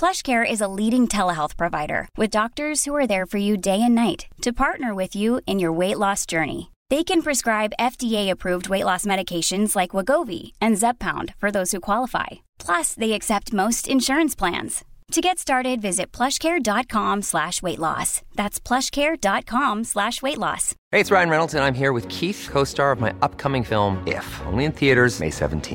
plush care is a leading day night to partner with you in your weight loss journey دیسکرائیبرنس plans plush kheer dot کا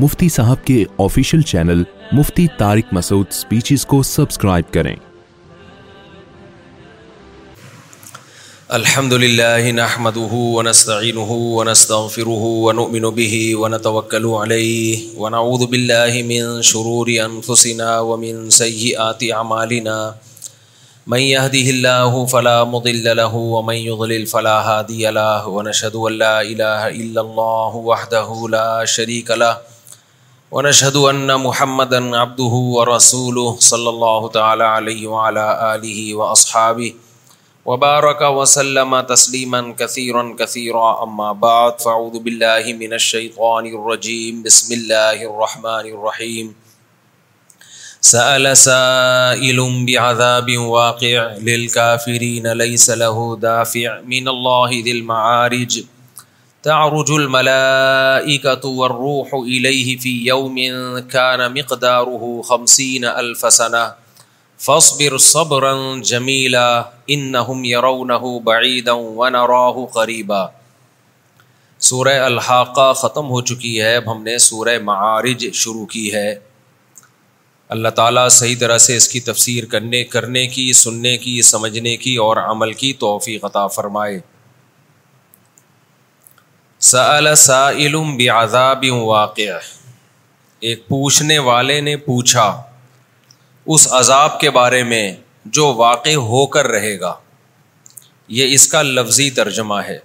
مفتی صاحب کے official channel Mufti Tariq Masood speeches کو subscribe کریں الحمد لله نحمده ونستعينه ونستغفره ونؤمن به ونتوكل عليه ونعوذ بالله من شرور أنفسنا ومن سيئات أعمالنا من يهده الله فلا مضل له ومن يضلل فلا هادي له ونشهد أن لا إله إلا الله وحده لا شريك له ونشهد أن محمدًا عبده ورسوله صلى الله تعالى عليه وعلى آله وأصحابه وبارك وسلم تسليما كثيرا كثيرا أما بعد فعوذ بالله من الشيطان الرجيم بسم الله الرحمن الرحيم سأل سائل بعذاب واقع للكافرين ليس له دافع من الله ذي المعارج تعرج والروح يوم كان مقداره خمسين ألف سنة فاصبر صبرا جميلا جمیلا يرونه بعيدا ونراه قريبا سورہ الحاقہ ختم ہو چکی ہے اب ہم نے سورہ معارج شروع کی ہے اللہ تعالیٰ صحیح طرح سے اس کی تفسیر کرنے کرنے کی سننے کی سمجھنے کی اور عمل کی توفیق عطا فرمائے سأل سائل بعذاب واقع ایک پوچھنے والے نے پوچھا اس عذاب کے بارے میں جو واقع ہو کر رہے گا یہ اس کا لفظی ترجمہ ہے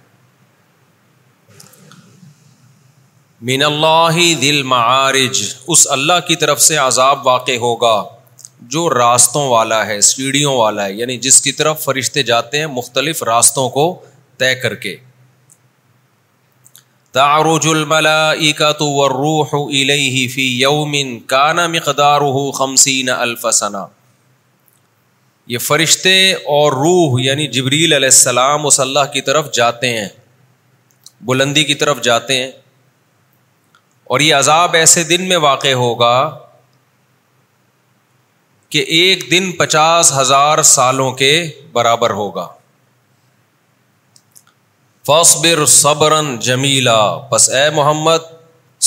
من اللہ دل معارج اس اللہ کی طرف سے عذاب واقع ہوگا جو راستوں والا ہے سیڑھیوں والا ہے یعنی جس کی طرف فرشتے جاتے ہیں مختلف راستوں کو طے کر کے تعرج والروح الیہ فی یوم کان مقدارہ داروحمسی الف سنہ یہ فرشتے اور روح یعنی جبریل علیہ السلام اس اللہ کی طرف جاتے ہیں بلندی کی طرف جاتے ہیں اور یہ عذاب ایسے دن میں واقع ہوگا کہ ایک دن پچاس ہزار سالوں کے برابر ہوگا جمیلا بس اے محمد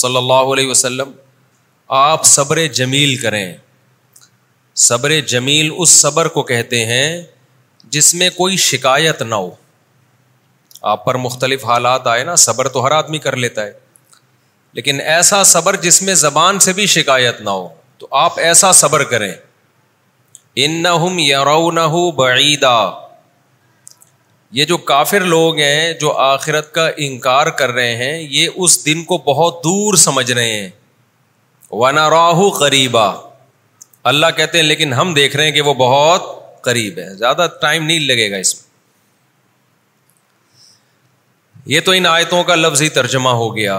صلی اللہ علیہ وسلم آپ صبر جمیل کریں صبر جمیل اس صبر کو کہتے ہیں جس میں کوئی شکایت نہ ہو آپ پر مختلف حالات آئے نا صبر تو ہر آدمی کر لیتا ہے لیکن ایسا صبر جس میں زبان سے بھی شکایت نہ ہو تو آپ ایسا صبر کریں ان نہ ہو بعیدہ یہ جو کافر لوگ ہیں جو آخرت کا انکار کر رہے ہیں یہ اس دن کو بہت دور سمجھ رہے ہیں ونا راہو قریبا اللہ کہتے ہیں لیکن ہم دیکھ رہے ہیں کہ وہ بہت قریب ہے زیادہ ٹائم نہیں لگے گا اس میں یہ تو ان آیتوں کا لفظی ترجمہ ہو گیا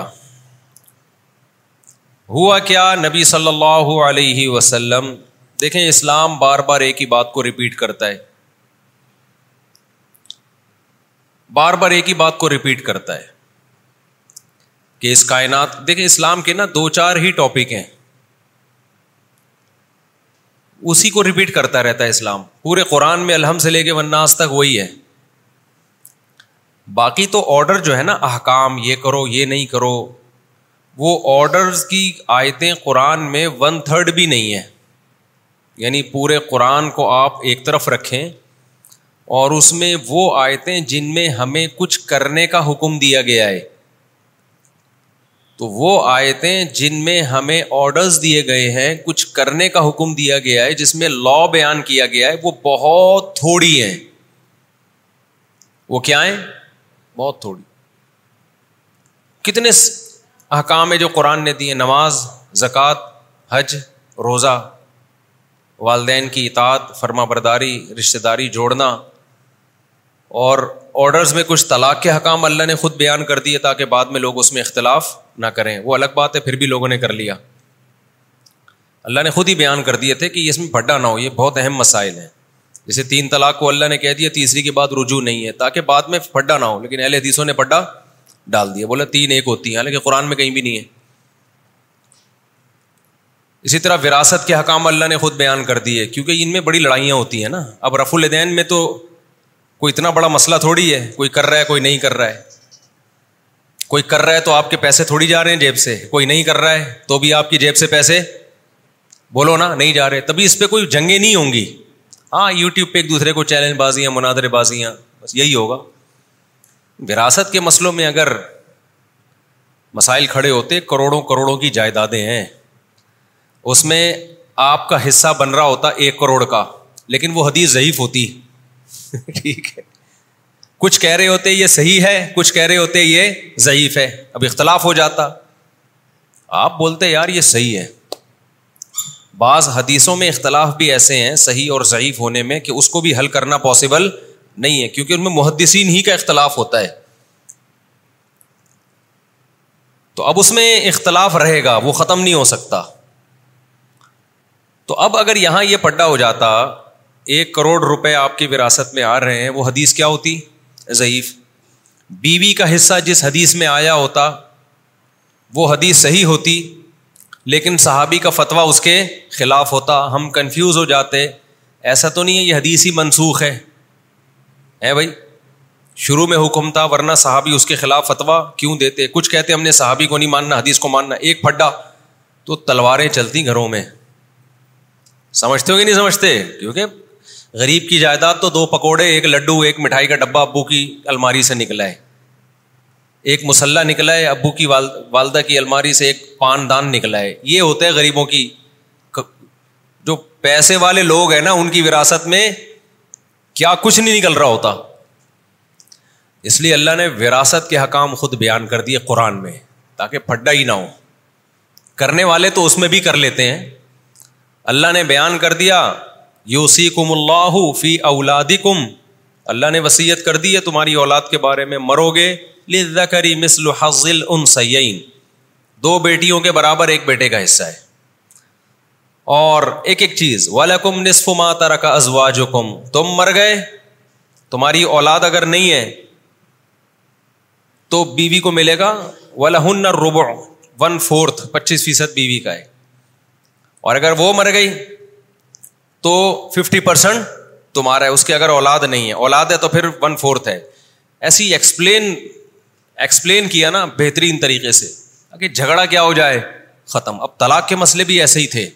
ہوا کیا نبی صلی اللہ علیہ وسلم دیکھیں اسلام بار بار ایک ہی بات کو ریپیٹ کرتا ہے بار بار ایک ہی بات کو ریپیٹ کرتا ہے کہ اس کائنات دیکھیں اسلام کے نا دو چار ہی ٹاپک ہیں اسی کو ریپیٹ کرتا رہتا ہے اسلام پورے قرآن میں الحم سے لے کے وناس تک وہی ہے باقی تو آرڈر جو ہے نا احکام یہ کرو یہ نہیں کرو وہ آڈر کی آیتیں قرآن میں ون تھرڈ بھی نہیں ہے یعنی پورے قرآن کو آپ ایک طرف رکھیں اور اس میں وہ آیتیں جن میں ہمیں کچھ کرنے کا حکم دیا گیا ہے تو وہ آیتیں جن میں ہمیں آڈرز دیے گئے ہیں کچھ کرنے کا حکم دیا گیا ہے جس میں لا بیان کیا گیا ہے وہ بہت تھوڑی ہیں وہ کیا ہیں بہت تھوڑی کتنے احکام ہیں جو قرآن نے دیے نماز زکوٰۃ حج روزہ والدین کی اطاعت فرما برداری رشتے داری جوڑنا اور آرڈرز میں کچھ طلاق کے حکام اللہ نے خود بیان کر دیے تاکہ بعد میں لوگ اس میں اختلاف نہ کریں وہ الگ بات ہے پھر بھی لوگوں نے کر لیا اللہ نے خود ہی بیان کر دیے تھے کہ اس میں بھڈا نہ ہو یہ بہت اہم مسائل ہیں جیسے تین طلاق کو اللہ نے کہہ دیا تیسری کے بعد رجوع نہیں ہے تاکہ بعد میں پڈا نہ ہو لیکن اہل حدیثوں نے پڈا ڈال دیا بولا تین ایک ہوتی ہیں حالانکہ قرآن میں کہیں بھی نہیں ہے اسی طرح وراثت کے حکام اللہ نے خود بیان کر دیے کیونکہ ان میں بڑی لڑائیاں ہوتی ہیں نا اب رف الدین میں تو کوئی اتنا بڑا مسئلہ تھوڑی ہے کوئی کر رہا ہے کوئی نہیں کر رہا ہے کوئی کر رہا ہے تو آپ کے پیسے تھوڑی جا رہے ہیں جیب سے کوئی نہیں کر رہا ہے تو بھی آپ کی جیب سے پیسے بولو نا نہیں جا رہے تبھی اس پہ کوئی جنگیں نہیں ہوں گی ہاں یو ٹیوب پہ ایک دوسرے کو چیلنج بازیاں مناظر بازیاں بس یہی ہوگا وراثت کے مسئلوں میں اگر مسائل کھڑے ہوتے کروڑوں کروڑوں کی جائیدادیں ہیں اس میں آپ کا حصہ بن رہا ہوتا ایک کروڑ کا لیکن وہ حدیث ضعیف ہوتی ٹھیک ہے کچھ کہہ رہے ہوتے یہ صحیح ہے کچھ کہہ رہے ہوتے یہ ضعیف ہے اب اختلاف ہو جاتا آپ بولتے یار یہ صحیح ہے بعض حدیثوں میں اختلاف بھی ایسے ہیں صحیح اور ضعیف ہونے میں کہ اس کو بھی حل کرنا پاسبل نہیں ہے کیونکہ ان میں محدثین ہی کا اختلاف ہوتا ہے تو اب اس میں اختلاف رہے گا وہ ختم نہیں ہو سکتا تو اب اگر یہاں یہ پڈا ہو جاتا ایک کروڑ روپے آپ کی وراثت میں آ رہے ہیں وہ حدیث کیا ہوتی ضعیف بیوی کا حصہ جس حدیث میں آیا ہوتا وہ حدیث صحیح ہوتی لیکن صحابی کا فتویٰ اس کے خلاف ہوتا ہم کنفیوز ہو جاتے ایسا تو نہیں ہے یہ حدیث ہی منسوخ ہے بھائی شروع میں حکم تھا ورنہ صحابی اس کے خلاف فتویٰ کیوں دیتے کچھ کہتے ہم نے صحابی کو نہیں ماننا حدیث کو ماننا ایک پھڈا تو تلواریں چلتی گھروں میں سمجھتے ہو کہ نہیں سمجھتے کیونکہ غریب کی جائیداد تو دو پکوڑے ایک لڈو ایک مٹھائی کا ڈبہ ابو کی الماری سے نکلا ہے ایک مسلح نکلا ہے ابو کی والدہ کی الماری سے ایک پان دان نکلا ہے یہ ہوتا ہے غریبوں کی جو پیسے والے لوگ ہیں نا ان کی وراثت میں کیا کچھ نہیں نکل رہا ہوتا اس لیے اللہ نے وراثت کے حکام خود بیان کر دیے قرآن میں تاکہ پھڈا ہی نہ ہو کرنے والے تو اس میں بھی کر لیتے ہیں اللہ نے بیان کر دیا کم اللہ فی اولادی کم اللہ نے وسیعت کر دی ہے تمہاری اولاد کے بارے میں مرو گے حضل ان سین دو بیٹیوں کے برابر ایک بیٹے کا حصہ ہے اور ایک ایک چیز والا ازوا جو کم تم مر گئے تمہاری اولاد اگر نہیں ہے تو بیوی کو ملے گا ولہن ربع ون فورتھ پچیس فیصد بیوی کا ہے اور اگر وہ مر گئی تو ففٹی پرسینٹ تمہارا ہے اس کی اگر اولاد نہیں ہے اولاد ہے تو پھر ون فورتھ ہے ایسی ایکسپلین ایکسپلین کیا نا بہترین طریقے سے جھگڑا کیا ہو جائے ختم اب طلاق کے مسئلے بھی ایسے ہی تھے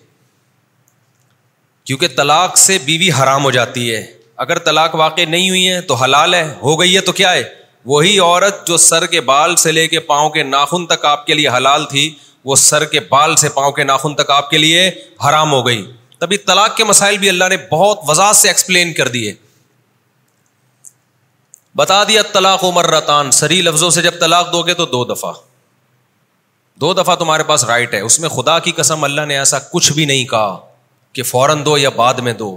کیونکہ طلاق سے بیوی حرام ہو جاتی ہے اگر طلاق واقع نہیں ہوئی ہے تو حلال ہے ہو گئی ہے تو کیا ہے وہی عورت جو سر کے بال سے لے کے پاؤں کے ناخن تک آپ کے لیے حلال تھی وہ سر کے بال سے پاؤں کے ناخن تک آپ کے لیے حرام ہو گئی تبھی طلاق کے مسائل بھی اللہ نے بہت وضاحت سے ایکسپلین کر دیے بتا دیا طلاق و مرتان سری لفظوں سے جب طلاق دو گے تو دو دفعہ دو دفعہ تمہارے پاس رائٹ ہے اس میں خدا کی قسم اللہ نے ایسا کچھ بھی نہیں کہا کہ فوراً دو یا بعد میں دو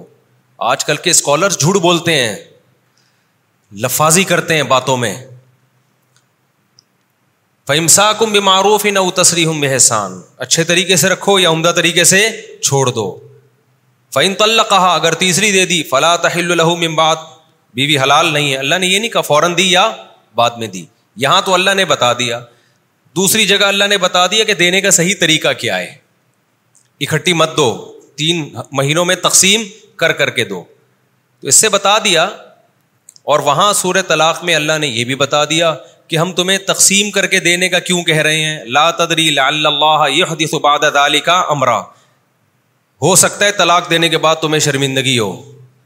آج کل کے اسکالر جھوٹ بولتے ہیں لفاظی کرتے ہیں باتوں میں فہمسا کم بھی معروف ہی نہ اتسری ہوں بحسان اچھے طریقے سے رکھو یا عمدہ طریقے سے چھوڑ دو فعین تو اللہ کہا اگر تیسری دے دی فلاں الحم الوم بات بیوی حلال نہیں ہے اللہ نے یہ نہیں کہا فوراً دی یا بعد میں دی یہاں تو اللہ نے بتا دیا دوسری جگہ اللہ نے بتا دیا کہ دینے کا صحیح طریقہ کیا ہے اکٹھی مت دو تین مہینوں میں تقسیم کر کر کے دو تو اس سے بتا دیا اور وہاں سور طلاق میں اللہ نے یہ بھی بتا دیا کہ ہم تمہیں تقسیم کر کے دینے کا کیوں کہہ رہے ہیں لا تدری لا اللہ یہ کا امرا ہو سکتا ہے طلاق دینے کے بعد تمہیں شرمندگی ہو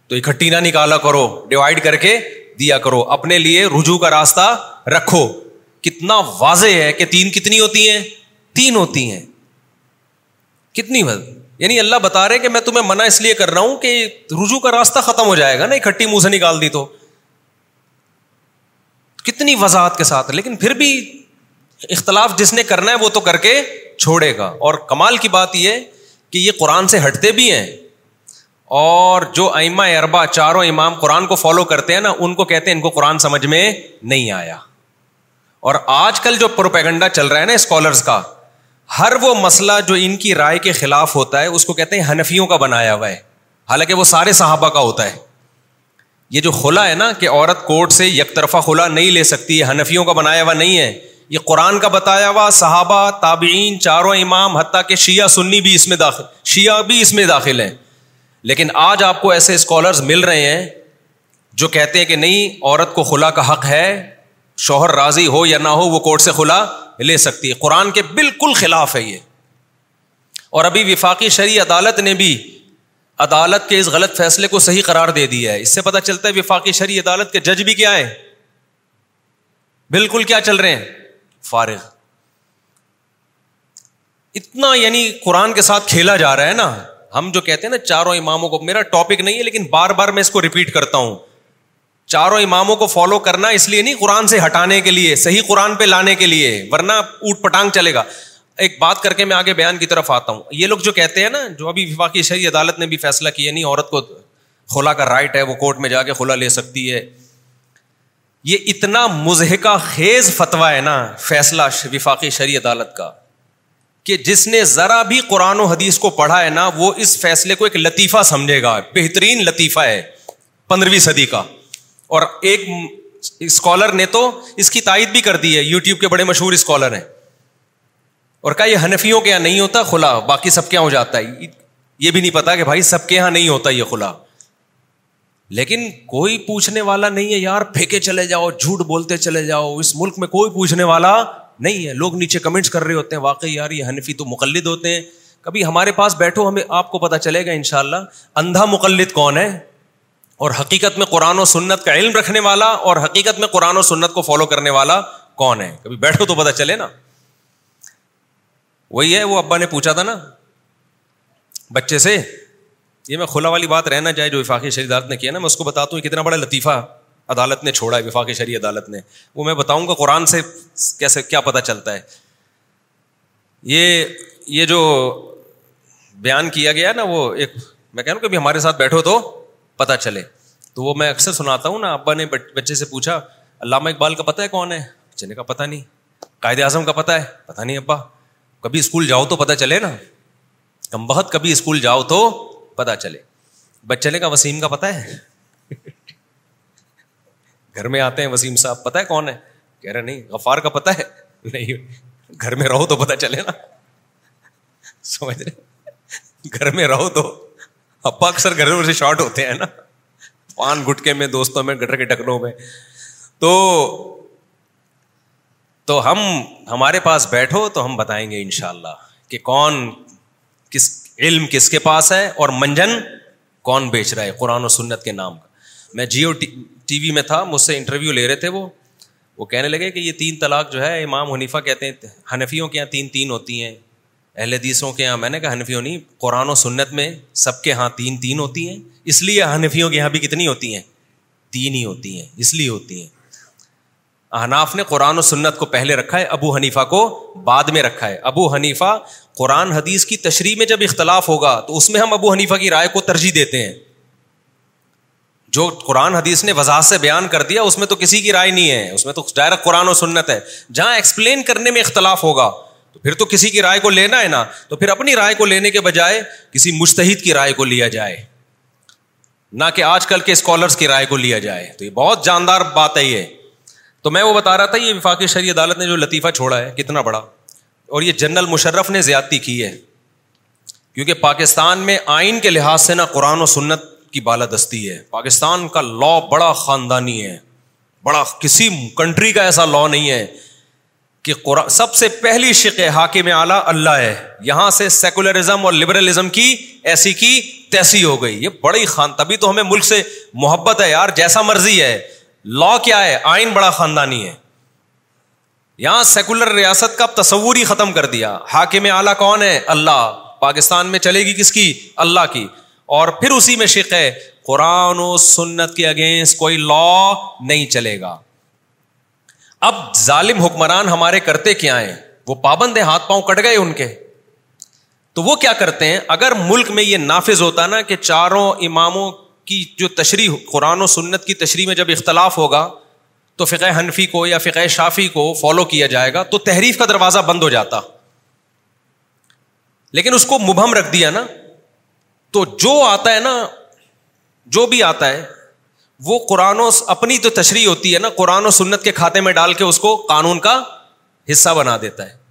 تو اکٹھی نہ نکالا کرو ڈیوائڈ کر کے دیا کرو اپنے لیے رجوع کا راستہ رکھو کتنا واضح ہے کہ تین کتنی ہوتی ہیں تین ہوتی ہیں کتنی یعنی اللہ بتا رہے کہ میں تمہیں منع اس لیے کر رہا ہوں کہ رجوع کا راستہ ختم ہو جائے گا نا اکٹھی منہ سے نکال دی تو کتنی وضاحت کے ساتھ لیکن پھر بھی اختلاف جس نے کرنا ہے وہ تو کر کے چھوڑے گا اور کمال کی بات یہ کہ یہ قرآن سے ہٹتے بھی ہیں اور جو ائمہ اربا چاروں امام قرآن کو فالو کرتے ہیں نا ان کو کہتے ہیں ان کو قرآن سمجھ میں نہیں آیا اور آج کل جو پروپیگنڈا چل رہا ہے نا اسکالرس کا ہر وہ مسئلہ جو ان کی رائے کے خلاف ہوتا ہے اس کو کہتے ہیں ہنفیوں کا بنایا ہوا ہے حالانکہ وہ سارے صحابہ کا ہوتا ہے یہ جو خلا ہے نا کہ عورت کورٹ سے یک طرفہ خلا نہیں لے سکتی ہنفیوں کا بنایا ہوا نہیں ہے یہ قرآن کا بتایا ہوا صحابہ تابعین چاروں امام حتیٰ کہ شیعہ سنی بھی اس میں داخل شیعہ بھی اس میں داخل ہیں لیکن آج آپ کو ایسے اسکالرز مل رہے ہیں جو کہتے ہیں کہ نہیں عورت کو خلا کا حق ہے شوہر راضی ہو یا نہ ہو وہ کورٹ سے خلا لے سکتی ہے قرآن کے بالکل خلاف ہے یہ اور ابھی وفاقی شرعی عدالت نے بھی عدالت کے اس غلط فیصلے کو صحیح قرار دے دیا ہے اس سے پتہ چلتا ہے وفاقی شرعی عدالت کے جج بھی کیا ہیں بالکل کیا چل رہے ہیں فارغ اتنا یعنی قرآن کے ساتھ کھیلا جا رہا ہے نا ہم جو کہتے ہیں نا چاروں اماموں کو میرا ٹاپک نہیں ہے لیکن بار بار میں اس کو ریپیٹ کرتا ہوں چاروں اماموں کو فالو کرنا اس لیے نہیں قرآن سے ہٹانے کے لیے صحیح قرآن پہ لانے کے لیے ورنہ اوٹ پٹانگ چلے گا ایک بات کر کے میں آگے بیان کی طرف آتا ہوں یہ لوگ جو کہتے ہیں نا جو ابھی وفاقی شہری عدالت نے بھی فیصلہ کیا نہیں یعنی عورت کو کھلا کا رائٹ ہے وہ کورٹ میں جا کے کھلا لے سکتی ہے یہ اتنا مضحکہ خیز فتویٰ ہے نا فیصلہ وفاقی شریع عدالت کا کہ جس نے ذرا بھی قرآن و حدیث کو پڑھا ہے نا وہ اس فیصلے کو ایک لطیفہ سمجھے گا بہترین لطیفہ ہے پندرہویں صدی کا اور ایک اسکالر نے تو اس کی تائید بھی کر دی ہے یو ٹیوب کے بڑے مشہور اسکالر ہیں اور کہا یہ حنفیوں کے یہاں نہیں ہوتا کھلا باقی سب کے یہاں ہو جاتا ہے یہ بھی نہیں پتا کہ بھائی سب کے یہاں نہیں ہوتا یہ کھلا لیکن کوئی پوچھنے والا نہیں ہے یار پھینکے چلے جاؤ جھوٹ بولتے چلے جاؤ اس ملک میں کوئی پوچھنے والا نہیں ہے لوگ نیچے کمنٹس کر رہے ہوتے ہیں واقعی یار یہ حنفی تو مقلد ہوتے ہیں کبھی ہمارے پاس بیٹھو ہمیں آپ کو پتا چلے گا ان شاء اللہ اندھا مقلد کون ہے اور حقیقت میں قرآن و سنت کا علم رکھنے والا اور حقیقت میں قرآن و سنت کو فالو کرنے والا کون ہے کبھی بیٹھو تو پتا چلے نا وہی ہے وہ ابا نے پوچھا تھا نا بچے سے یہ میں کھلا والی بات رہنا چاہے جو وفاقی شہری عدالت نے کیا نا میں اس کو بتاتا ہوں کتنا بڑا لطیفہ عدالت نے چھوڑا ہے وفاق شہری عدالت نے وہ میں بتاؤں گا قرآن سے کیسے کیا پتہ چلتا ہے یہ یہ جو بیان کیا گیا نا وہ ایک میں کہہ رہا ہوں کہ ہمارے ساتھ بیٹھو تو پتہ چلے تو وہ میں اکثر سناتا ہوں نا ابا نے بچے سے پوچھا علامہ اقبال کا پتہ ہے کون ہے بچے نے کا پتا نہیں قائد اعظم کا پتہ ہے پتا نہیں ابا کبھی اسکول جاؤ تو پتا چلے نا کم بہت کبھی اسکول جاؤ تو پتا چلے بچے نے کہا وسیم کا پتا ہے گھر میں آتے ہیں وسیم صاحب پتا ہے کون ہے کہہ رہے نہیں غفار کا پتا ہے نہیں گھر میں رہو تو پتا چلے نا سمجھ رہے گھر میں رہو تو ابا اکثر گھر سے شارٹ ہوتے ہیں نا پان گٹکے میں دوستوں میں گٹر کے ٹکروں میں تو تو ہم ہمارے پاس بیٹھو تو ہم بتائیں گے انشاءاللہ کہ کون کس علم کس کے پاس ہے اور منجن کون بیچ رہا ہے قرآن و سنت کے نام کا میں جیو ٹی وی میں تھا مجھ سے انٹرویو لے رہے تھے وہ وہ کہنے لگے کہ یہ تین طلاق جو ہے امام حنیفہ کہتے ہیں حنفیوں کے یہاں تین تین ہوتی ہیں اہل حدیثوں کے یہاں میں نے کہا حنفیوں نہیں قرآن و سنت میں سب کے یہاں تین تین ہوتی ہیں اس لیے حنفیوں کے یہاں بھی کتنی ہوتی ہیں تین ہی ہوتی ہیں اس لیے ہوتی ہیں احناف نے قرآن و سنت کو پہلے رکھا ہے ابو حنیفہ کو بعد میں رکھا ہے ابو حنیفہ قرآن حدیث کی تشریح میں جب اختلاف ہوگا تو اس میں ہم ابو حنیفہ کی رائے کو ترجیح دیتے ہیں جو قرآن حدیث نے وضاحت سے بیان کر دیا اس میں تو کسی کی رائے نہیں ہے اس میں تو ڈائریکٹ قرآن و سنت ہے جہاں ایکسپلین کرنے میں اختلاف ہوگا تو پھر تو کسی کی رائے کو لینا ہے نا تو پھر اپنی رائے کو لینے کے بجائے کسی مشتحد کی رائے کو لیا جائے نہ کہ آج کل کے اسکالرس کی رائے کو لیا جائے تو یہ بہت جاندار بات ہے یہ تو میں وہ بتا رہا تھا یہ وفاقی شہری عدالت نے جو لطیفہ چھوڑا ہے کتنا بڑا اور یہ جنرل مشرف نے زیادتی کی ہے کیونکہ پاکستان میں آئین کے لحاظ سے نہ قرآن و سنت کی بالادستی ہے پاکستان کا لا بڑا خاندانی ہے بڑا کسی کنٹری کا ایسا لا نہیں ہے کہ قرآن سب سے پہلی شکے حاکم اعلیٰ اللہ ہے یہاں سے سیکولرزم اور لبرلزم کی ایسی کی تیسی ہو گئی یہ بڑی خان تبھی تو ہمیں ملک سے محبت ہے یار جیسا مرضی ہے لا کیا ہے آئین بڑا خاندانی ہے یہاں سیکولر ریاست کا تصور ہی ختم کر دیا ہاکم آلہ کون ہے اللہ پاکستان میں چلے گی کس کی اللہ کی اور پھر اسی میں شک ہے قرآن و سنت کے اگینسٹ کوئی لا نہیں چلے گا اب ظالم حکمران ہمارے کرتے کیا ہے وہ پابند ہیں ہاتھ پاؤں کٹ گئے ان کے تو وہ کیا کرتے ہیں اگر ملک میں یہ نافذ ہوتا نا کہ چاروں اماموں کی جو تشریح قرآن و سنت کی تشریح میں جب اختلاف ہوگا تو فقہ حنفی کو یا فقہ شافی کو فالو کیا جائے گا تو تحریف کا دروازہ بند ہو جاتا لیکن اس کو مبہم رکھ دیا نا تو جو آتا ہے نا جو بھی آتا ہے وہ قرآن و اپنی جو تشریح ہوتی ہے نا قرآن و سنت کے کھاتے میں ڈال کے اس کو قانون کا حصہ بنا دیتا ہے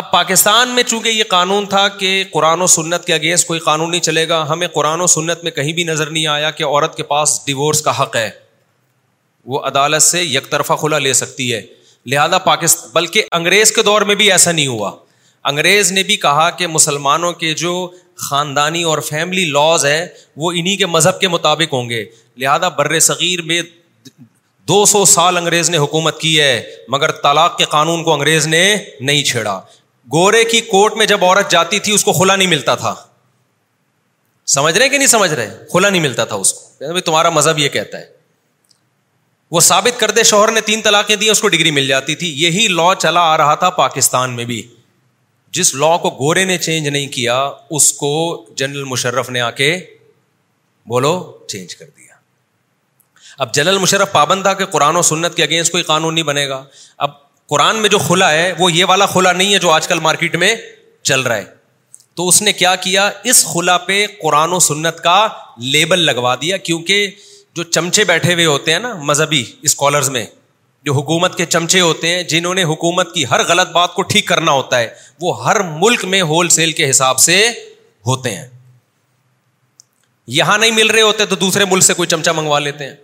اب پاکستان میں چونکہ یہ قانون تھا کہ قرآن و سنت کے اگینسٹ کوئی قانون نہیں چلے گا ہمیں قرآن و سنت میں کہیں بھی نظر نہیں آیا کہ عورت کے پاس ڈیورس کا حق ہے وہ عدالت سے یک طرفہ کھلا لے سکتی ہے لہذا پاکست بلکہ انگریز کے دور میں بھی ایسا نہیں ہوا انگریز نے بھی کہا کہ مسلمانوں کے جو خاندانی اور فیملی لاز ہے وہ انہی کے مذہب کے مطابق ہوں گے لہذا بر صغیر میں دو سو سال انگریز نے حکومت کی ہے مگر طلاق کے قانون کو انگریز نے نہیں چھیڑا گورے کی کوٹ میں جب عورت جاتی تھی اس کو کھلا نہیں ملتا تھا سمجھ رہے کہ نہیں سمجھ رہے کھلا نہیں ملتا تھا اس کو یعنی تمہارا مذہب یہ کہتا ہے وہ ثابت کر دے شوہر نے تین طلاقیں دی اس کو ڈگری مل جاتی تھی یہی لا چلا آ رہا تھا پاکستان میں بھی جس لا کو گورے نے چینج نہیں کیا اس کو جنرل مشرف نے آ کے بولو چینج کر دیا اب جنرل مشرف پابند تھا کہ قرآن و سنت کے اگینسٹ کوئی قانون نہیں بنے گا اب قرآن میں جو کھلا ہے وہ یہ والا کھلا نہیں ہے جو آج کل مارکیٹ میں چل رہا ہے تو اس نے کیا کیا اس خلا پہ قرآن و سنت کا لیبل لگوا دیا کیونکہ جو چمچے بیٹھے ہوئے ہوتے ہیں نا مذہبی اسکالرز میں جو حکومت کے چمچے ہوتے ہیں جنہوں نے حکومت کی ہر غلط بات کو ٹھیک کرنا ہوتا ہے وہ ہر ملک میں ہول سیل کے حساب سے ہوتے ہیں یہاں نہیں مل رہے ہوتے تو دوسرے ملک سے کوئی چمچا منگوا لیتے ہیں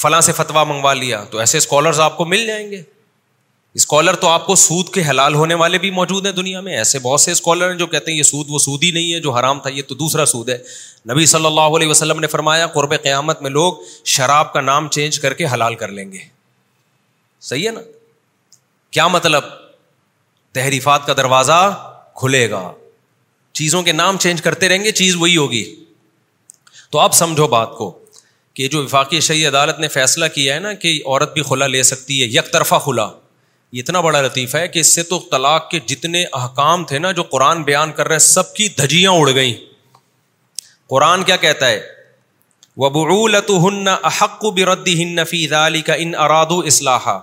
فلاں سے فتوا منگوا لیا تو ایسے اسکالرز آپ کو مل جائیں گے اسکالر تو آپ کو سود کے حلال ہونے والے بھی موجود ہیں دنیا میں ایسے بہت سے اسکالر ہیں جو کہتے ہیں یہ سود وہ سود ہی نہیں ہے جو حرام تھا یہ تو دوسرا سود ہے نبی صلی اللہ علیہ وسلم نے فرمایا قرب قیامت میں لوگ شراب کا نام چینج کر کے حلال کر لیں گے صحیح ہے نا کیا مطلب تحریفات کا دروازہ کھلے گا چیزوں کے نام چینج کرتے رہیں گے چیز وہی ہوگی تو آپ سمجھو بات کو کہ جو وفاقی شہی عدالت نے فیصلہ کیا ہے نا کہ عورت بھی کھلا لے سکتی ہے یک طرفہ کھلا اتنا بڑا لطیفہ ہے کہ اس سے تو طلاق کے جتنے احکام تھے نا جو قرآن بیان کر رہے سب کی دھجیاں اڑ گئیں قرآن کیا کہتا ہے ہن ہن احق و کا ان اسلحہ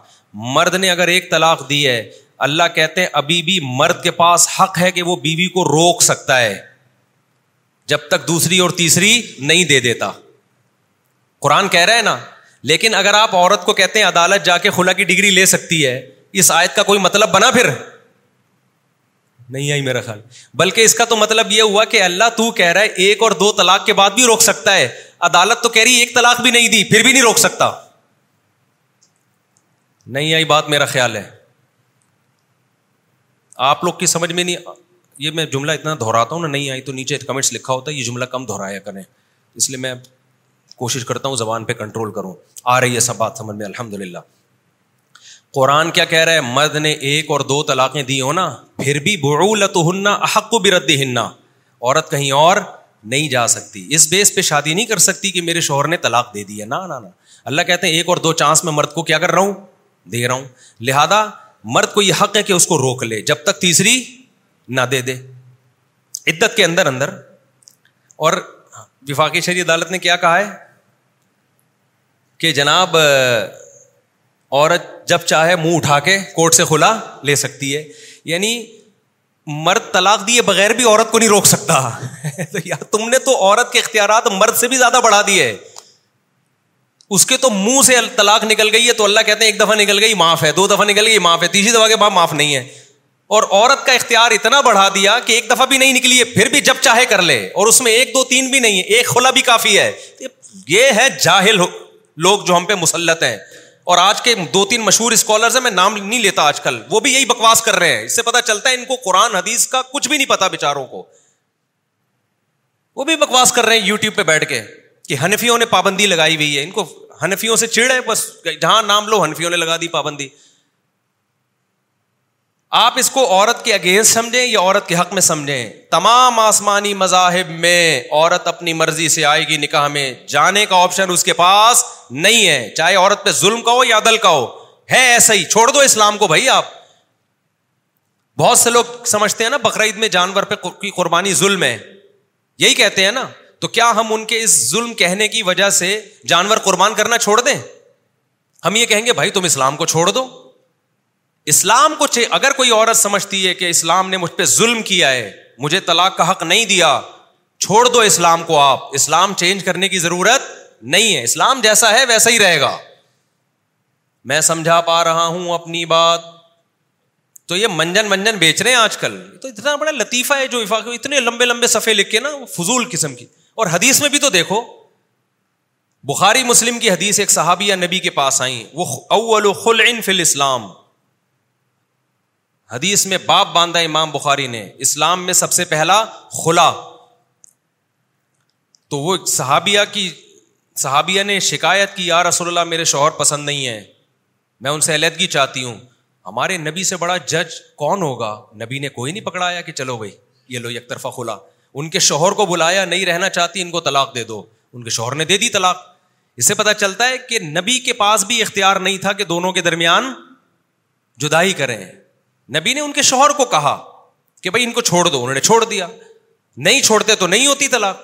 مرد نے اگر ایک طلاق دی ہے اللہ کہتے ہیں ابھی بھی مرد کے پاس حق ہے کہ وہ بیوی کو روک سکتا ہے جب تک دوسری اور تیسری نہیں دے دیتا قرآن کہہ رہا ہے نا لیکن اگر آپ عورت کو کہتے ہیں عدالت جا کے خلا کی ڈگری لے سکتی ہے اس آیت کا کوئی مطلب بنا پھر نہیں آئی میرا خیال بلکہ اس کا تو مطلب یہ ہوا کہ اللہ تو کہہ رہا ہے ایک اور دو طلاق کے بعد بھی روک سکتا ہے عدالت تو کہہ رہی ایک طلاق بھی نہیں دی پھر بھی نہیں روک سکتا نہیں آئی بات میرا خیال ہے آپ لوگ کی سمجھ میں نہیں یہ میں جملہ اتنا دہراتا ہوں نا نہیں آئی تو نیچے کمنٹس لکھا ہوتا ہے یہ جملہ کم دہرایا کریں اس لیے میں کوشش کرتا ہوں زبان پہ کنٹرول کروں آ رہی ہے سب بات سمجھ میں الحمد للہ قرآن کیا کہہ رہے ہے مرد نے ایک اور دو طلاقیں دی ہو نا پھر بھی ہننا حق کو ہننا عورت کہیں اور نہیں جا سکتی اس بیس پہ شادی نہیں کر سکتی کہ میرے شوہر نے طلاق دے دی ہے نا اللہ کہتے ہیں ایک اور دو چانس میں مرد کو کیا کر رہا ہوں دے رہا ہوں لہٰذا مرد کو یہ حق ہے کہ اس کو روک لے جب تک تیسری نہ دے دے عدت کے اندر اندر اور وفاقی شہری عدالت نے کیا کہا ہے کہ جناب عورت جب چاہے منہ اٹھا کے کورٹ سے کھلا لے سکتی ہے یعنی مرد طلاق دیے بغیر بھی عورت کو نہیں روک سکتا تو یار تم نے تو عورت کے اختیارات مرد سے بھی زیادہ بڑھا دیے اس کے تو منہ سے طلاق نکل گئی ہے تو اللہ کہتے ہیں ایک دفعہ نکل گئی معاف ہے دو دفعہ نکل گئی معاف ہے تیسری دفعہ کے بعد معاف نہیں ہے اور عورت کا اختیار اتنا بڑھا دیا کہ ایک دفعہ بھی نہیں نکلی ہے پھر بھی جب چاہے کر لے اور اس میں ایک دو تین بھی نہیں ہے ایک خلا بھی کافی ہے یہ ہے جاہل لوگ جو ہم پہ مسلط ہیں اور آج کے دو تین مشہور اسکالرز ہیں میں نام نہیں لیتا آج کل وہ بھی یہی بکواس کر رہے ہیں اس سے پتا چلتا ہے ان کو قرآن حدیث کا کچھ بھی نہیں پتا بےچاروں کو وہ بھی بکواس کر رہے ہیں یو ٹیوب پہ بیٹھ کے کہ ہنفیوں نے پابندی لگائی ہوئی ہے ان کو ہنفیوں سے چڑ ہے بس جہاں نام لو ہنفیوں نے لگا دی پابندی آپ اس کو عورت کے اگینسٹ سمجھیں یا عورت کے حق میں سمجھیں تمام آسمانی مذاہب میں عورت اپنی مرضی سے آئے گی نکاح میں جانے کا آپشن اس کے پاس نہیں ہے چاہے عورت پہ ظلم کا ہو یا عدل کا ہو ہے ایسا ہی چھوڑ دو اسلام کو بھائی آپ بہت سے لوگ سمجھتے ہیں نا بقرعید میں جانور پہ کی قربانی ظلم ہے یہی کہتے ہیں نا تو کیا ہم ان کے اس ظلم کہنے کی وجہ سے جانور قربان کرنا چھوڑ دیں ہم یہ کہیں گے بھائی تم اسلام کو چھوڑ دو اسلام کو اگر کوئی عورت سمجھتی ہے کہ اسلام نے مجھ پہ ظلم کیا ہے مجھے طلاق کا حق نہیں دیا چھوڑ دو اسلام کو آپ اسلام چینج کرنے کی ضرورت نہیں ہے اسلام جیسا ہے ویسا ہی رہے گا میں سمجھا پا رہا ہوں اپنی بات تو یہ منجن منجن بیچ رہے ہیں آج کل تو اتنا بڑا لطیفہ ہے جو افاق اتنے لمبے لمبے صفحے لکھ کے نا فضول قسم کی اور حدیث میں بھی تو دیکھو بخاری مسلم کی حدیث ایک صحابیہ نبی کے پاس آئیں وہ اول خلع خل الاسلام فل اسلام حدیث میں باپ باندھا امام بخاری نے اسلام میں سب سے پہلا خلا تو وہ صحابیہ کی صحابیہ نے شکایت کی یار رسول اللہ میرے شوہر پسند نہیں ہے میں ان سے علیحدگی چاہتی ہوں ہمارے نبی سے بڑا جج کون ہوگا نبی نے کوئی نہیں پکڑایا کہ چلو بھائی یہ لو یک طرفہ کھلا ان کے شوہر کو بلایا نہیں رہنا چاہتی ان کو طلاق دے دو ان کے شوہر نے دے دی طلاق اسے پتا چلتا ہے کہ نبی کے پاس بھی اختیار نہیں تھا کہ دونوں کے درمیان جدائی کریں نبی نے ان کے شوہر کو کہا کہ بھائی ان کو چھوڑ دو انہوں نے چھوڑ دیا نہیں چھوڑتے تو نہیں ہوتی طلاق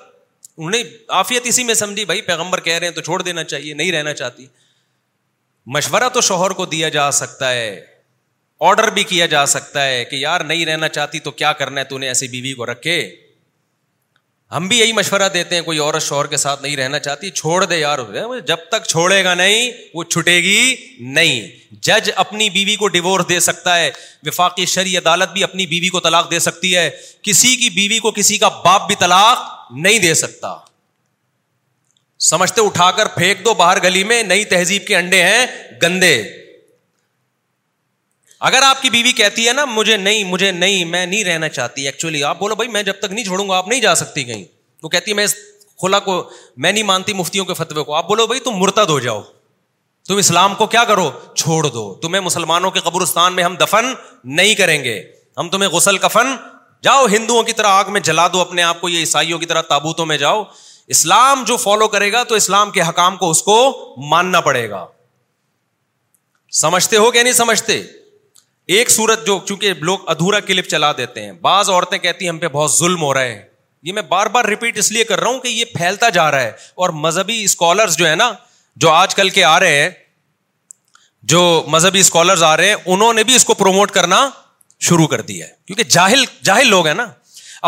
انہوں نے آفیت اسی میں سمجھی بھائی پیغمبر کہہ رہے ہیں تو چھوڑ دینا چاہیے نہیں رہنا چاہتی مشورہ تو شوہر کو دیا جا سکتا ہے آڈر بھی کیا جا سکتا ہے کہ یار نہیں رہنا چاہتی تو کیا کرنا ہے تو نے ایسی بیوی کو رکھے ہم بھی یہی مشورہ دیتے ہیں کوئی عورت شوہر کے ساتھ نہیں رہنا چاہتی چھوڑ دے یار جب تک چھوڑے گا نہیں وہ چھٹے گی نہیں جج اپنی بیوی کو ڈیوورس دے سکتا ہے وفاقی شری عدالت بھی اپنی بیوی کو طلاق دے سکتی ہے کسی کی بیوی کو کسی کا باپ بھی طلاق نہیں دے سکتا سمجھتے اٹھا کر پھینک دو باہر گلی میں نئی تہذیب کے انڈے ہیں گندے اگر آپ کی بیوی کہتی ہے نا مجھے نہیں مجھے نہیں میں نہیں رہنا چاہتی ایکچولی آپ بولو بھائی میں جب تک نہیں چھوڑوں گا آپ نہیں جا سکتی کہیں وہ کہتی ہے میں اس کو میں نہیں مانتی مفتیوں کے فتوے کو آپ بولو بھائی تم مرتد ہو جاؤ تم اسلام کو کیا کرو چھوڑ دو تمہیں مسلمانوں کے قبرستان میں ہم دفن نہیں کریں گے ہم تمہیں غسل کفن جاؤ ہندوؤں کی طرح آگ میں جلا دو اپنے آپ کو یہ عیسائیوں کی طرح تابوتوں میں جاؤ اسلام جو فالو کرے گا تو اسلام کے حکام کو اس کو ماننا پڑے گا سمجھتے ہو کہ نہیں سمجھتے ایک سورت جو چونکہ لوگ ادھورا کلپ چلا دیتے ہیں بعض عورتیں کہتی ہیں ہم پہ بہت ظلم ہو رہے ہیں یہ میں بار بار ریپیٹ اس لیے کر رہا ہوں کہ یہ پھیلتا جا رہا ہے اور مذہبی اسکالر جو ہے نا جو آج کل کے آ رہے ہیں جو مذہبی اسکالر آ رہے ہیں انہوں نے بھی اس کو پروموٹ کرنا شروع کر دیا ہے کیونکہ جاہل جاہل لوگ ہیں نا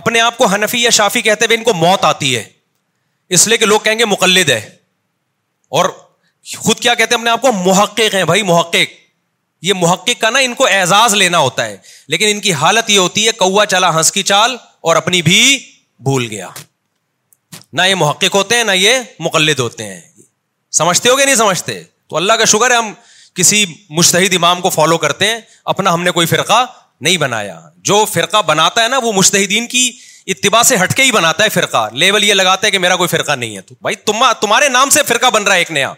اپنے آپ کو ہنفی یا شافی کہتے ہوئے ان کو موت آتی ہے اس لیے کہ لوگ کہیں گے مقلد ہے اور خود کیا کہتے ہیں اپنے آپ کو محقق ہیں بھائی محقق یہ محقق کا نا ان کو اعزاز لینا ہوتا ہے لیکن ان کی حالت یہ ہوتی ہے کوا چلا ہنس کی چال اور اپنی بھی بھول گیا نہ یہ محقق ہوتے ہیں نہ یہ مقلد ہوتے ہیں سمجھتے ہو گیا نہیں سمجھتے تو اللہ کا شکر ہے ہم کسی مشتحد امام کو فالو کرتے ہیں اپنا ہم نے کوئی فرقہ نہیں بنایا جو فرقہ بناتا ہے نا وہ مشتحدین کی اتباع سے ہٹ کے ہی بناتا ہے فرقہ لیول یہ لگاتا ہے کہ میرا کوئی فرقہ نہیں ہے تو بھائی تمہارے نام سے فرقہ بن رہا ہے ایک نیا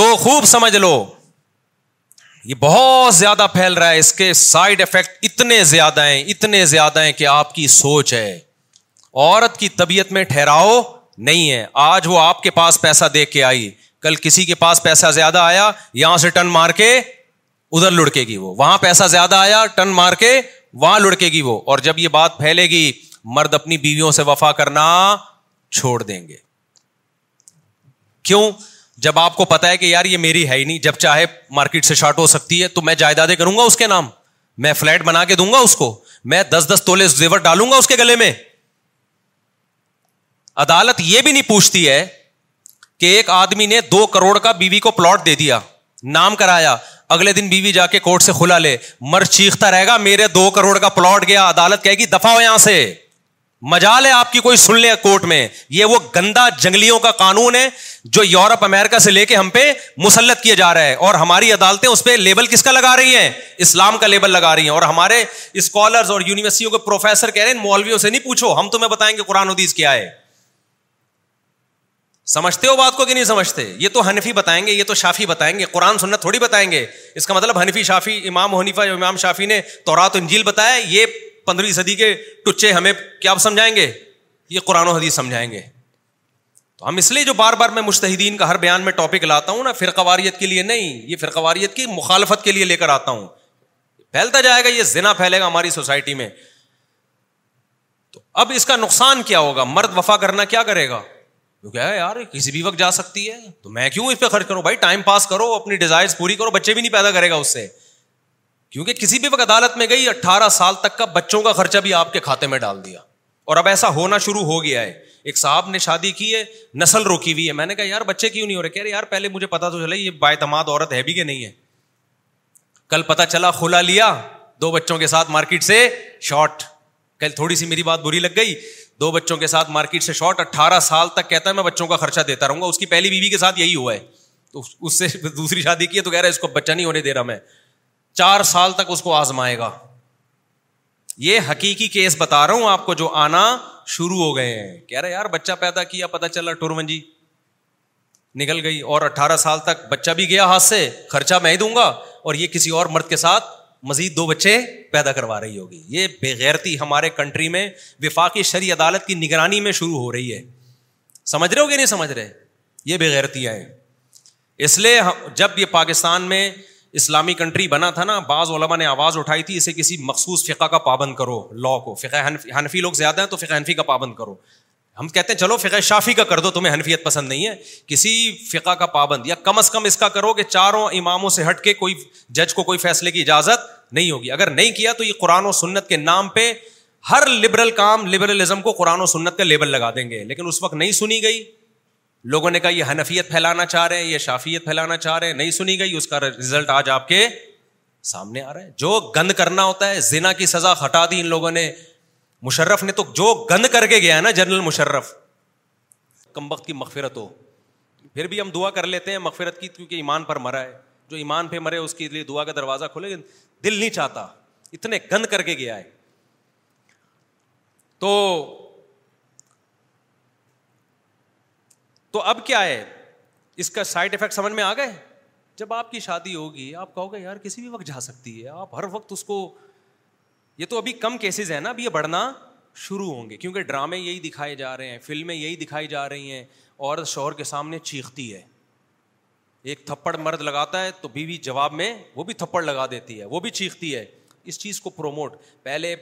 تو خوب سمجھ لو یہ بہت زیادہ پھیل رہا ہے اس کے سائڈ افیکٹ اتنے زیادہ ہیں اتنے زیادہ ہیں کہ آپ کی سوچ ہے عورت کی طبیعت میں ٹھہراؤ نہیں ہے آج وہ آپ کے پاس پیسہ دے کے آئی کل کسی کے پاس پیسہ زیادہ آیا یہاں سے ٹن مار کے ادھر لڑکے گی وہ وہاں پیسہ زیادہ آیا ٹن مار کے وہاں لڑکے گی وہ اور جب یہ بات پھیلے گی مرد اپنی بیویوں سے وفا کرنا چھوڑ دیں گے کیوں جب آپ کو پتا ہے کہ یار یہ میری ہے ہی نہیں جب چاہے مارکیٹ سے شارٹ ہو سکتی ہے تو میں جائیدادیں کروں گا اس کے نام میں فلیٹ بنا کے دوں گا اس کو میں دس دس تولے زیور ڈالوں گا اس کے گلے میں عدالت یہ بھی نہیں پوچھتی ہے کہ ایک آدمی نے دو کروڑ کا بیوی کو پلاٹ دے دیا نام کرایا اگلے دن بیوی جا کے کورٹ سے کھلا لے مر چیختا رہے گا میرے دو کروڑ کا پلاٹ گیا عدالت کہے گی دفاع ہو یہاں سے مجال ہے آپ کی کوئی سن لے میں یہ وہ گندا جنگلیوں کا قانون ہے جو یورپ امیرکا سے لے کے ہم پہ مسلط کیا جا رہا ہے اور ہماری عدالتیں اس پہ لیبل کس کا لگا رہی ہیں اسلام کا لیبل لگا رہی ہیں اور ہمارے اسکالر اور یونیورسٹیوں کے پروفیسر کہہ رہے ہیں مولویوں سے نہیں پوچھو ہم تمہیں بتائیں گے قرآن ادیس کیا ہے سمجھتے ہو بات کو کہ نہیں سمجھتے یہ تو حنفی بتائیں گے یہ تو شافی بتائیں گے قرآن تھوڑی بتائیں گے اس کا مطلب حنفی شافی امام حنیفہ امام شافی نے تورات انجیل بتایا یہ پندرہویں صدی کے ٹچے ہمیں کیا سمجھائیں گے یہ قرآن و حدیث سمجھائیں گے تو ہم اس لیے جو بار بار میں مشتحدین کا ہر بیان میں ٹاپک لاتا ہوں نا فرقہ واریت کے لیے نہیں یہ فرقہ واریت کی مخالفت کے لیے لے کر آتا ہوں پھیلتا جائے گا یہ زنا پھیلے گا ہماری سوسائٹی میں تو اب اس کا نقصان کیا ہوگا مرد وفا کرنا کیا کرے گا کیا یار کسی بھی وقت جا سکتی ہے تو میں کیوں اس پہ خرچ کروں بھائی ٹائم پاس کرو اپنی ڈیزائر پوری کرو بچے بھی نہیں پیدا کرے گا اس سے کیونکہ کسی بھی وقت عدالت میں گئی اٹھارہ سال تک کا بچوں کا خرچہ بھی آپ کے کھاتے میں ڈال دیا اور اب ایسا ہونا شروع ہو گیا ہے ایک صاحب نے شادی کی ہے نسل روکی ہوئی ہے میں نے کہا یار بچے کیوں نہیں ہو رہے کہہ رہے یار پہلے مجھے پتا تو چلا یہ عورت ہے بھی کہ نہیں ہے کل پتا چلا کھلا لیا دو بچوں کے ساتھ مارکیٹ سے شارٹ کل تھوڑی سی میری بات بری لگ گئی دو بچوں کے ساتھ مارکیٹ سے شارٹ اٹھارہ سال تک کہتا ہے میں بچوں کا خرچہ دیتا رہوں گا اس کی پہلی بیوی کے ساتھ یہی ہوا ہے تو اس سے دوسری شادی کی ہے تو کہہ رہا ہے اس کو بچہ نہیں ہونے دے رہا میں چار سال تک اس کو آزمائے گا یہ حقیقی کیس بتا رہا ہوں آپ کو جو آنا شروع ہو گئے ہیں کہہ رہے یار بچہ پیدا کیا پتا چلا ٹورمن جی نکل گئی اور اٹھارہ سال تک بچہ بھی گیا ہاتھ سے خرچہ میں ہی دوں گا اور یہ کسی اور مرد کے ساتھ مزید دو بچے پیدا کروا رہی ہوگی یہ بےغیرتی ہمارے کنٹری میں وفاقی شری عدالت کی نگرانی میں شروع ہو رہی ہے سمجھ رہے ہو کہ نہیں سمجھ رہے یہ بغیرتی ہیں اس لیے جب یہ پاکستان میں اسلامی کنٹری بنا تھا نا بعض علماء نے آواز اٹھائی تھی اسے کسی مخصوص فقہ کا پابند کرو لا کو فقہ حنفی لوگ زیادہ ہیں تو فقہ حنفی کا پابند کرو ہم کہتے ہیں چلو فقہ شافی کا کر دو تمہیں حنفیت پسند نہیں ہے کسی فقہ کا پابند یا کم از کم اس کا کرو کہ چاروں اماموں سے ہٹ کے کوئی جج کو کوئی فیصلے کی اجازت نہیں ہوگی اگر نہیں کیا تو یہ قرآن و سنت کے نام پہ ہر لبرل کام لبرلزم کو قرآن و سنت کا لیبل لگا دیں گے لیکن اس وقت نہیں سنی گئی لوگوں نے کہا یہ حنفیت پھیلانا چاہ رہے ہیں یہ شافیت پھیلانا چاہ رہے ہیں نہیں سنی گئی اس کا ریزلٹ آج آپ کے سامنے آ رہا ہے جو گند کرنا ہوتا ہے زنا کی سزا ہٹا دی ان لوگوں نے مشرف نے تو جو گند کر کے گیا نا جنرل مشرف کم وقت کی مغفرت ہو پھر بھی ہم دعا کر لیتے ہیں مغفرت کی کیونکہ ایمان پر مرا ہے جو ایمان پہ مرے اس کے لیے دعا کا دروازہ کھولے دل نہیں چاہتا اتنے گند کر کے گیا ہے تو تو اب کیا ہے اس کا سائڈ افیکٹ سمجھ میں آ گئے جب آپ کی شادی ہوگی آپ کہو گے یار کسی بھی وقت جا سکتی ہے آپ ہر وقت اس کو یہ تو ابھی کم کیسز ہیں نا اب یہ بڑھنا شروع ہوں گے کیونکہ ڈرامے یہی دکھائے جا رہے ہیں فلمیں یہی دکھائی جا رہی ہیں اور شوہر کے سامنے چیختی ہے ایک تھپڑ مرد لگاتا ہے تو بیوی جواب میں وہ بھی تھپڑ لگا دیتی ہے وہ بھی چیختی ہے اس چیز کو پروموٹ پہلے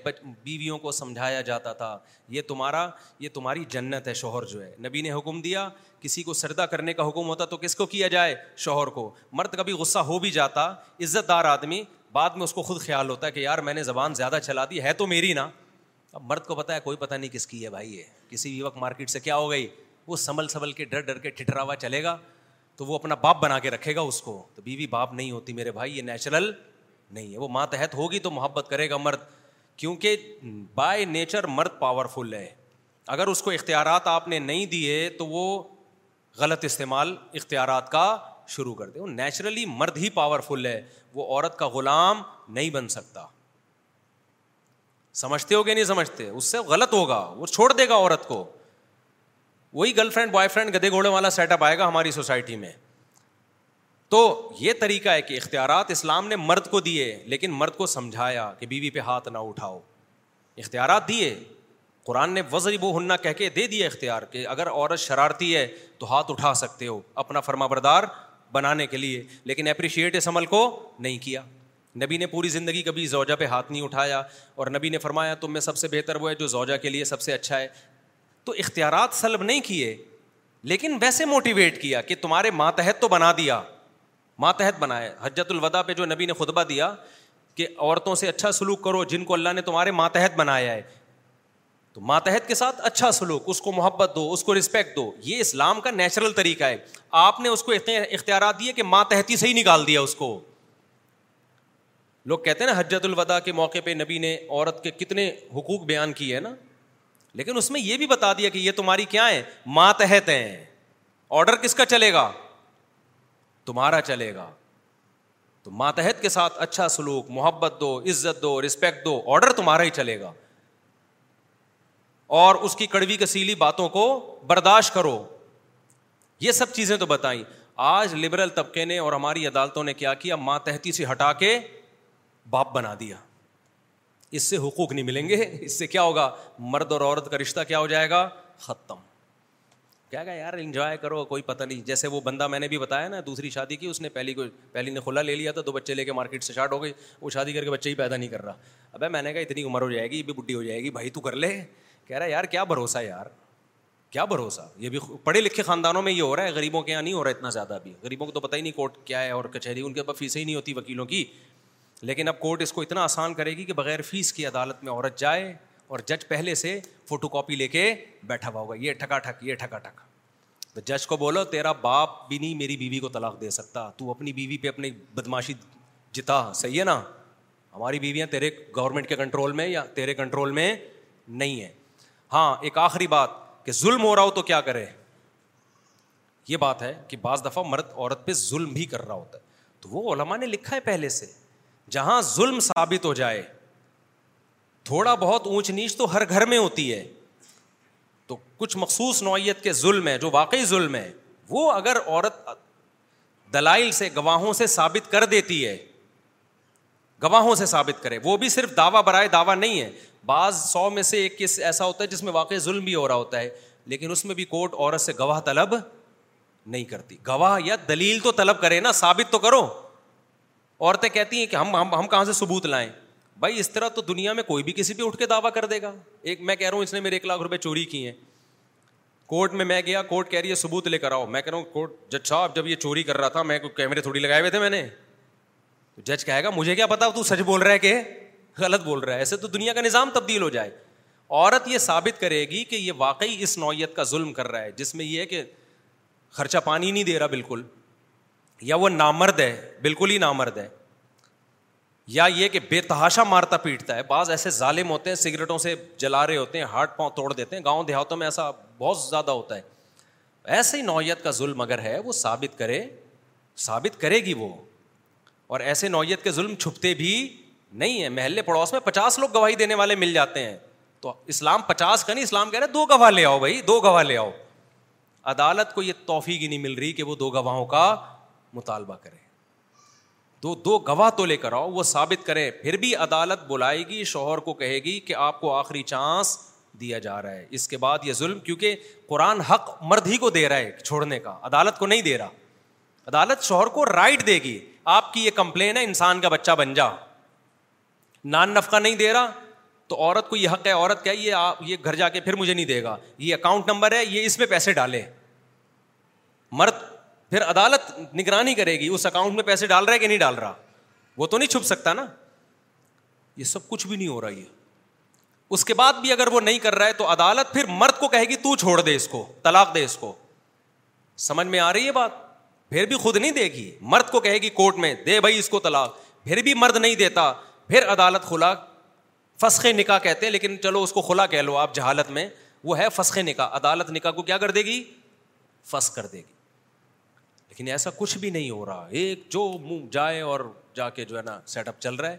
بیویوں کو سمجھایا جاتا تھا یہ تمہارا یہ تمہاری جنت ہے شوہر جو ہے نبی نے حکم دیا کسی کو سردا کرنے کا حکم ہوتا تو کس کو کیا جائے شوہر کو مرد کبھی غصہ ہو بھی جاتا عزت دار آدمی بعد میں اس کو خود خیال ہوتا ہے کہ یار میں نے زبان زیادہ چلا دی ہے تو میری نا اب مرد کو پتہ ہے کوئی پتہ نہیں کس کی ہے بھائی یہ کسی بھی وقت مارکیٹ سے کیا ہو گئی وہ سنبھل سنبھل کے ڈر ڈر کے ٹھٹرا ہوا چلے گا تو وہ اپنا باپ بنا کے رکھے گا اس کو تو بیوی باپ نہیں ہوتی میرے بھائی یہ نیچرل نہیں ہے وہ ماتحت ہوگی تو محبت کرے گا مرد کیونکہ بائی نیچر مرد پاورفل ہے اگر اس کو اختیارات آپ نے نہیں دیے تو وہ غلط استعمال اختیارات کا شروع کر دے وہ نیچرلی مرد ہی پاورفل ہے وہ عورت کا غلام نہیں بن سکتا سمجھتے ہو کہ نہیں سمجھتے اس سے غلط ہوگا وہ چھوڑ دے گا عورت کو وہی گرل فرینڈ بوائے فرینڈ گدے گھوڑے والا سیٹ اپ آئے گا ہماری سوسائٹی میں تو یہ طریقہ ہے کہ اختیارات اسلام نے مرد کو دیے لیکن مرد کو سمجھایا کہ بیوی پہ ہاتھ نہ اٹھاؤ اختیارات دیے قرآن نے وزر وہ ہننا کہہ کے دے دیا اختیار کہ اگر عورت شرارتی ہے تو ہاتھ اٹھا سکتے ہو اپنا فرما بردار بنانے کے لیے لیکن اپریشیٹ اس عمل کو نہیں کیا نبی نے پوری زندگی کبھی زوجہ پہ ہاتھ نہیں اٹھایا اور نبی نے فرمایا تم میں سب سے بہتر وہ ہے جو زوجہ کے لیے سب سے اچھا ہے تو اختیارات سلب نہیں کیے لیکن ویسے موٹیویٹ کیا کہ تمہارے ماتحت تو بنا دیا ماتحت بنایا حجت الوداع پہ جو نبی نے خطبہ دیا کہ عورتوں سے اچھا سلوک کرو جن کو اللہ نے تمہارے ماتحت بنایا ہے تو ماتحت کے ساتھ اچھا سلوک اس کو محبت دو اس کو رسپیکٹ دو یہ اسلام کا نیچرل طریقہ ہے آپ نے اس کو اختیارات دیے کہ ماتحتی سے ہی نکال دیا اس کو لوگ کہتے ہیں نا حجت الوداع کے موقع پہ نبی نے عورت کے کتنے حقوق بیان کیے ہیں نا لیکن اس میں یہ بھی بتا دیا کہ یہ تمہاری کیا ہیں ماتحت ہیں آڈر کس کا چلے گا تمہارا چلے گا تو ماتحت کے ساتھ اچھا سلوک محبت دو عزت دو رسپیکٹ دو آڈر تمہارا ہی چلے گا اور اس کی کڑوی کسیلی باتوں کو برداشت کرو یہ سب چیزیں تو بتائیں آج لبرل طبقے نے اور ہماری عدالتوں نے کیا کیا ماتحتی سے ہٹا کے باپ بنا دیا اس سے حقوق نہیں ملیں گے اس سے کیا ہوگا مرد اور عورت کا رشتہ کیا ہو جائے گا ختم کیا کہا یار انجوائے کرو کوئی پتہ نہیں جیسے وہ بندہ میں نے بھی بتایا نا دوسری شادی کی اس نے پہلی کوئی پہلی نے کھلا لے لیا تھا دو بچے لے کے مارکیٹ سے اسٹارٹ ہو گئی وہ شادی کر کے بچے ہی پیدا نہیں کر رہا اب میں نے کہا اتنی عمر ہو جائے گی یہ بھی بڈھی ہو جائے گی بھائی تو کر لے کہہ رہا ہے یار کیا بھروسہ یار کیا بھروسہ یہ بھی پڑھے لکھے خاندانوں میں یہ ہو رہا ہے غریبوں کے یہاں نہیں ہو رہا ہے اتنا زیادہ ابھی غریبوں کو تو پتہ ہی نہیں کورٹ کیا ہے اور کچہری ان کے پاس فیس ہی نہیں ہوتی وکیلوں کی لیکن اب کورٹ اس کو اتنا آسان کرے گی کہ بغیر فیس کی عدالت میں عورت جائے اور جج پہلے سے فوٹو کاپی لے کے بیٹھا ہوا ہوگا یہ ٹھکا ٹھک یہ ٹھکا ٹھک جج کو بولو تیرا باپ بھی نہیں میری بیوی کو طلاق دے سکتا تو اپنی بیوی پہ اپنی بدماشی جتا صحیح ہے نا ہماری بیویاں تیرے گورنمنٹ کے کنٹرول میں یا تیرے کنٹرول میں نہیں ہے ہاں ایک آخری بات کہ ظلم ہو رہا ہو تو کیا کرے یہ بات ہے کہ بعض دفعہ مرد عورت پہ ظلم بھی کر رہا ہوتا ہے تو وہ علماء نے لکھا ہے پہلے سے جہاں ظلم ثابت ہو جائے تھوڑا بہت اونچ نیچ تو ہر گھر میں ہوتی ہے تو کچھ مخصوص نوعیت کے ظلم ہے جو واقعی ظلم ہے وہ اگر عورت دلائل سے گواہوں سے ثابت کر دیتی ہے گواہوں سے ثابت کرے وہ بھی صرف دعویٰ برائے دعویٰ نہیں ہے بعض سو میں سے ایک کیس ایسا ہوتا ہے جس میں واقعی ظلم بھی ہو رہا ہوتا ہے لیکن اس میں بھی کورٹ عورت سے گواہ طلب نہیں کرتی گواہ یا دلیل تو طلب کرے نا ثابت تو کرو عورتیں کہتی ہیں کہ ہم ہم ہم کہاں سے ثبوت لائیں بھائی اس طرح تو دنیا میں کوئی بھی کسی پہ اٹھ کے دعویٰ کر دے گا ایک میں کہہ رہا ہوں اس نے میرے ایک لاکھ روپے چوری کیے ہیں کورٹ میں میں گیا کورٹ کہہ رہی ہے ثبوت لے کر آؤ میں کہہ رہا ہوں کورٹ جج صاحب جب یہ چوری کر رہا تھا میں کوئی کیمرے تھوڑی لگائے ہوئے تھے میں نے جج کہے گا مجھے کیا پتا تو سچ بول رہا ہے کہ غلط بول رہا ہے ایسے تو دنیا کا نظام تبدیل ہو جائے عورت یہ ثابت کرے گی کہ یہ واقعی اس نوعیت کا ظلم کر رہا ہے جس میں یہ ہے کہ خرچہ پانی نہیں دے رہا بالکل یا وہ نامرد ہے بالکل ہی نامرد ہے یا یہ کہ بے تحاشا مارتا پیٹتا ہے بعض ایسے ظالم ہوتے ہیں سگریٹوں سے جلا رہے ہوتے ہیں ہاٹ پاؤں توڑ دیتے ہیں گاؤں دیہاتوں میں ایسا بہت زیادہ ہوتا ہے ایسی نوعیت کا ظلم اگر ہے وہ ثابت کرے ثابت کرے گی وہ اور ایسے نوعیت کے ظلم چھپتے بھی نہیں ہیں محلے پڑوس میں پچاس لوگ گواہی دینے والے مل جاتے ہیں تو اسلام پچاس کا نہیں اسلام کہہ رہے دو گواہ لے آؤ بھائی دو گواہ لے آؤ عدالت کو یہ توفیق ہی نہیں مل رہی کہ وہ دو گواہوں کا مطالبہ کرے دو گواہ تو لے کر آؤ وہ ثابت کریں پھر بھی عدالت بلائے گی شوہر کو کہے گی کہ آپ کو آخری چانس دیا جا رہا ہے اس کے بعد یہ ظلم کیونکہ قرآن حق مرد ہی کو دے رہا ہے چھوڑنے کا عدالت کو نہیں دے رہا عدالت شوہر کو رائٹ دے گی آپ کی یہ کمپلین ہے انسان کا بچہ بن جا نان نفقہ نہیں دے رہا تو عورت کو یہ حق ہے عورت کیا یہ آپ یہ گھر جا کے پھر مجھے نہیں دے گا یہ اکاؤنٹ نمبر ہے یہ اس میں پیسے ڈالے مرد پھر عدالت نگرانی کرے گی اس اکاؤنٹ میں پیسے ڈال رہا ہے کہ نہیں ڈال رہا وہ تو نہیں چھپ سکتا نا یہ سب کچھ بھی نہیں ہو رہا یہ اس کے بعد بھی اگر وہ نہیں کر رہا ہے تو عدالت پھر مرد کو کہے گی تو چھوڑ دے اس کو طلاق دے اس کو سمجھ میں آ رہی ہے بات پھر بھی خود نہیں دے گی مرد کو کہے گی کورٹ میں دے بھائی اس کو طلاق پھر بھی مرد نہیں دیتا پھر عدالت کھلا فسخ نکاح کہتے ہیں لیکن چلو اس کو کھلا کہہ لو آپ جہالت میں وہ ہے فسخ نکاح عدالت نکاح کو کیا کر دے گی فس کر دے گی لیکن ایسا کچھ بھی نہیں ہو رہا ایک جو منہ جائے اور جا کے جو ہے نا سیٹ اپ چل رہا ہے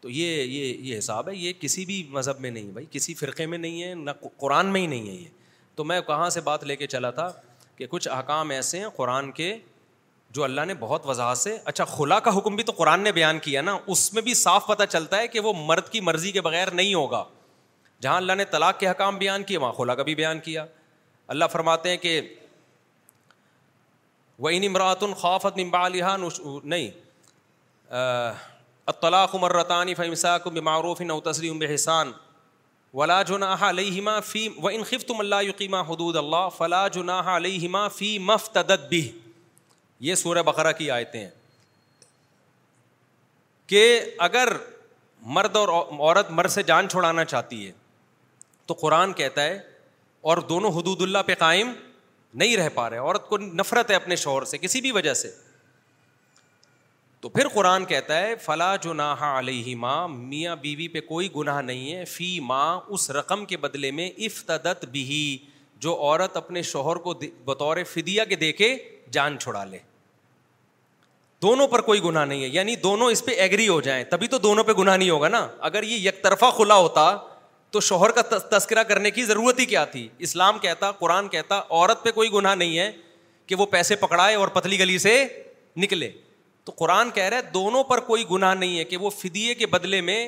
تو یہ یہ یہ حساب ہے یہ کسی بھی مذہب میں نہیں بھائی کسی فرقے میں نہیں ہے نہ قرآن میں ہی نہیں ہے یہ تو میں کہاں سے بات لے کے چلا تھا کہ کچھ احکام ایسے ہیں قرآن کے جو اللہ نے بہت وضاحت سے اچھا خلا کا حکم بھی تو قرآن نے بیان کیا نا اس میں بھی صاف پتہ چلتا ہے کہ وہ مرد کی مرضی کے بغیر نہیں ہوگا جہاں اللہ نے طلاق کے حکام بیان کیے وہاں خلا کا بھی بیان کیا اللہ فرماتے ہیں کہ ان امرات الخوفت نمبا اطلاع مررطانی فمسا کم معروف نو تسری بحسان ولا جناح علیہ فی و ان خفتم اللہ حدود اللہ فلا جناح علیہ فی مفتدت بھی یہ سورہ بقرہ کی آیتیں ہیں کہ اگر مرد اور عورت مرد سے جان چھوڑانا چاہتی ہے تو قرآن کہتا ہے اور دونوں حدود اللہ پہ قائم نہیں رہ پا رہے عورت کو نفرت ہے اپنے شوہر سے کسی بھی وجہ سے تو پھر قرآن کہتا ہے فلاں جو نا علیہ ماں میاں بیوی پہ کوئی گناہ نہیں ہے فی ماں اس رقم کے بدلے میں افتدت بھی جو عورت اپنے شوہر کو بطور فدیا کے دے کے جان چھڑا لے دونوں پر کوئی گناہ نہیں ہے یعنی دونوں اس پہ ایگری ہو جائیں تبھی تو دونوں پہ گناہ نہیں ہوگا نا اگر یہ یک طرفہ کھلا ہوتا تو شوہر کا تذکرہ کرنے کی ضرورت ہی کیا تھی اسلام کہتا قرآن کہتا عورت پہ کوئی گناہ نہیں ہے کہ وہ پیسے پکڑائے اور پتلی گلی سے نکلے تو قرآن کہہ رہے دونوں پر کوئی گناہ نہیں ہے کہ وہ فدیے کے بدلے میں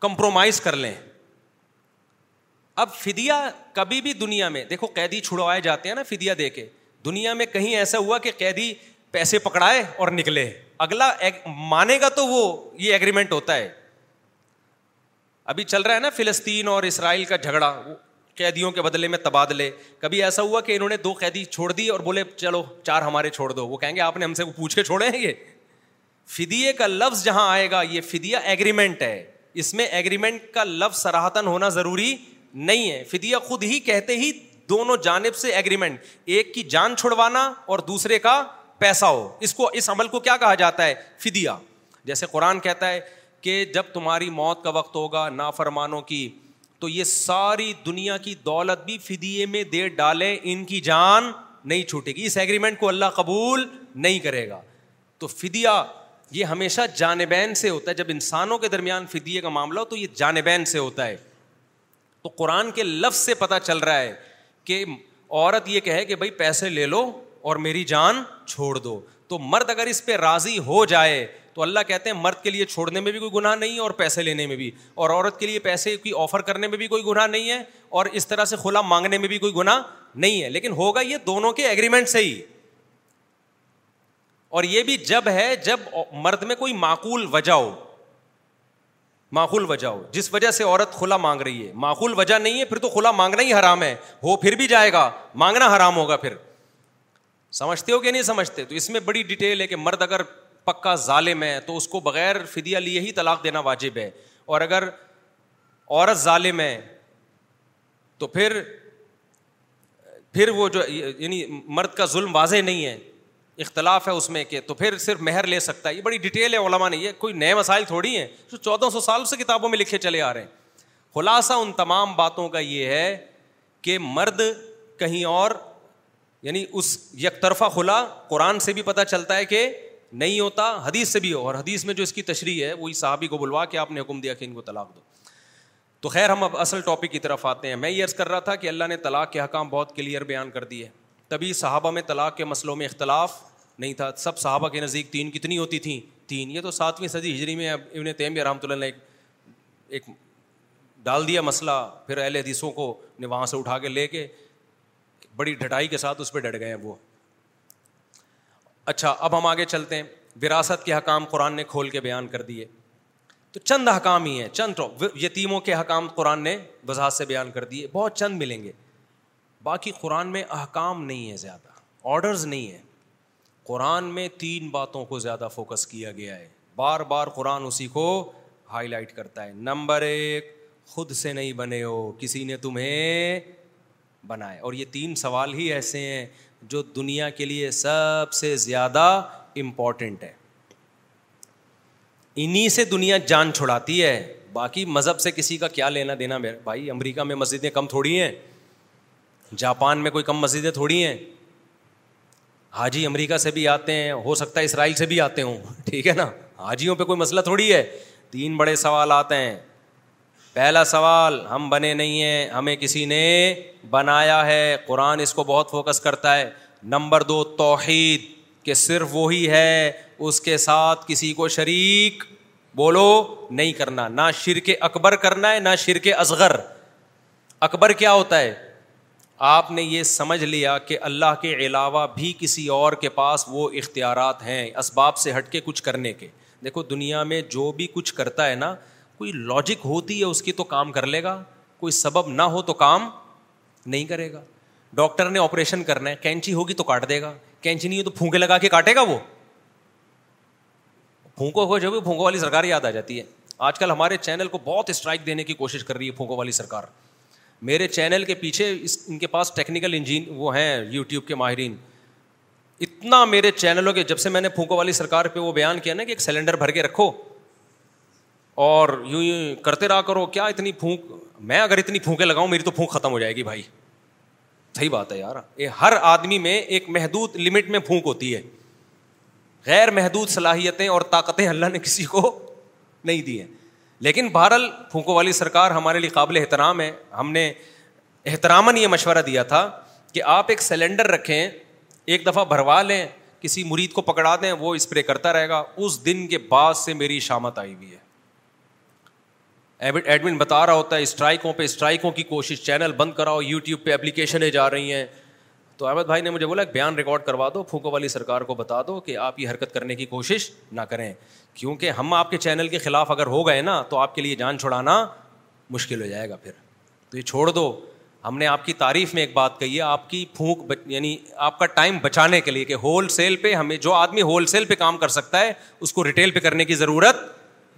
کمپرومائز کر لیں اب فدیا کبھی بھی دنیا میں دیکھو قیدی چھڑوائے جاتے ہیں نا فدیہ دے کے دنیا میں کہیں ایسا ہوا کہ قیدی پیسے پکڑائے اور نکلے اگلا مانے گا تو وہ یہ ایگریمنٹ ہوتا ہے ابھی چل رہا ہے نا فلسطین اور اسرائیل کا جھگڑا قیدیوں کے بدلے میں تبادلے کبھی ایسا ہوا کہ انہوں نے دو قیدی چھوڑ دی اور بولے چلو چار ہمارے چھوڑ دو وہ کہیں گے آپ نے ہم سے پوچھے ہیں یہ فدیے کا لفظ جہاں آئے گا یہ فدیا ایگریمنٹ ہے اس میں ایگریمنٹ کا لفظ سراہتن ہونا ضروری نہیں ہے فدیا خود ہی کہتے ہی دونوں جانب سے ایگریمنٹ ایک کی جان چھڑوانا اور دوسرے کا پیسہ ہو اس کو اس عمل کو کیا کہا جاتا ہے فدیا جیسے قرآن کہتا ہے کہ جب تمہاری موت کا وقت ہوگا نا فرمانوں کی تو یہ ساری دنیا کی دولت بھی فدیے میں دے ڈالے ان کی جان نہیں چھوٹے گی اس ایگریمنٹ کو اللہ قبول نہیں کرے گا تو فدیہ یہ ہمیشہ جانبین سے ہوتا ہے جب انسانوں کے درمیان فدیے کا معاملہ ہو تو یہ جانبین سے ہوتا ہے تو قرآن کے لفظ سے پتہ چل رہا ہے کہ عورت یہ کہے کہ بھائی پیسے لے لو اور میری جان چھوڑ دو تو مرد اگر اس پہ راضی ہو جائے تو اللہ کہتے ہیں مرد کے لیے چھوڑنے میں بھی کوئی گناہ نہیں ہے اور پیسے لینے میں بھی اور عورت کے لیے پیسے کی آفر کرنے میں بھی کوئی گناہ نہیں ہے اور اس طرح سے کھلا مانگنے میں بھی کوئی گناہ نہیں ہے لیکن ہوگا یہ دونوں کے ایگریمنٹ سے ہی اور یہ بھی جب ہے جب مرد میں کوئی معقول وجہ ہو معقول وجہ ہو جس وجہ سے عورت کھلا مانگ رہی ہے معقول وجہ نہیں ہے پھر تو کھلا مانگنا ہی حرام ہے ہو پھر بھی جائے گا مانگنا حرام ہوگا پھر سمجھتے ہو کہ نہیں سمجھتے تو اس میں بڑی ڈیٹیل ہے کہ مرد اگر پکا ظالم ہے تو اس کو بغیر فدیہ لیے ہی طلاق دینا واجب ہے اور اگر عورت ظالم ہے تو پھر پھر وہ جو یعنی مرد کا ظلم واضح نہیں ہے اختلاف ہے اس میں کہ تو پھر صرف مہر لے سکتا ہے یہ بڑی ڈیٹیل ہے علما نے یہ کوئی نئے مسائل تھوڑی ہیں جو چودہ سو سال سے کتابوں میں لکھے چلے آ رہے ہیں خلاصہ ان تمام باتوں کا یہ ہے کہ مرد کہیں اور یعنی اس یک طرفہ خلا قرآن سے بھی پتہ چلتا ہے کہ نہیں ہوتا حدیث سے بھی ہو اور حدیث میں جو اس کی تشریح ہے وہی صحابی کو بلوا کے آپ نے حکم دیا کہ ان کو طلاق دو تو خیر ہم اب اصل ٹاپک کی طرف آتے ہیں میں یہ عرض کر رہا تھا کہ اللہ نے طلاق کے حکام بہت کلیئر بیان کر دی ہے تبھی صحابہ میں طلاق کے مسئلوں میں اختلاف نہیں تھا سب صحابہ کے نزدیک تین کتنی ہوتی تھیں تین یہ تو ساتویں صدی ہجری میں اب ابن تیم رحمۃ اللہ نے ایک ایک ڈال دیا مسئلہ پھر اہل حدیثوں کو نے وہاں سے اٹھا کے لے کے بڑی ڈھٹائی کے ساتھ اس پہ ڈٹ گئے ہیں وہ اچھا اب ہم آگے چلتے ہیں وراثت کے حکام قرآن نے کھول کے بیان کر دیے تو چند حکام ہی ہیں چند یتیموں کے حکام قرآن نے وضاحت سے بیان کر دیے بہت چند ملیں گے باقی قرآن میں احکام نہیں ہے زیادہ آڈرز نہیں ہیں قرآن میں تین باتوں کو زیادہ فوکس کیا گیا ہے بار بار قرآن اسی کو ہائی لائٹ کرتا ہے نمبر ایک خود سے نہیں بنے ہو کسی نے تمہیں بنائے اور یہ تین سوال ہی ایسے ہیں جو دنیا کے لیے سب سے زیادہ امپورٹنٹ ہے انہیں سے دنیا جان چھڑاتی ہے باقی مذہب سے کسی کا کیا لینا دینا بھائی امریکہ میں مسجدیں کم تھوڑی ہیں جاپان میں کوئی کم مسجدیں تھوڑی ہیں حاجی امریکہ سے بھی آتے ہیں ہو سکتا ہے اسرائیل سے بھی آتے ہوں ٹھیک ہے نا حاجیوں پہ کوئی مسئلہ تھوڑی ہے تین بڑے سوال آتے ہیں پہلا سوال ہم بنے نہیں ہیں ہمیں کسی نے بنایا ہے قرآن اس کو بہت فوکس کرتا ہے نمبر دو توحید کہ صرف وہی ہے اس کے ساتھ کسی کو شریک بولو نہیں کرنا نہ شرک اکبر کرنا ہے نہ شرک اصغر اکبر کیا ہوتا ہے آپ نے یہ سمجھ لیا کہ اللہ کے علاوہ بھی کسی اور کے پاس وہ اختیارات ہیں اسباب سے ہٹ کے کچھ کرنے کے دیکھو دنیا میں جو بھی کچھ کرتا ہے نا کوئی لاجک ہوتی ہے اس کی تو کام کر لے گا کوئی سبب نہ ہو تو کام نہیں کرے گا ڈاکٹر نے آپریشن کرنا ہے کینچی ہوگی تو کاٹ دے گا کینچی نہیں ہو تو پھونکے لگا کے کاٹے گا وہ پھونکو ہو جب پھونکو والی سرکار یاد آ جاتی ہے آج کل ہمارے چینل کو بہت اسٹرائک دینے کی کوشش کر رہی ہے پھونکو والی سرکار میرے چینل کے پیچھے اس ان کے پاس ٹیکنیکل انجین وہ ہیں یو ٹیوب کے ماہرین اتنا میرے چینلوں کے جب سے میں نے پھونکو والی سرکار پہ وہ بیان کیا نا کہ ایک سلینڈر بھر کے رکھو اور یوں یوں کرتے رہا کرو کیا اتنی پھونک میں اگر اتنی پھونکیں لگاؤں میری تو پھونک ختم ہو جائے گی بھائی صحیح بات ہے یار ہر آدمی میں ایک محدود لمٹ میں پھونک ہوتی ہے غیر محدود صلاحیتیں اور طاقتیں اللہ نے کسی کو نہیں دی ہیں لیکن بہرحال پھونکوں والی سرکار ہمارے لیے قابل احترام ہے ہم نے احتراماً یہ مشورہ دیا تھا کہ آپ ایک سلینڈر رکھیں ایک دفعہ بھروا لیں کسی مرید کو پکڑا دیں وہ اسپرے کرتا رہے گا اس دن کے بعد سے میری شامت آئی ہوئی ہے ایڈمن بتا رہا ہوتا ہے اسٹرائکوں پہ اسٹرائکوں کی کوشش چینل بند کراؤ یوٹیوب پہ اپلیکیشنیں جا رہی ہیں تو احمد بھائی نے مجھے بولا ایک بیان ریکارڈ کروا دو پھونکو والی سرکار کو بتا دو کہ آپ یہ حرکت کرنے کی کوشش نہ کریں کیونکہ ہم آپ کے چینل کے خلاف اگر ہو گئے نا تو آپ کے لیے جان چھوڑانا مشکل ہو جائے گا پھر تو یہ چھوڑ دو ہم نے آپ کی تعریف میں ایک بات کہی ہے آپ کی پھونک یعنی آپ کا ٹائم بچانے کے لیے کہ ہول سیل پہ ہمیں جو آدمی ہول سیل پہ کام کر سکتا ہے اس کو ریٹیل پہ کرنے کی ضرورت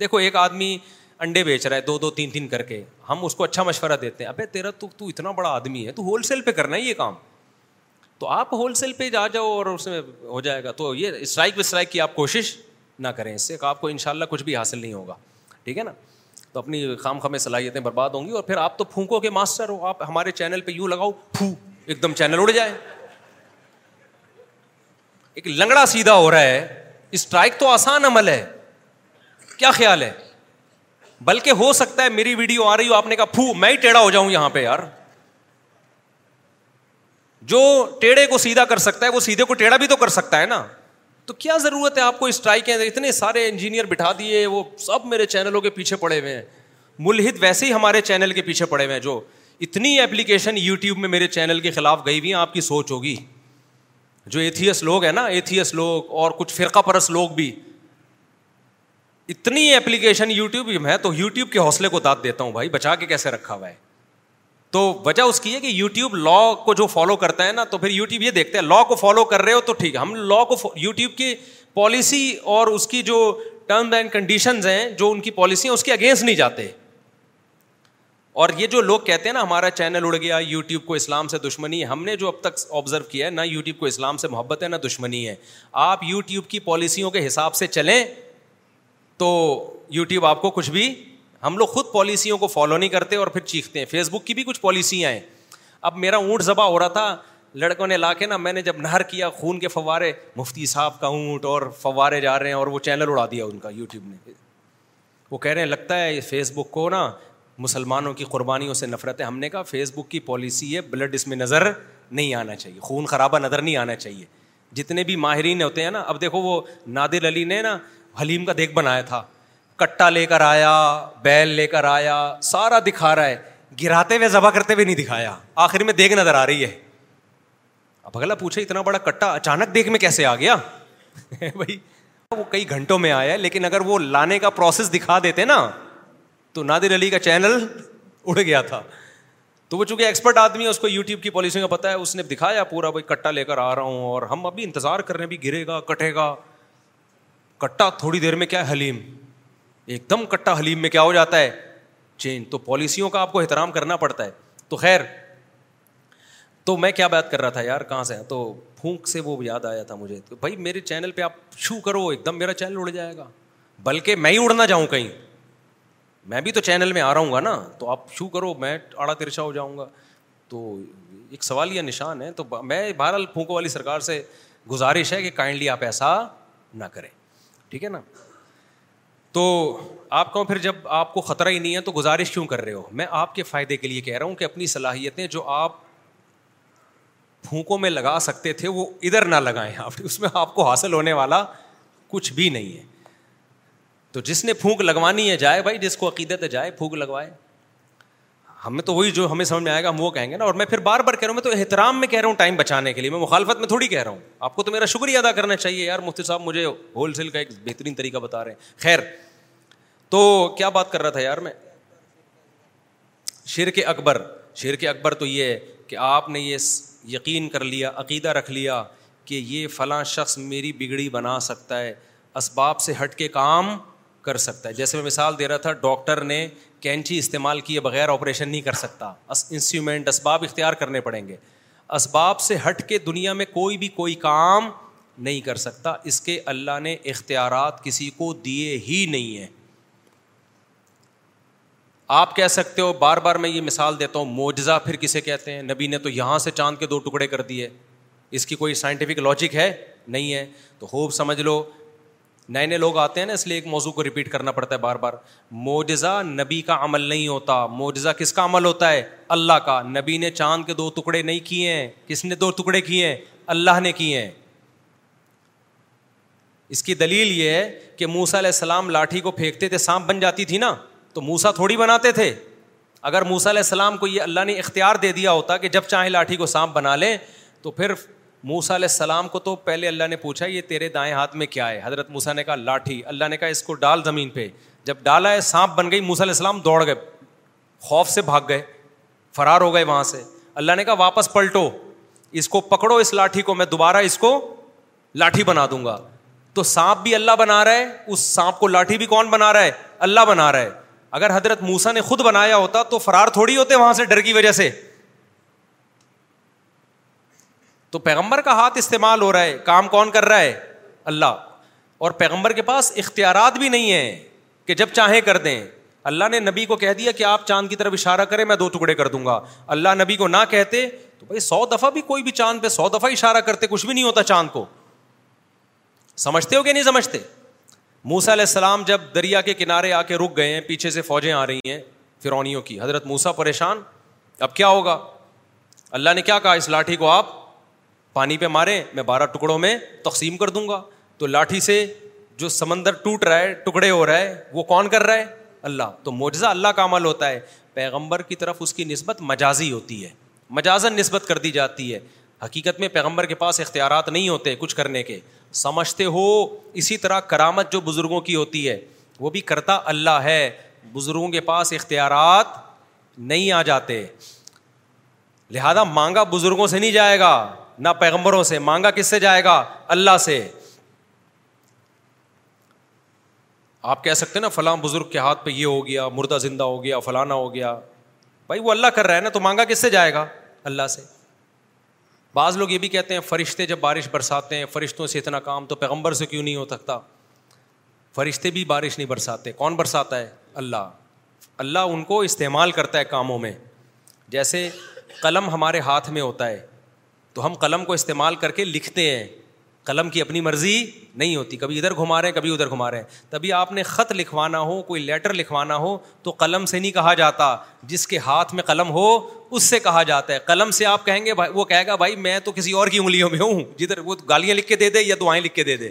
دیکھو ایک آدمی انڈے بیچ رہا ہے دو دو تین تین کر کے ہم اس کو اچھا مشورہ دیتے ہیں ابھی تیرا تو تو اتنا بڑا آدمی ہے تو ہول سیل پہ کرنا ہے یہ کام تو آپ ہول سیل پہ جا جاؤ اور اس میں ہو جائے گا تو یہ اسٹرائک وسٹرائک کی آپ کوشش نہ کریں اس سے آپ کو ان شاء اللہ کچھ بھی حاصل نہیں ہوگا ٹھیک ہے نا تو اپنی خام خمیں صلاحیتیں برباد ہوں گی اور پھر آپ تو پھونکو کے ماسٹر ہو آپ ہمارے چینل پہ یوں لگاؤ پھو ایک دم چینل اڑ جائے ایک لنگڑا سیدھا ہو رہا ہے اسٹرائک تو آسان عمل ہے کیا خیال ہے بلکہ ہو سکتا ہے میری ویڈیو آ رہی ہو آپ نے کہا پھو میں ہی ٹیڑھا ہو جاؤں یہاں پہ یار جو ٹیڑھے کو سیدھا کر سکتا ہے وہ سیدھے کو ٹیڑھا بھی تو کر سکتا ہے نا تو کیا ضرورت ہے آپ کو اسٹرائک اتنے سارے انجینئر بٹھا دیے وہ سب میرے چینلوں کے پیچھے پڑے ہوئے ہیں ملحد ویسے ہی ہمارے چینل کے پیچھے پڑے ہوئے ہیں جو اتنی اپلیکیشن یو ٹیوب میں میرے چینل کے خلاف گئی ہوئی ہیں آپ کی سوچ ہوگی جو ایتھیس لوگ ہیں نا ایتھیس لوگ اور کچھ فرقہ پرس لوگ بھی اتنی اپلیکیشن یو ٹیوب ہے تو یو ٹیوب کے حوصلے کو داد دیتا ہوں بھائی بچا کے کیسے رکھا ہوا ہے تو وجہ اس کی ہے کہ یو ٹیوب لا کو جو فالو کرتا ہے نا تو پھر یو ٹیوب یہ دیکھتے ہیں لا کو فالو کر رہے ہو تو ٹھیک ہے ہم لا کو یو ٹیوب کی پالیسی اور اس کی جو ٹرمز اینڈ کنڈیشنز ہیں جو ان کی پالیسی ہیں اس کے اگینسٹ نہیں جاتے اور یہ جو لوگ کہتے ہیں نا ہمارا چینل اڑ گیا یو ٹیوب کو اسلام سے دشمنی ہے ہم نے جو اب تک آبزرو کیا ہے نہ یو ٹیوب کو اسلام سے محبت ہے نہ دشمنی ہے آپ یو ٹیوب کی پالیسیوں کے حساب سے چلیں تو یوٹیوب آپ کو کچھ بھی ہم لوگ خود پالیسیوں کو فالو نہیں کرتے اور پھر چیختے ہیں فیس بک کی بھی کچھ پالیسیاں ہیں اب میرا اونٹ ذبح ہو رہا تھا لڑکوں نے لا کے نا میں نے جب نہر کیا خون کے فوارے مفتی صاحب کا اونٹ اور فوارے جا رہے ہیں اور وہ چینل اڑا دیا ان کا یوٹیوب نے وہ کہہ رہے ہیں لگتا ہے فیس بک کو نا مسلمانوں کی قربانیوں سے نفرت ہے ہم نے کہا فیس بک کی پالیسی ہے بلڈ اس میں نظر نہیں آنا چاہیے خون خرابہ نظر نہیں آنا چاہیے جتنے بھی ماہرین ہوتے ہیں نا اب دیکھو وہ نادر علی نے نا حلیم کا دیکھ بنایا تھا کٹا لے کر آیا بیل لے کر آیا سارا دکھا رہا ہے گراتے ہوئے ذبح کرتے ہوئے نہیں دکھایا آخر میں دیکھ نظر آ رہی ہے اب اگلا پوچھے اتنا بڑا کٹا اچانک دیکھ میں کیسے آ گیا بھائی وہ کئی گھنٹوں میں آیا لیکن اگر وہ لانے کا پروسیس دکھا دیتے نا تو نادر علی کا چینل اڑ گیا تھا تو وہ چونکہ ایکسپرٹ آدمی ہے اس کو یوٹیوب کی پالیسی کا پتا ہے اس نے دکھایا پورا بھائی کٹا لے کر آ رہا ہوں اور ہم ابھی انتظار کر رہے ہیں بھی گرے گا کٹے گا کٹا تھوڑی دیر میں کیا ہے حلیم ایک دم کٹا حلیم میں کیا ہو جاتا ہے چینج تو پالیسیوں کا آپ کو احترام کرنا پڑتا ہے تو خیر تو میں کیا بات کر رہا تھا یار کہاں سے تو پھونک سے وہ یاد آیا تھا مجھے تو بھائی میرے چینل پہ آپ شو کرو ایک دم میرا چینل اڑ جائے گا بلکہ میں ہی اڑ نہ جاؤں کہیں میں بھی تو چینل میں آ رہا ہوں گا نا تو آپ شو کرو میں آڑا ترچا ہو جاؤں گا تو ایک سوال یا نشان ہے تو میں بہرحال پھونکوں والی سرکار سے گزارش ہے کہ کائنڈلی آپ ایسا نہ کریں ٹھیک ہے نا تو آپ کہوں پھر جب آپ کو خطرہ ہی نہیں ہے تو گزارش کیوں کر رہے ہو میں آپ کے فائدے کے لیے کہہ رہا ہوں کہ اپنی صلاحیتیں جو آپ پھونکوں میں لگا سکتے تھے وہ ادھر نہ لگائیں آپ اس میں آپ کو حاصل ہونے والا کچھ بھی نہیں ہے تو جس نے پھونک لگوانی ہے جائے بھائی جس کو عقیدت ہے جائے پھونک لگوائے ہمیں تو وہی جو ہمیں سمجھ میں آئے گا ہم وہ کہیں گے نا اور میں پھر بار بار کہہ رہا ہوں میں تو احترام میں کہہ رہا ہوں ٹائم بچانے کے لیے میں مخالفت میں تھوڑی کہہ رہا ہوں آپ کو تو میرا شکریہ ادا کرنا چاہیے یار مفتی صاحب مجھے ہول سیل کا ایک بہترین طریقہ بتا رہے ہیں خیر تو کیا بات کر رہا تھا یار میں شیر کے اکبر شیر کے اکبر تو یہ ہے کہ آپ نے یہ یقین کر لیا عقیدہ رکھ لیا کہ یہ فلاں شخص میری بگڑی بنا سکتا ہے اسباب سے ہٹ کے کام کر سکتا ہے جیسے میں مثال دے رہا تھا ڈاکٹر نے کینچی استعمال کیے بغیر آپریشن نہیں کر سکتا انسٹرومنٹ اسباب اختیار کرنے پڑیں گے اسباب سے ہٹ کے دنیا میں کوئی بھی کوئی کام نہیں کر سکتا اس کے اللہ نے اختیارات کسی کو دیے ہی نہیں ہیں آپ کہہ سکتے ہو بار بار میں یہ مثال دیتا ہوں موجزہ پھر کسے کہتے ہیں نبی نے تو یہاں سے چاند کے دو ٹکڑے کر دیے اس کی کوئی سائنٹیفک لاجک ہے نہیں ہے تو خوب سمجھ لو نئے نئے لوگ آتے ہیں نا اس لیے ایک موضوع کو رپیٹ کرنا پڑتا ہے بار بار معجزہ نبی کا عمل نہیں ہوتا معجزہ کس کا عمل ہوتا ہے اللہ کا نبی نے چاند کے دو ٹکڑے نہیں کیے ہیں کس نے دو ٹکڑے کیے ہیں اللہ نے کیے ہیں اس کی دلیل یہ ہے کہ موسا علیہ السلام لاٹھی کو پھینکتے تھے سانپ بن جاتی تھی نا تو موسا تھوڑی بناتے تھے اگر موسا علیہ السلام کو یہ اللہ نے اختیار دے دیا ہوتا کہ جب چاہیں لاٹھی کو سانپ بنا لیں تو پھر موسا علیہ السلام کو تو پہلے اللہ نے پوچھا یہ تیرے دائیں ہاتھ میں کیا ہے حضرت موسا نے کہا لاٹھی اللہ نے کہا اس کو ڈال زمین پہ جب ڈالا ہے سانپ بن گئی موسا علیہ السلام دوڑ گئے خوف سے بھاگ گئے فرار ہو گئے وہاں سے اللہ نے کہا واپس پلٹو اس کو پکڑو اس لاٹھی کو میں دوبارہ اس کو لاٹھی بنا دوں گا تو سانپ بھی اللہ بنا رہا ہے اس سانپ کو لاٹھی بھی کون بنا رہا ہے اللہ بنا رہا ہے اگر حضرت موسا نے خود بنایا ہوتا تو فرار تھوڑی ہوتے وہاں سے ڈر کی وجہ سے تو پیغمبر کا ہاتھ استعمال ہو رہا ہے کام کون کر رہا ہے اللہ اور پیغمبر کے پاس اختیارات بھی نہیں ہیں کہ جب چاہیں کر دیں اللہ نے نبی کو کہہ دیا کہ آپ چاند کی طرف اشارہ کریں میں دو ٹکڑے کر دوں گا اللہ نبی کو نہ کہتے تو بھائی سو دفعہ بھی کوئی بھی چاند پہ سو دفعہ اشارہ کرتے کچھ بھی نہیں ہوتا چاند کو سمجھتے ہو کہ نہیں سمجھتے موسا علیہ السلام جب دریا کے کنارے آ کے رک گئے ہیں پیچھے سے فوجیں آ رہی ہیں فرونیوں کی حضرت موسا پریشان اب کیا ہوگا اللہ نے کیا کہا اس لاٹھی کو آپ پانی پہ مارے میں بارہ ٹکڑوں میں تقسیم کر دوں گا تو لاٹھی سے جو سمندر ٹوٹ رہا ہے ٹکڑے ہو رہا ہے وہ کون کر رہا ہے اللہ تو معجزہ اللہ کا عمل ہوتا ہے پیغمبر کی طرف اس کی نسبت مجازی ہوتی ہے مجازن نسبت کر دی جاتی ہے حقیقت میں پیغمبر کے پاس اختیارات نہیں ہوتے کچھ کرنے کے سمجھتے ہو اسی طرح کرامت جو بزرگوں کی ہوتی ہے وہ بھی کرتا اللہ ہے بزرگوں کے پاس اختیارات نہیں آ جاتے لہذا مانگا بزرگوں سے نہیں جائے گا نہ پیغمبروں سے مانگا کس سے جائے گا اللہ سے آپ کہہ سکتے ہیں نا فلاں بزرگ کے ہاتھ پہ یہ ہو گیا مردہ زندہ ہو گیا فلانا ہو گیا بھائی وہ اللہ کر رہا ہے نا تو مانگا کس سے جائے گا اللہ سے بعض لوگ یہ بھی کہتے ہیں فرشتے جب بارش برساتے ہیں فرشتوں سے اتنا کام تو پیغمبر سے کیوں نہیں ہو سکتا فرشتے بھی بارش نہیں برساتے کون برساتا ہے اللہ اللہ ان کو استعمال کرتا ہے کاموں میں جیسے قلم ہمارے ہاتھ میں ہوتا ہے تو ہم قلم کو استعمال کر کے لکھتے ہیں قلم کی اپنی مرضی نہیں ہوتی کبھی ادھر گھما رہے ہیں کبھی ادھر گھما رہے ہیں تبھی آپ نے خط لکھوانا ہو کوئی لیٹر لکھوانا ہو تو قلم سے نہیں کہا جاتا جس کے ہاتھ میں قلم ہو اس سے کہا جاتا ہے قلم سے آپ کہیں گے وہ کہے گا بھائی میں تو کسی اور کی انگلیوں میں ہوں جدھر وہ گالیاں لکھ کے دے دے یا دعائیں لکھ کے دے دے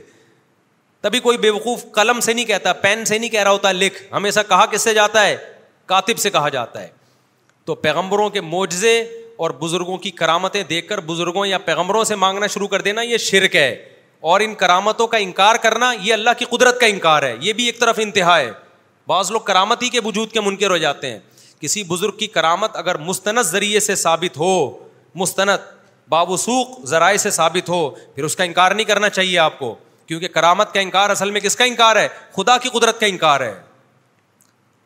تبھی کوئی بیوقوف قلم سے نہیں کہتا پین سے نہیں کہہ رہا ہوتا لکھ ہمیشہ کہا کس سے جاتا ہے کاتب سے کہا جاتا ہے تو پیغمبروں کے معجزے اور بزرگوں کی کرامتیں دیکھ کر بزرگوں یا پیغمبروں سے مانگنا شروع کر دینا یہ شرک ہے اور ان کرامتوں کا انکار کرنا یہ اللہ کی قدرت کا انکار ہے یہ بھی ایک طرف انتہا ہے بعض لوگ کرامت ہی کے وجود کے منکر ہو جاتے ہیں کسی بزرگ کی کرامت اگر مستند ذریعے سے ثابت ہو مستند باب ذرائع سے ثابت ہو پھر اس کا انکار نہیں کرنا چاہیے آپ کو کیونکہ کرامت کا انکار اصل میں کس کا انکار ہے خدا کی قدرت کا انکار ہے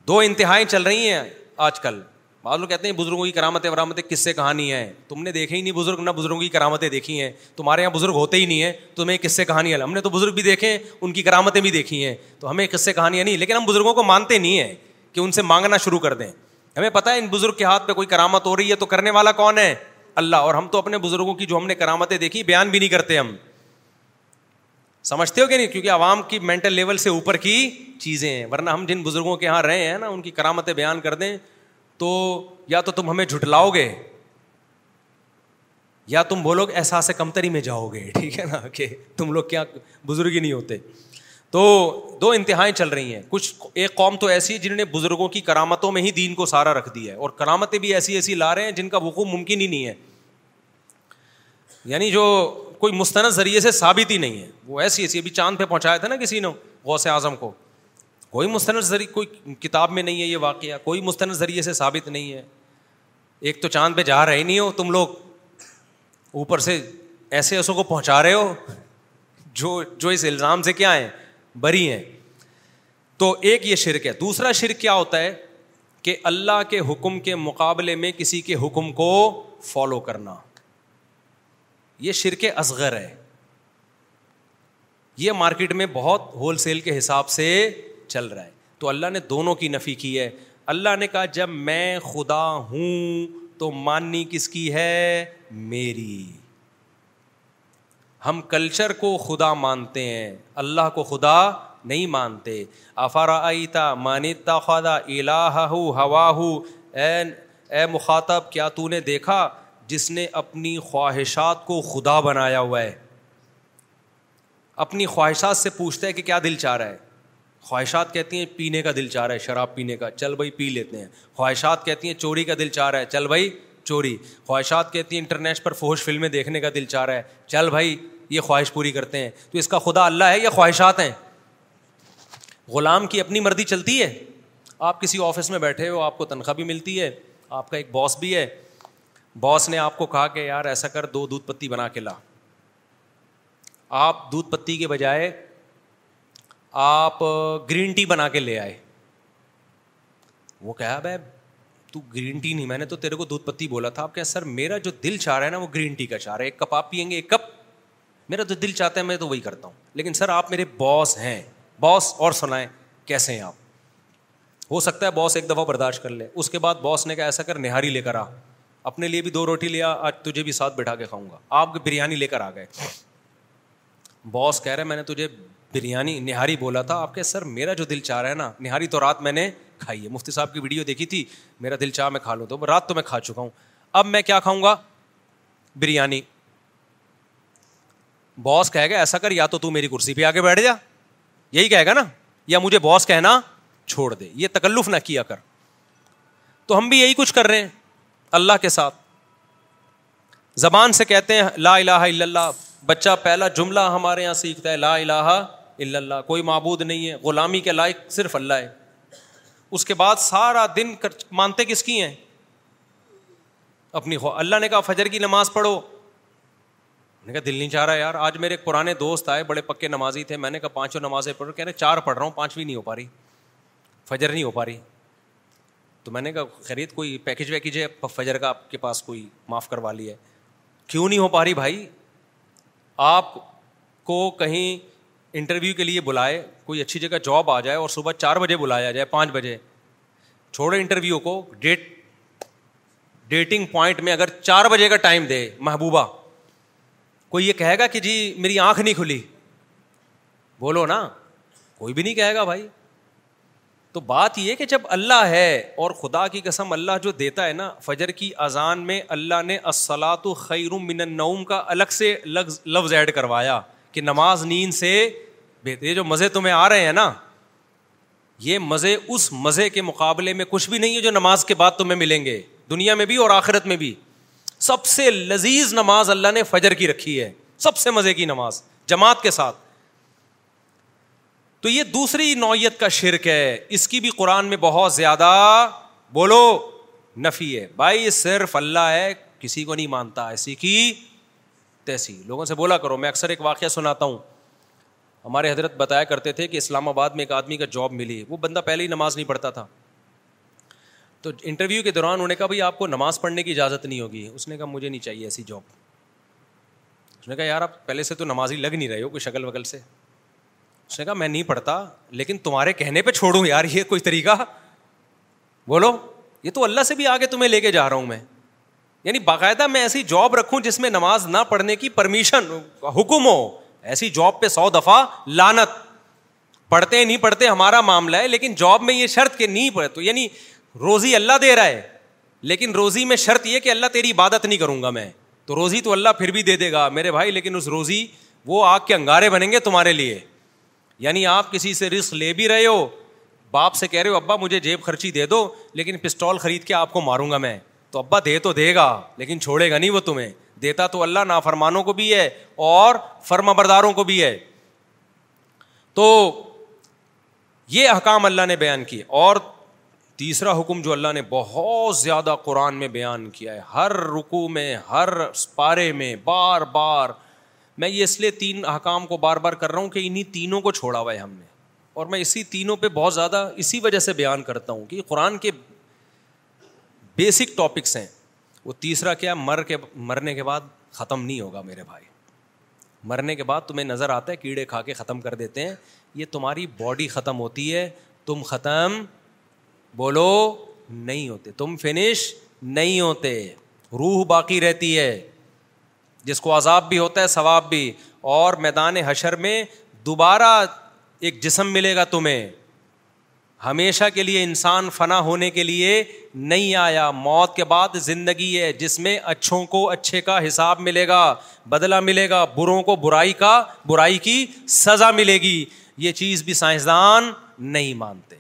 دو انتہائیں چل رہی ہیں آج کل بعض لوگ کہتے ہیں بزرگوں کی کرامتیں ورامتیں کس سے کہانی ہے تم نے دیکھے ہی نہیں بزرگ نہ بزرگوں کی کرامتیں دیکھی ہیں تمہارے یہاں بزرگ ہوتے ہی نہیں ہیں تمہیں کس سے کہانی ہے ہم نے تو بزرگ بھی دیکھے ہیں ان کی کرامتیں بھی دیکھی ہیں تو ہمیں کس سے کہانیاں نہیں لیکن ہم بزرگوں کو مانتے نہیں ہیں کہ ان سے مانگنا شروع کر دیں ہمیں پتہ ہے ان بزرگ کے ہاتھ پہ کوئی کرامت ہو رہی ہے تو کرنے والا کون ہے اللہ اور ہم تو اپنے بزرگوں کی جو ہم نے کرامتیں دیکھی بیان بھی نہیں کرتے ہم سمجھتے ہو کہ نہیں کیونکہ عوام کی مینٹل لیول سے اوپر کی چیزیں ہیں ورنہ ہم جن بزرگوں کے یہاں رہے ہیں نا ان کی کرامتیں بیان کر دیں تو یا تو تم ہمیں جھٹلاؤ گے یا تم بولو گے احساس کمتری میں جاؤ گے ٹھیک ہے نا کہ تم لوگ کیا بزرگ ہی نہیں ہوتے تو دو انتہائیں چل رہی ہیں کچھ ایک قوم تو ایسی ہے جنہوں نے بزرگوں کی کرامتوں میں ہی دین کو سارا رکھ دیا ہے اور کرامتیں بھی ایسی ایسی لا رہے ہیں جن کا وقوع ممکن ہی نہیں ہے یعنی جو کوئی مستند ذریعے سے ثابت ہی نہیں ہے وہ ایسی ایسی ابھی چاند پہ پہنچایا تھا نا کسی نے غوث اعظم کو کوئی مستند ذریعہ کوئی کتاب میں نہیں ہے یہ واقعہ کوئی مستند ذریعے سے ثابت نہیں ہے ایک تو چاند پہ جا رہے نہیں ہو تم لوگ اوپر سے ایسے ایسوں کو پہنچا رہے ہو جو جو اس الزام سے کیا ہیں بری ہیں تو ایک یہ شرک ہے دوسرا شرک کیا ہوتا ہے کہ اللہ کے حکم کے مقابلے میں کسی کے حکم کو فالو کرنا یہ شرک اصغر ہے یہ مارکیٹ میں بہت ہول سیل کے حساب سے چل رہا ہے تو اللہ نے دونوں کی نفی کی ہے اللہ نے کہا جب میں خدا ہوں تو ماننی کس کی ہے میری ہم کلچر کو خدا مانتے ہیں اللہ کو خدا نہیں مانتے آفارا آئیتا مانتا خدا الا ہوا ہو اے مخاطب کیا تو نے دیکھا جس نے اپنی خواہشات کو خدا بنایا ہوا ہے اپنی خواہشات سے پوچھتا ہے کہ کیا دل چاہ رہا ہے خواہشات کہتی ہیں پینے کا دل چاہ رہا ہے شراب پینے کا چل بھائی پی لیتے ہیں خواہشات کہتی ہیں چوری کا دل چاہ رہا ہے چل بھائی چوری خواہشات کہتی ہیں انٹرنیٹ پر فوش فلمیں دیکھنے کا دل چاہ رہا ہے چل بھائی یہ خواہش پوری کرتے ہیں تو اس کا خدا اللہ ہے یہ خواہشات ہیں غلام کی اپنی مرضی چلتی ہے آپ کسی آفس میں بیٹھے ہو آپ کو تنخواہ بھی ملتی ہے آپ کا ایک باس بھی ہے باس نے آپ کو کہا کہ یار ایسا کر دو دودھ پتی بنا کے لا آپ دودھ پتی کے بجائے آپ گرین ٹی بنا کے لے آئے وہ کہا بھائی تو گرین ٹی نہیں میں نے تو تیرے کو دودھ پتی بولا تھا آپ کہہ سر میرا جو دل چاہ رہا ہے نا وہ گرین ٹی کا چاہ رہا ہے ایک کپ آپ پئیں گے ایک کپ میرا جو دل چاہتا ہے میں تو وہی کرتا ہوں لیکن سر آپ میرے باس ہیں باس اور سنائیں کیسے ہیں آپ ہو سکتا ہے باس ایک دفعہ برداشت کر لے اس کے بعد باس نے کہا ایسا کر نہاری لے کر آ اپنے لیے بھی دو روٹی لیا آج تجھے بھی ساتھ بیٹھا کے کھاؤں گا آپ بریانی لے کر آ گئے باس کہہ رہے میں نے تجھے بریانی نہاری بولا تھا آپ کے سر میرا جو دل چاہ رہا ہے نا نہاری تو رات میں نے کھائی ہے مفتی صاحب کی ویڈیو دیکھی تھی میرا دل چاہ میں کھا لوں تو رات تو میں کھا چکا ہوں اب میں کیا کھاؤں گا بریانی باس کہے گا ایسا کر یا تو میری کرسی پہ آگے بیٹھ جا یہی کہے گا نا یا مجھے باس کہنا چھوڑ دے یہ تکلف نہ کیا کر تو ہم بھی یہی کچھ کر رہے ہیں اللہ کے ساتھ زبان سے کہتے ہیں لا الہ الا اللہ بچہ پہلا جملہ ہمارے یہاں سیکھتا ہے لا الہ الا اللہ کوئی معبود نہیں ہے غلامی کے لائق صرف اللہ ہے اس کے بعد سارا دن مانتے کس کی ہیں اپنی اللہ نے کہا فجر کی نماز پڑھو میں نے کہا دل نہیں چاہ رہا یار آج میرے پرانے دوست آئے بڑے پکے نمازی تھے میں نے کہا پانچوں نمازیں پڑھو رہے چار پڑھ رہا ہوں پانچویں نہیں ہو پا رہی فجر نہیں ہو پا رہی تو میں نے کہا خرید کوئی پیکج ویکیج ہے فجر کا آپ کے پاس کوئی معاف کروا لی ہے کیوں نہیں ہو پا رہی بھائی آپ کو کہیں انٹرویو کے لیے بلائے کوئی اچھی جگہ جاب آ جائے اور صبح چار بجے بلایا جائے پانچ بجے چھوڑے انٹرویو کو ڈیٹ ڈیٹنگ پوائنٹ میں اگر چار بجے کا ٹائم دے محبوبہ کوئی یہ کہے گا کہ جی میری آنکھ نہیں کھلی بولو نا کوئی بھی نہیں کہے گا بھائی تو بات یہ کہ جب اللہ ہے اور خدا کی قسم اللہ جو دیتا ہے نا فجر کی اذان میں اللہ نے السلاۃ خیر من النوم کا الگ سے لفظ ایڈ کروایا کہ نماز نیند سے یہ جو مزے تمہیں آ رہے ہیں نا یہ مزے اس مزے کے مقابلے میں کچھ بھی نہیں ہے جو نماز کے بعد تمہیں ملیں گے دنیا میں بھی اور آخرت میں بھی سب سے لذیذ نماز اللہ نے فجر کی رکھی ہے سب سے مزے کی نماز جماعت کے ساتھ تو یہ دوسری نوعیت کا شرک ہے اس کی بھی قرآن میں بہت زیادہ بولو نفی ہے بھائی صرف اللہ ہے کسی کو نہیں مانتا ایسی کی تیسی لوگوں سے بولا کرو میں اکثر ایک واقعہ سناتا ہوں ہمارے حضرت بتایا کرتے تھے کہ اسلام آباد میں ایک آدمی کا جاب ملی وہ بندہ پہلے ہی نماز نہیں پڑھتا تھا تو انٹرویو کے دوران انہوں نے کہا بھائی آپ کو نماز پڑھنے کی اجازت نہیں ہوگی اس نے کہا مجھے نہیں چاہیے ایسی جاب اس نے کہا یار آپ پہلے سے تو نماز ہی لگ نہیں رہے ہو کوئی شکل وکل سے اس نے کہا میں نہیں پڑھتا لیکن تمہارے کہنے پہ چھوڑوں یار یہ کوئی طریقہ بولو یہ تو اللہ سے بھی آگے تمہیں لے کے جا رہا ہوں میں یعنی باقاعدہ میں ایسی جاب رکھوں جس میں نماز نہ پڑھنے کی پرمیشن حکم ہو ایسی جاب پہ سو دفعہ لانت پڑھتے نہیں پڑھتے ہمارا معاملہ ہے لیکن جاب میں یہ شرط کہ نہیں پڑھ تو یعنی روزی اللہ دے رہا ہے لیکن روزی میں شرط یہ کہ اللہ تیری عبادت نہیں کروں گا میں تو روزی تو اللہ پھر بھی دے دے گا میرے بھائی لیکن اس روزی وہ آگ کے انگارے بنیں گے تمہارے لیے یعنی آپ کسی سے رسک لے بھی رہے ہو باپ سے کہہ رہے ہو ابا مجھے جیب خرچی دے دو لیکن پسٹول خرید کے آپ کو ماروں گا میں تو ابا دے تو دے گا لیکن چھوڑے گا نہیں وہ تمہیں دیتا تو اللہ نا فرمانوں کو بھی ہے اور فرما برداروں کو بھی ہے تو یہ احکام اللہ نے بیان کیے اور تیسرا حکم جو اللہ نے بہت زیادہ قرآن میں بیان کیا ہے ہر رکو میں ہر پارے میں بار بار میں یہ اس لیے تین احکام کو بار بار کر رہا ہوں کہ انہیں تینوں کو چھوڑا ہوا ہے ہم نے اور میں اسی تینوں پہ بہت زیادہ اسی وجہ سے بیان کرتا ہوں کہ قرآن کے بیسک ٹاپکس ہیں وہ تیسرا کیا مر کے مرنے کے بعد ختم نہیں ہوگا میرے بھائی مرنے کے بعد تمہیں نظر آتا ہے کیڑے کھا کے ختم کر دیتے ہیں یہ تمہاری باڈی ختم ہوتی ہے تم ختم بولو نہیں ہوتے تم فنش نہیں ہوتے روح باقی رہتی ہے جس کو عذاب بھی ہوتا ہے ثواب بھی اور میدان حشر میں دوبارہ ایک جسم ملے گا تمہیں ہمیشہ کے لیے انسان فنا ہونے کے لیے نہیں آیا موت کے بعد زندگی ہے جس میں اچھوں کو اچھے کا حساب ملے گا بدلہ ملے گا بروں کو برائی کا برائی کی سزا ملے گی یہ چیز بھی سائنسدان نہیں مانتے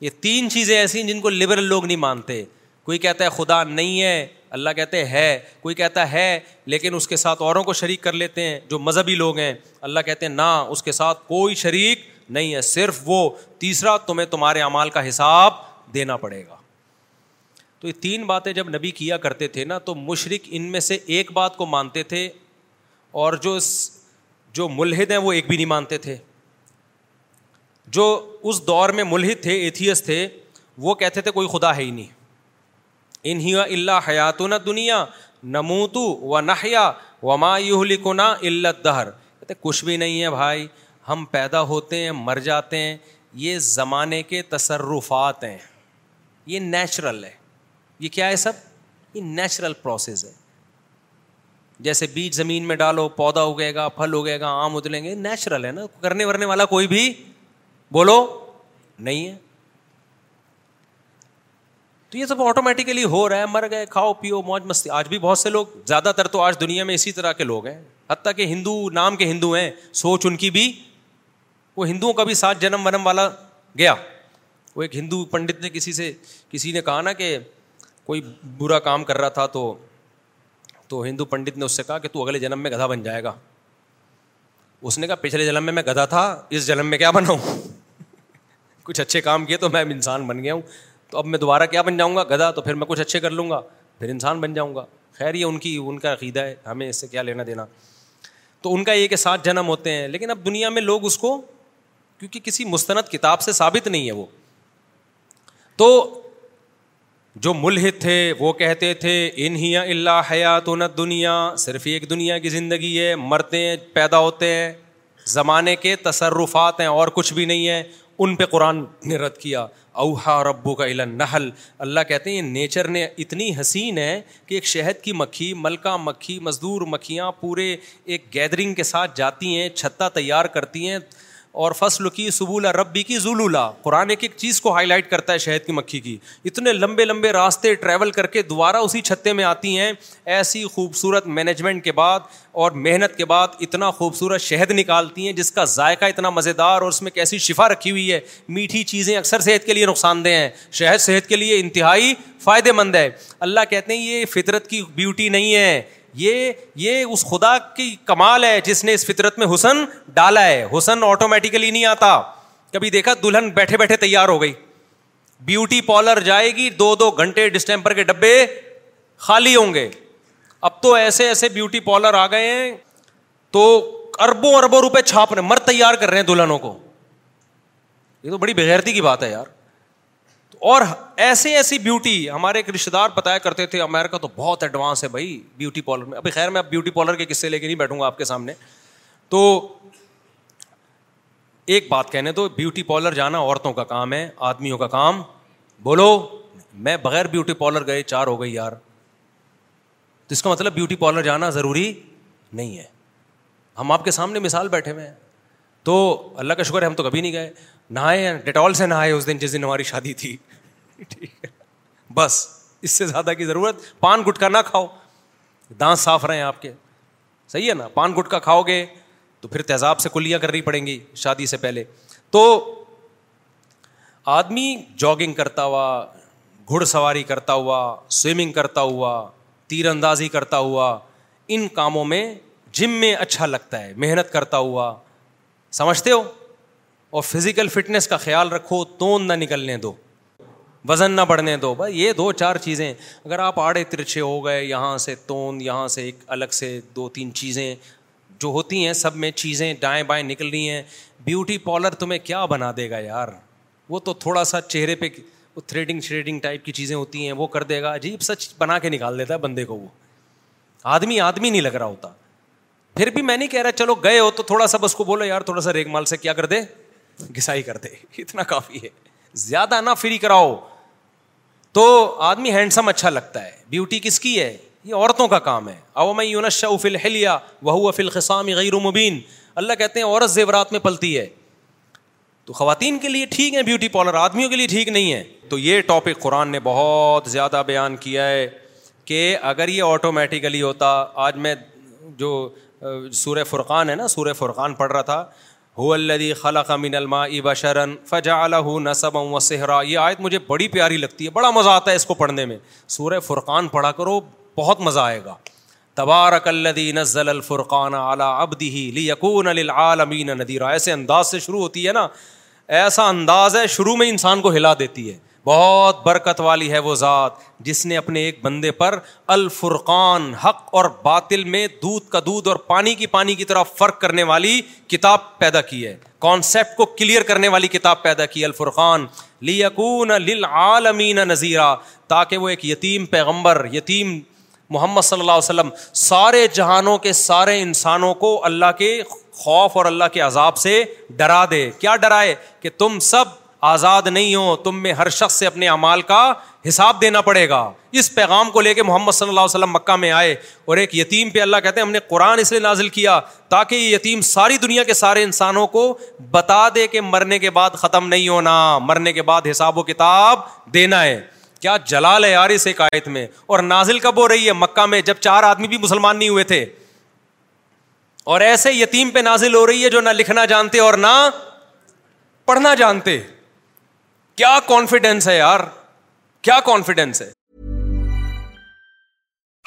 یہ تین چیزیں ایسی ہیں جن کو لبرل لوگ نہیں مانتے کوئی کہتا ہے خدا نہیں ہے اللہ کہتے ہے کوئی کہتا ہے لیکن اس کے ساتھ اوروں کو شریک کر لیتے ہیں جو مذہبی لوگ ہیں اللہ کہتے ہیں نہ اس کے ساتھ کوئی شریک نہیں ہے صرف وہ تیسرا تمہیں تمہارے اعمال کا حساب دینا پڑے گا تو یہ تین باتیں جب نبی کیا کرتے تھے نا تو مشرق ان میں سے ایک بات کو مانتے تھے اور جو جو ملحد ہیں وہ ایک بھی نہیں مانتے تھے جو اس دور میں ملحد تھے ایتھیس تھے وہ کہتے تھے کوئی خدا ہے ہی نہیں انہیں اللہ حیات و دنیا نموتو تو و وما و لکھو نہ اللہ دہر کہتے کچھ بھی نہیں ہے بھائی ہم پیدا ہوتے ہیں مر جاتے ہیں یہ زمانے کے تصرفات ہیں یہ نیچرل ہے یہ کیا ہے سب یہ نیچرل پروسیز ہے جیسے بیج زمین میں ڈالو پودا اگے گا پھل اگے گا آم ادلیں گے نیچرل ہے نا کرنے ورنے والا کوئی بھی بولو نہیں ہے تو یہ سب آٹومیٹیکلی ہو رہا ہے مر گئے کھاؤ پیو موج مستی آج بھی بہت سے لوگ زیادہ تر تو آج دنیا میں اسی طرح کے لوگ ہیں حتیٰ کہ ہندو نام کے ہندو ہیں سوچ ان کی بھی وہ ہندوؤں کا بھی ساتھ جنم ونم والا گیا وہ ایک ہندو پنڈت نے کسی سے کسی نے کہا نا کہ کوئی برا کام کر رہا تھا تو تو ہندو پنڈت نے اس سے کہا کہ تو اگلے جنم میں گدھا بن جائے گا اس نے کہا پچھلے جنم میں میں گدھا تھا اس جنم میں کیا بناؤں کچھ اچھے کام کیے تو میں انسان بن گیا ہوں تو اب میں دوبارہ کیا بن جاؤں گا گدھا تو پھر میں کچھ اچھے کر لوں گا پھر انسان بن جاؤں گا خیر یہ ان کی ان کا عقیدہ ہے ہمیں اس سے کیا لینا دینا تو ان کا یہ کہ سات جنم ہوتے ہیں لیکن اب دنیا میں لوگ اس کو کیونکہ کسی مستند کتاب سے ثابت نہیں ہے وہ تو جو ملحد تھے وہ کہتے تھے انہیا اللہ نت دنیا صرف ایک دنیا کی زندگی ہے مرتے ہیں پیدا ہوتے ہیں زمانے کے تصرفات ہیں اور کچھ بھی نہیں ہے ان پہ قرآن نے رد کیا اوہا ربو کا علا نہل اللہ کہتے ہیں یہ نیچر نے اتنی حسین ہے کہ ایک شہد کی مکھی ملکہ مکھی مزدور مکھیاں پورے ایک گیدرنگ کے ساتھ جاتی ہیں چھتہ تیار کرتی ہیں اور فصل کی سبولا ربی کی زلولا قرآن ایک ایک چیز کو ہائی لائٹ کرتا ہے شہد کی مکھی کی اتنے لمبے لمبے راستے ٹریول کر کے دوبارہ اسی چھتے میں آتی ہیں ایسی خوبصورت مینجمنٹ کے بعد اور محنت کے بعد اتنا خوبصورت شہد نکالتی ہیں جس کا ذائقہ اتنا مزے دار اور اس میں کیسی شفا رکھی ہوئی ہے میٹھی چیزیں اکثر صحت کے لیے نقصان دہ ہیں شہد صحت کے لیے انتہائی فائدے مند ہے اللہ کہتے ہیں یہ فطرت کی بیوٹی نہیں ہے یہ یہ اس خدا کی کمال ہے جس نے اس فطرت میں حسن ڈالا ہے حسن آٹومیٹیکلی نہیں آتا کبھی دیکھا دلہن بیٹھے بیٹھے تیار ہو گئی بیوٹی پارلر جائے گی دو دو گھنٹے ڈسٹمپر کے ڈبے خالی ہوں گے اب تو ایسے ایسے بیوٹی پارلر آ گئے ہیں تو اربوں اربوں روپے چھاپ رہے مرد مر تیار کر رہے ہیں دلہنوں کو یہ تو بڑی بغیرتی کی بات ہے یار اور ایسے ایسی بیوٹی ہمارے ایک رشتے دار بتایا کرتے تھے امیرکا تو بہت ایڈوانس ہے بھائی بیوٹی پارلر میں ابھی خیر میں اب بیوٹی پارلر کے قصے لے کے نہیں بیٹھوں گا آپ کے سامنے تو ایک بات کہنے تو بیوٹی پارلر جانا عورتوں کا کام ہے آدمیوں کا کام بولو میں بغیر بیوٹی پارلر گئے چار ہو گئی یار تو اس کا مطلب بیوٹی پارلر جانا ضروری نہیں ہے ہم آپ کے سامنے مثال بیٹھے ہوئے ہیں تو اللہ کا شکر ہے ہم تو کبھی نہیں گئے نہائے ڈیٹول سے نہائے اس دن جس دن ہماری شادی تھی ٹھیک ہے بس اس سے زیادہ کی ضرورت پان گٹکا نہ کھاؤ دانت صاف رہے ہیں آپ کے صحیح ہے نا پان گٹکا کھاؤ گے تو پھر تیزاب سے کلیاں کرنی پڑیں گی شادی سے پہلے تو آدمی جاگنگ کرتا ہوا گھڑ سواری کرتا ہوا سوئمنگ کرتا ہوا تیر اندازی کرتا ہوا ان کاموں میں جم میں اچھا لگتا ہے محنت کرتا ہوا سمجھتے ہو اور فزیکل فٹنس کا خیال رکھو تو نہ نکلنے دو وزن نہ بڑھنے دو بھائی یہ دو چار چیزیں اگر آپ آڑے ترچھے ہو گئے یہاں سے تون یہاں سے ایک الگ سے دو تین چیزیں جو ہوتی ہیں سب میں چیزیں دائیں بائیں نکل رہی ہیں بیوٹی پارلر تمہیں کیا بنا دے گا یار وہ تو تھوڑا سا چہرے پہ تھریڈنگ شریڈنگ ٹائپ کی چیزیں ہوتی ہیں وہ کر دے گا عجیب سچ بنا کے نکال دیتا ہے بندے کو وہ آدمی آدمی نہیں لگ رہا ہوتا پھر بھی میں نہیں کہہ رہا چلو گئے ہو تو تھوڑا سا بس کو بولو یار تھوڑا سا ریگ مال سے کیا کر دے گسائی کر دے اتنا کافی ہے زیادہ نہ فری کراؤ تو آدمی ہینڈسم اچھا لگتا ہے بیوٹی کس کی ہے یہ عورتوں کا کام ہے او میں افل ہلیا وہ افل خسام غیر مبین اللہ کہتے ہیں عورت زیورات میں پلتی ہے تو خواتین کے لیے ٹھیک ہے بیوٹی پارلر آدمیوں کے لیے ٹھیک نہیں ہے تو یہ ٹاپک قرآن نے بہت زیادہ بیان کیا ہے کہ اگر یہ آٹومیٹیکلی ہوتا آج میں جو سورہ فرقان ہے نا سورہ فرقان پڑھ رہا تھا ہو اللدی خلق من الما اب شرن فجا نصب و وصحرا یہ آیت مجھے بڑی پیاری لگتی ہے بڑا مزہ آتا ہے اس کو پڑھنے میں سورہ فرقان پڑھا کرو بہت مزہ آئے گا تبارک اللدی نزل الفرقان اعلیٰ ابدی لی یقون ندیرہ ایسے انداز سے شروع ہوتی ہے نا ایسا انداز ہے شروع میں انسان کو ہلا دیتی ہے بہت برکت والی ہے وہ ذات جس نے اپنے ایک بندے پر الفرقان حق اور باطل میں دودھ کا دودھ اور پانی کی پانی کی طرح فرق کرنے والی کتاب پیدا کی ہے کانسیپٹ کو کلیئر کرنے والی کتاب پیدا کی الفرقان لیکون لل نذیرہ تاکہ وہ ایک یتیم پیغمبر یتیم محمد صلی اللہ علیہ وسلم سارے جہانوں کے سارے انسانوں کو اللہ کے خوف اور اللہ کے عذاب سے ڈرا دے کیا ڈرائے کہ تم سب آزاد نہیں ہو تم میں ہر شخص سے اپنے اعمال کا حساب دینا پڑے گا اس پیغام کو لے کے محمد صلی اللہ علیہ وسلم مکہ میں آئے اور ایک یتیم پہ اللہ کہتے ہیں ہم نے قرآن اس لیے نازل کیا تاکہ یہ یتیم ساری دنیا کے سارے انسانوں کو بتا دے کہ مرنے کے بعد ختم نہیں ہونا مرنے کے بعد حساب و کتاب دینا ہے کیا جلال ہے یار اس ایک آیت میں اور نازل کب ہو رہی ہے مکہ میں جب چار آدمی بھی مسلمان نہیں ہوئے تھے اور ایسے یتیم پہ نازل ہو رہی ہے جو نہ لکھنا جانتے اور نہ پڑھنا جانتے کیا کانفیڈینس ہے یار کیا کانفیڈینس ہے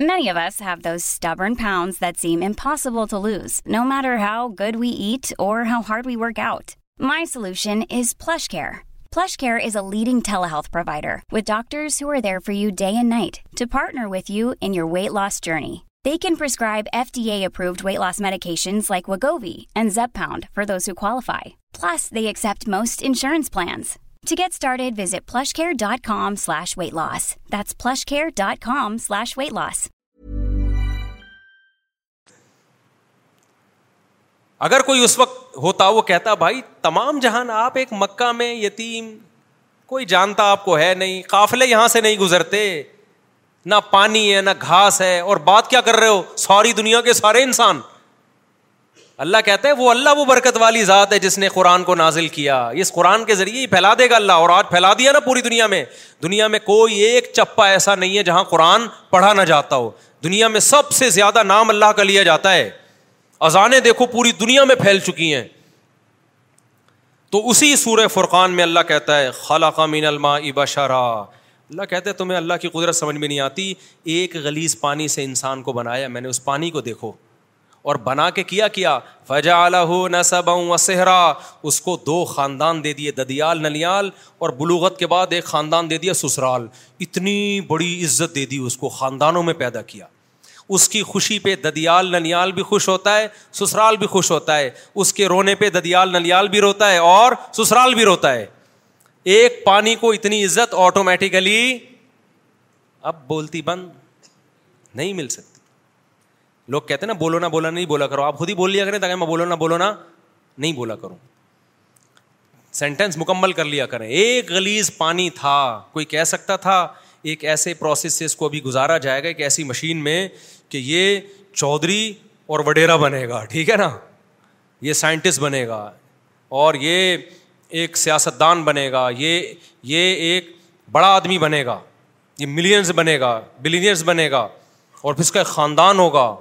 Many یوس ڈبر to lose no matter how good we eat our leading telehealth provider with doctors day and night to partner with you in your weight loss journey they can prescribe FDA approved weight loss medication like Wegovy and Zepbound for دوسالیفائی plus دے ایکس To get started, visit plushcare.com slash weight loss. That's plushcare.com slash weight loss. اگر کوئی اس وقت ہوتا وہ کہتا بھائی تمام جہان آپ ایک مکہ میں یتیم کوئی جانتا آپ کو ہے نہیں قافلے یہاں سے نہیں گزرتے نہ پانی ہے نہ گھاس ہے اور بات کیا کر رہے ہو ساری دنیا کے سارے انسان اللہ کہتے ہیں وہ اللہ وہ برکت والی ذات ہے جس نے قرآن کو نازل کیا اس قرآن کے ذریعے ہی پھیلا دے گا اللہ اور آج پھیلا دیا نا پوری دنیا میں دنیا میں کوئی ایک چپا ایسا نہیں ہے جہاں قرآن پڑھا نہ جاتا ہو دنیا میں سب سے زیادہ نام اللہ کا لیا جاتا ہے اذانیں دیکھو پوری دنیا میں پھیل چکی ہیں تو اسی سور فرقان میں اللہ کہتا ہے خالقہ مین الما ابا شرا اللہ کہتے ہیں تمہیں اللہ کی قدرت سمجھ میں نہیں آتی ایک گلیز پانی سے انسان کو بنایا میں نے اس پانی کو دیکھو اور بنا کے کیا کیا فجا فجو نسبرا اس کو دو خاندان دے دیے ددیال نلیال اور بلوغت کے بعد ایک خاندان دے دیا سسرال اتنی بڑی عزت دے دی اس کو خاندانوں میں پیدا کیا اس کی خوشی پہ ددیال نلیال بھی خوش ہوتا ہے سسرال بھی خوش ہوتا ہے اس کے رونے پہ ددیال نلیال بھی روتا ہے اور سسرال بھی روتا ہے ایک پانی کو اتنی عزت آٹومیٹیکلی اب بولتی بند نہیں مل سکتی لوگ کہتے ہیں نا بولو نہ بولو نہیں بولا کرو آپ خود ہی بول لیا کریں تاکہ میں بولو نہ بولو نہ نہیں بولا کروں سینٹینس مکمل کر لیا کریں ایک گلیز پانی تھا کوئی کہہ سکتا تھا ایک ایسے پروسیس سے اس کو ابھی گزارا جائے گا ایک ایسی مشین میں کہ یہ چودھری اور وڈیرا بنے گا ٹھیک ہے نا یہ سائنٹسٹ بنے گا اور یہ ایک سیاستدان بنے گا یہ یہ ایک بڑا آدمی بنے گا یہ ملینز بنے گا بلینئرز بنے گا اور پھر اس کا ایک خاندان ہوگا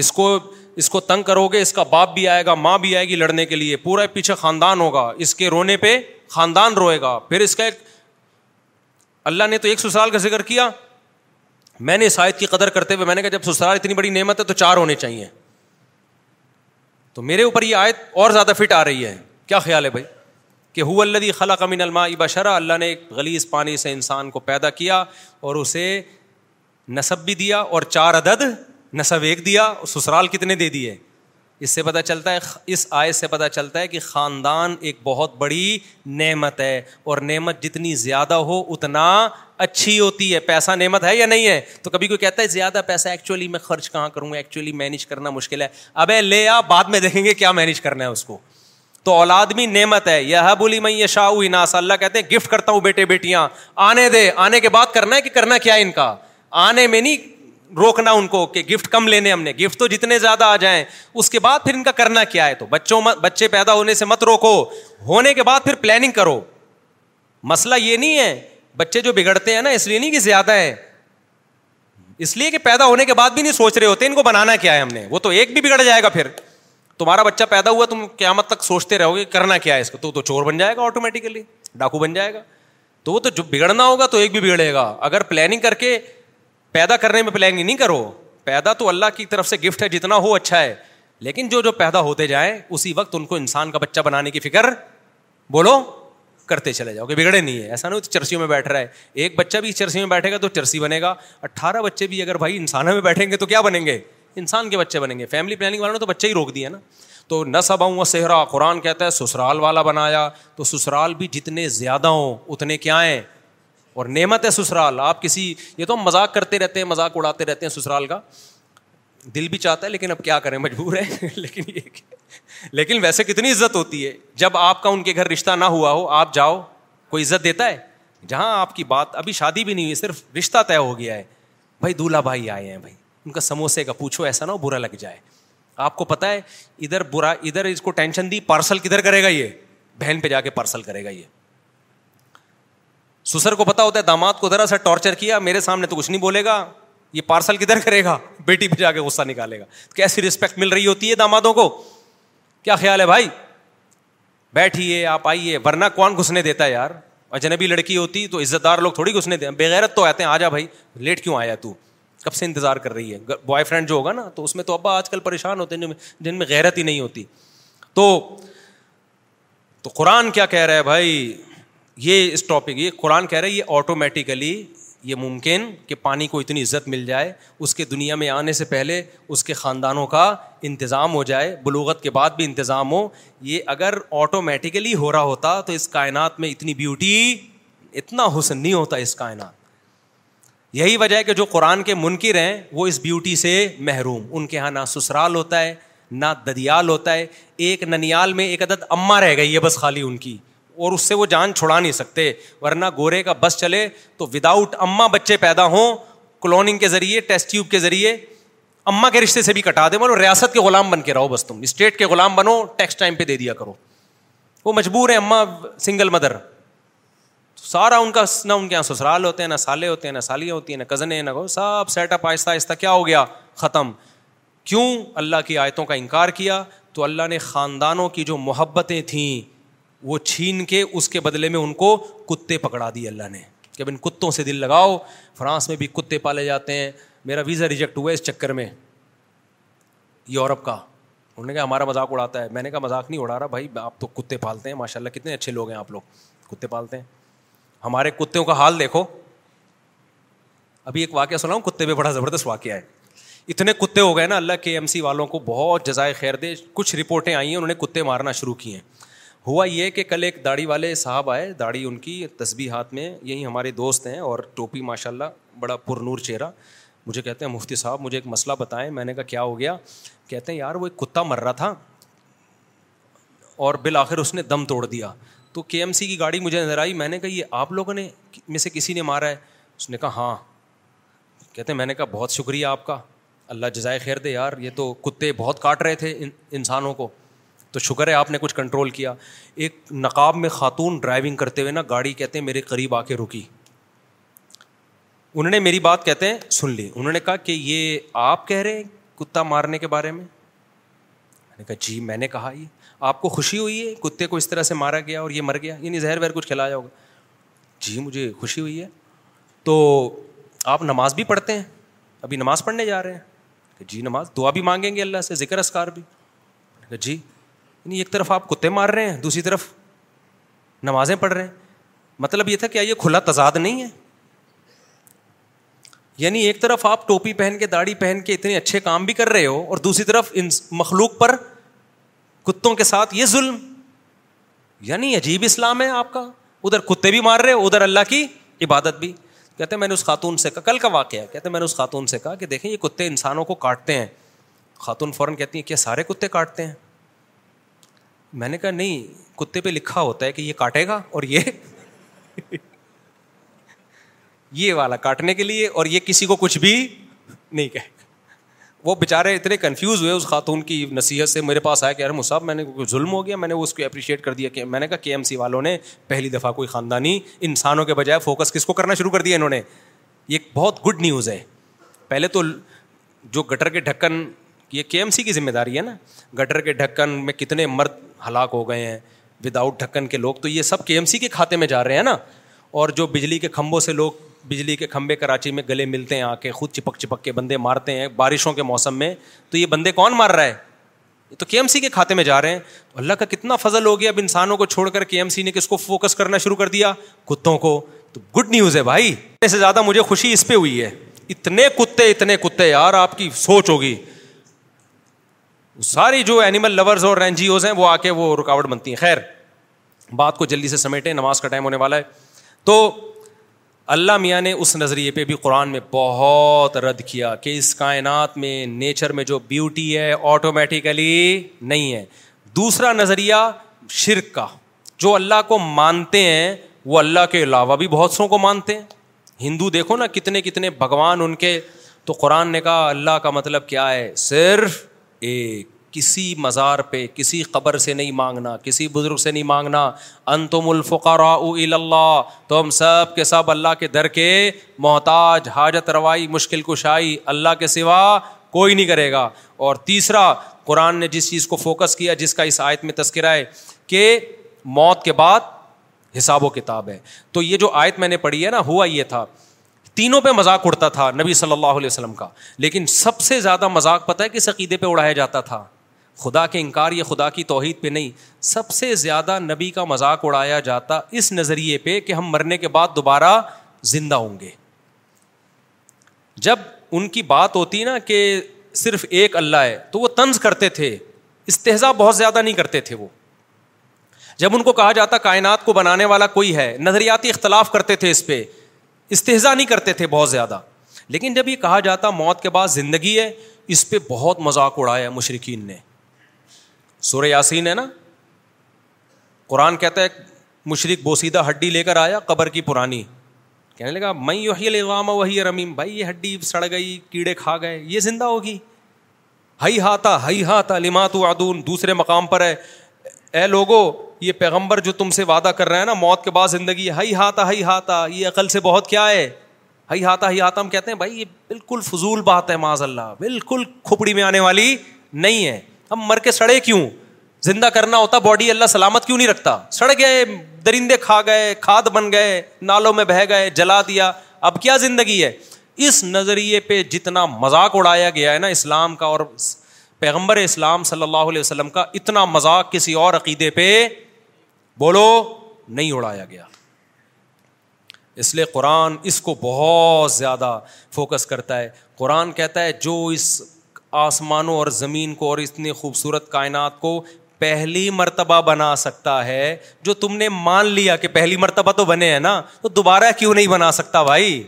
اس کو اس کو تنگ کرو گے اس کا باپ بھی آئے گا ماں بھی آئے گی لڑنے کے لیے پورا پیچھے خاندان ہوگا اس کے رونے پہ خاندان روئے گا پھر اس کا ایک اللہ نے تو ایک سسرال کا ذکر کیا میں نے اس آیت کی قدر کرتے ہوئے میں نے کہا جب سسرال اتنی بڑی نعمت ہے تو چار ہونے چاہیے تو میرے اوپر یہ آیت اور زیادہ فٹ آ رہی ہے کیا خیال ہے بھائی کہ ہو اللہ خلا کمین الما بشرا شرح اللہ نے ایک غلیز پانی سے انسان کو پیدا کیا اور اسے نصب بھی دیا اور چار عدد نصب ایک دیا اور سسرال کتنے دے دیے اس سے پتہ چلتا ہے اس آئے سے پتہ چلتا ہے کہ خاندان ایک بہت بڑی نعمت ہے اور نعمت جتنی زیادہ ہو اتنا اچھی ہوتی ہے پیسہ نعمت ہے یا نہیں ہے تو کبھی کوئی کہتا ہے زیادہ پیسہ ایکچولی میں خرچ کہاں کروں گا ایکچولی مینیج کرنا مشکل ہے اب ہے لے آ بعد میں دیکھیں گے کیا مینیج کرنا ہے اس کو تو اولاد بھی نعمت ہے یہ بولی میں یہ شاہ اناس اللہ کہتے ہیں گفٹ کرتا ہوں بیٹے بیٹیاں آنے دے آنے کے بعد کرنا ہے کہ کرنا کیا ہے ان کا آنے میں نہیں روکنا ان کو کہ گفٹ کم لینے ہم نے گفٹ تو جتنے زیادہ آ جائیں اس کے بعد پھر ان کا کرنا کیا ہے تو بچوں بچے پیدا ہونے سے مت روکو ہونے کے بعد پھر پلاننگ کرو مسئلہ یہ نہیں ہے بچے جو بگڑتے ہیں نا اس لیے نہیں کہ زیادہ ہے اس لیے کہ پیدا ہونے کے بعد بھی نہیں سوچ رہے ہوتے ان کو بنانا کیا ہے ہم نے وہ تو ایک بھی بگڑ جائے گا پھر تمہارا بچہ پیدا ہوا تم کیا مت تک سوچتے رہو گے کرنا کیا ہے اس کو تو چور بن جائے گا آٹومیٹیکلی ڈاکو بن جائے گا تو وہ تو جو بگڑنا ہوگا تو ایک بھی بگڑے گا اگر پلاننگ کر کے پیدا کرنے میں پلاننگ نہیں کرو پیدا تو اللہ کی طرف سے گفٹ ہے جتنا ہو اچھا ہے لیکن جو جو پیدا ہوتے جائیں اسی وقت ان کو انسان کا بچہ بنانے کی فکر بولو کرتے چلے جاؤ کہ بگڑے نہیں ہے ایسا نہیں تو چرسیوں میں بیٹھ رہا ہے ایک بچہ بھی چرسی میں بیٹھے گا تو چرسی بنے گا اٹھارہ بچے بھی اگر بھائی انسانوں میں بیٹھیں گے تو کیا بنیں گے انسان کے بچے بنیں گے فیملی پلاننگ والوں نے تو بچے ہی روک دیا نا تو سب آؤں وہ صحرا قرآن کہتا ہے سسرال والا بنایا تو سسرال بھی جتنے زیادہ ہوں اتنے کیا ہیں اور نعمت ہے سسرال آپ کسی یہ تو ہم مذاق کرتے رہتے ہیں مذاق اڑاتے رہتے ہیں سسرال کا دل بھی چاہتا ہے لیکن اب کیا کریں مجبور ہیں لیکن یہ لیکن ویسے کتنی عزت ہوتی ہے جب آپ کا ان کے گھر رشتہ نہ ہوا ہو آپ جاؤ کوئی عزت دیتا ہے جہاں آپ کی بات ابھی شادی بھی نہیں ہوئی صرف رشتہ طے ہو گیا ہے بھائی دولہا بھائی آئے ہیں بھائی ان کا سموسے کا پوچھو ایسا نہ ہو برا لگ جائے آپ کو پتا ہے ادھر برا ادھر اس کو ٹینشن دی پارسل کدھر کرے گا یہ بہن پہ جا کے پارسل کرے گا یہ سسر کو پتا ہوتا ہے داماد کو ذرا سا ٹارچر کیا میرے سامنے تو کچھ نہیں بولے گا یہ پارسل کدھر کرے گا بیٹی پہ جا کے غصہ نکالے گا کیسی رسپیکٹ مل رہی ہوتی ہے دامادوں کو کیا خیال ہے بھائی بیٹھیے آپ آئیے ورنہ کون گھسنے دیتا ہے یار اجنبی لڑکی ہوتی تو عزت دار لوگ تھوڑی گھسنے دیں بےغیرت تو آتے ہیں آ جا بھائی لیٹ کیوں آیا تو کب سے انتظار کر رہی ہے بوائے فرینڈ جو ہوگا نا تو اس میں تو ابا آج کل پریشان ہوتے ہیں جن میں جن میں غیرت ہی نہیں ہوتی تو تو قرآن کیا کہہ رہا ہے بھائی یہ اس ٹاپک یہ قرآن کہہ رہا ہے یہ آٹومیٹیکلی یہ ممکن کہ پانی کو اتنی عزت مل جائے اس کے دنیا میں آنے سے پہلے اس کے خاندانوں کا انتظام ہو جائے بلوغت کے بعد بھی انتظام ہو یہ اگر آٹومیٹیکلی ہو رہا ہوتا تو اس کائنات میں اتنی بیوٹی اتنا حسن نہیں ہوتا اس کائنات یہی وجہ ہے کہ جو قرآن کے منکر ہیں وہ اس بیوٹی سے محروم ان کے یہاں نہ سسرال ہوتا ہے نہ ددیال ہوتا ہے ایک ننیال میں ایک عدد اماں رہ گئی ہے بس خالی ان کی اور اس سے وہ جان چھڑا نہیں سکتے ورنہ گورے کا بس چلے تو وداؤٹ اما بچے پیدا ہوں کلوننگ کے ذریعے ٹیسٹ ٹیوب کے ذریعے اماں کے رشتے سے بھی کٹا دے بولو مطلب ریاست کے غلام بن کے رہو بس تم اسٹیٹ کے غلام بنو ٹیکس ٹائم پہ دے دیا کرو وہ مجبور ہے اماں سنگل مدر سارا ان کا نہ ان کے یہاں سسرال ہوتے ہیں نہ سالے ہوتے ہیں نہ سالیاں ہوتی ہیں نہ کزن ہیں نہ آہستہ آہستہ کیا ہو گیا ختم کیوں اللہ کی آیتوں کا انکار کیا تو اللہ نے خاندانوں کی جو محبتیں تھیں وہ چھین کے اس کے بدلے میں ان کو کتے پکڑا دیے اللہ نے کہ ان کتوں سے دل لگاؤ فرانس میں بھی کتے پالے جاتے ہیں میرا ویزا ریجیکٹ ہوا ہے اس چکر میں یورپ کا انہوں نے کہا ہمارا مذاق اڑاتا ہے میں نے کہا مذاق نہیں اڑا رہا بھائی آپ تو کتے پالتے ہیں ماشاء اللہ کتنے اچھے لوگ ہیں آپ لوگ کتے پالتے ہیں ہمارے کتےوں کا حال دیکھو ابھی ایک واقعہ سناؤں کتے پہ بڑا زبردست واقعہ ہے اتنے کتے ہو گئے نا اللہ کے ایم سی والوں کو بہت جزائے خیر دے کچھ رپورٹیں آئی ہیں انہوں نے کتے مارنا شروع کیے ہیں ہوا یہ کہ کل ایک داڑھی والے صاحب آئے داڑھی ان کی تصبیح ہاتھ میں یہی ہمارے دوست ہیں اور ٹوپی ماشاء اللہ بڑا پر نور چہرہ مجھے کہتے ہیں مفتی صاحب مجھے ایک مسئلہ بتائیں میں نے کہا کیا ہو گیا کہتے ہیں یار وہ ایک کتا مر رہا تھا اور بالآخر اس نے دم توڑ دیا تو کے ایم سی کی گاڑی مجھے نظر آئی میں نے کہا یہ آپ لوگوں نے میں سے کسی نے مارا ہے اس نے کہا ہاں کہتے ہیں میں نے کہا بہت شکریہ آپ کا اللہ جزائے خیر دے یار یہ تو کتے بہت کاٹ رہے تھے انسانوں کو تو شکر ہے آپ نے کچھ کنٹرول کیا ایک نقاب میں خاتون ڈرائیونگ کرتے ہوئے نا گاڑی کہتے ہیں میرے قریب آ کے رکی انہوں نے میری بات کہتے ہیں سن لی انہوں نے کہا کہ یہ آپ کہہ رہے ہیں کتا مارنے کے بارے میں میں نے کہا جی میں نے کہا یہ آپ کو خوشی ہوئی ہے کتے کو اس طرح سے مارا گیا اور یہ مر گیا یعنی زہر وہر کچھ کھلایا ہوگا جی مجھے خوشی ہوئی ہے تو آپ نماز بھی پڑھتے ہیں ابھی نماز پڑھنے جا رہے ہیں کہ جی نماز دعا بھی مانگیں گے اللہ سے ذکر اسکار بھی بھی جی یعنی ایک طرف آپ کتے مار رہے ہیں دوسری طرف نمازیں پڑھ رہے ہیں مطلب یہ تھا کیا یہ کھلا تضاد نہیں ہے یعنی ایک طرف آپ ٹوپی پہن کے داڑھی پہن کے اتنے اچھے کام بھی کر رہے ہو اور دوسری طرف ان مخلوق پر کتوں کے ساتھ یہ ظلم یعنی عجیب اسلام ہے آپ کا ادھر کتے بھی مار رہے ہو ادھر اللہ کی عبادت بھی کہتے ہیں میں نے اس خاتون سے کہا کل کا واقعہ کہتے ہیں میں نے اس خاتون سے کہا کہ دیکھیں یہ کتے انسانوں کو کاٹتے ہیں خاتون فوراً کہتی ہیں کہ سارے کتے کاٹتے ہیں میں نے کہا نہیں کتے پہ لکھا ہوتا ہے کہ یہ کاٹے گا اور یہ یہ والا کاٹنے کے لیے اور یہ کسی کو کچھ بھی نہیں گا وہ بےچارے اتنے کنفیوز ہوئے اس خاتون کی نصیحت سے میرے پاس آیا کہ ارم مصعب میں نے ظلم ہو گیا میں نے اس کو اپریشیٹ کر دیا کہ میں نے کہا کے ایم سی والوں نے پہلی دفعہ کوئی خاندانی انسانوں کے بجائے فوکس کس کو کرنا شروع کر دیا انہوں نے یہ بہت گڈ نیوز ہے پہلے تو جو گٹر کے ڈھکن یہ کے ایم سی کی ذمہ داری ہے نا گٹر کے ڈھکن میں کتنے مرد ہلاک ہو گئے ہیں ود آؤٹ ڈھکن کے لوگ تو یہ سب کے ایم سی کے کھاتے میں جا رہے ہیں نا اور جو بجلی کے کھمبوں سے لوگ بجلی کے کھمبے کراچی میں گلے ملتے ہیں آ کے خود چپک چپک کے بندے مارتے ہیں بارشوں کے موسم میں تو یہ بندے کون مار رہا ہے تو کے ایم سی کے کھاتے میں جا رہے ہیں تو اللہ کا کتنا فضل ہو گیا اب انسانوں کو چھوڑ کر کے ایم سی نے کس کو فوکس کرنا شروع کر دیا کتوں کو تو گڈ نیوز ہے بھائی سے زیادہ مجھے خوشی اس پہ ہوئی ہے اتنے کتے اتنے کتے یار آپ کی سوچ ہوگی ساری جو اینیمل لورز اور این جی اوز ہیں وہ آ کے وہ رکاوٹ بنتی ہیں خیر بات کو جلدی سے سمیٹیں نماز کا ٹائم ہونے والا ہے تو اللہ میاں نے اس نظریے پہ بھی قرآن میں بہت رد کیا کہ اس کائنات میں نیچر میں جو بیوٹی ہے آٹومیٹیکلی نہیں ہے دوسرا نظریہ شرک کا جو اللہ کو مانتے ہیں وہ اللہ کے علاوہ بھی بہت سوں کو مانتے ہیں ہندو دیکھو نا کتنے کتنے بھگوان ان کے تو قرآن نے کہا اللہ کا مطلب کیا ہے صرف کسی مزار پہ کسی قبر سے نہیں مانگنا کسی بزرگ سے نہیں مانگنا ان تم اللہ تو ہم سب کے سب اللہ کے در کے محتاج حاجت روائی مشکل کشائی اللہ کے سوا کوئی نہیں کرے گا اور تیسرا قرآن نے جس چیز کو فوکس کیا جس کا اس آیت میں تذکرہ ہے کہ موت کے بعد حساب و کتاب ہے تو یہ جو آیت میں نے پڑھی ہے نا ہوا یہ تھا تینوں پہ مذاق اڑتا تھا نبی صلی اللہ علیہ وسلم کا لیکن سب سے زیادہ مذاق پتہ ہے کس عقیدے پہ اڑایا جاتا تھا خدا کے انکار یا خدا کی توحید پہ نہیں سب سے زیادہ نبی کا مذاق اڑایا جاتا اس نظریے پہ کہ ہم مرنے کے بعد دوبارہ زندہ ہوں گے جب ان کی بات ہوتی نا کہ صرف ایک اللہ ہے تو وہ طنز کرتے تھے استحضا بہت زیادہ نہیں کرتے تھے وہ جب ان کو کہا جاتا کائنات کو بنانے والا کوئی ہے نظریاتی اختلاف کرتے تھے اس پہ استحزا نہیں کرتے تھے بہت زیادہ لیکن جب یہ کہا جاتا موت کے بعد زندگی ہے اس پہ بہت مذاق اڑایا مشرقین نے سورہ یاسین ہے نا قرآن کہتا ہے مشرق بوسیدہ ہڈی لے کر آیا قبر کی پرانی کہنے لگا میں یہی الغام وہی رمیم بھائی یہ ہڈی سڑ گئی کیڑے کھا گئے یہ زندہ ہوگی ہئی ہاتا ہئی ہاتا لما تو دوسرے مقام پر ہے اے لوگو یہ پیغمبر جو تم سے وعدہ کر رہا ہے نا موت کے بعد زندگی ہے ہئی ہاتھا ہئی ہاتا یہ عقل سے بہت کیا ہے ہئی ہاتا ہائی ہاتا ہم کہتے ہیں بھائی یہ بالکل فضول بات ہے معاذ اللہ بالکل کھپڑی میں آنے والی نہیں ہے ہم مر کے سڑے کیوں زندہ کرنا ہوتا باڈی اللہ سلامت کیوں نہیں رکھتا سڑ گئے درندے کھا گئے کھاد بن گئے نالوں میں بہہ گئے جلا دیا اب کیا زندگی ہے اس نظریے پہ جتنا مذاق اڑایا گیا ہے نا اسلام کا اور پیغمبر اسلام صلی اللہ علیہ وسلم کا اتنا مذاق کسی اور عقیدے پہ بولو نہیں اڑایا گیا اس لیے قرآن اس کو بہت زیادہ فوکس کرتا ہے قرآن کہتا ہے جو اس آسمانوں اور زمین کو اور اتنی خوبصورت کائنات کو پہلی مرتبہ بنا سکتا ہے جو تم نے مان لیا کہ پہلی مرتبہ تو بنے ہیں نا تو دوبارہ کیوں نہیں بنا سکتا بھائی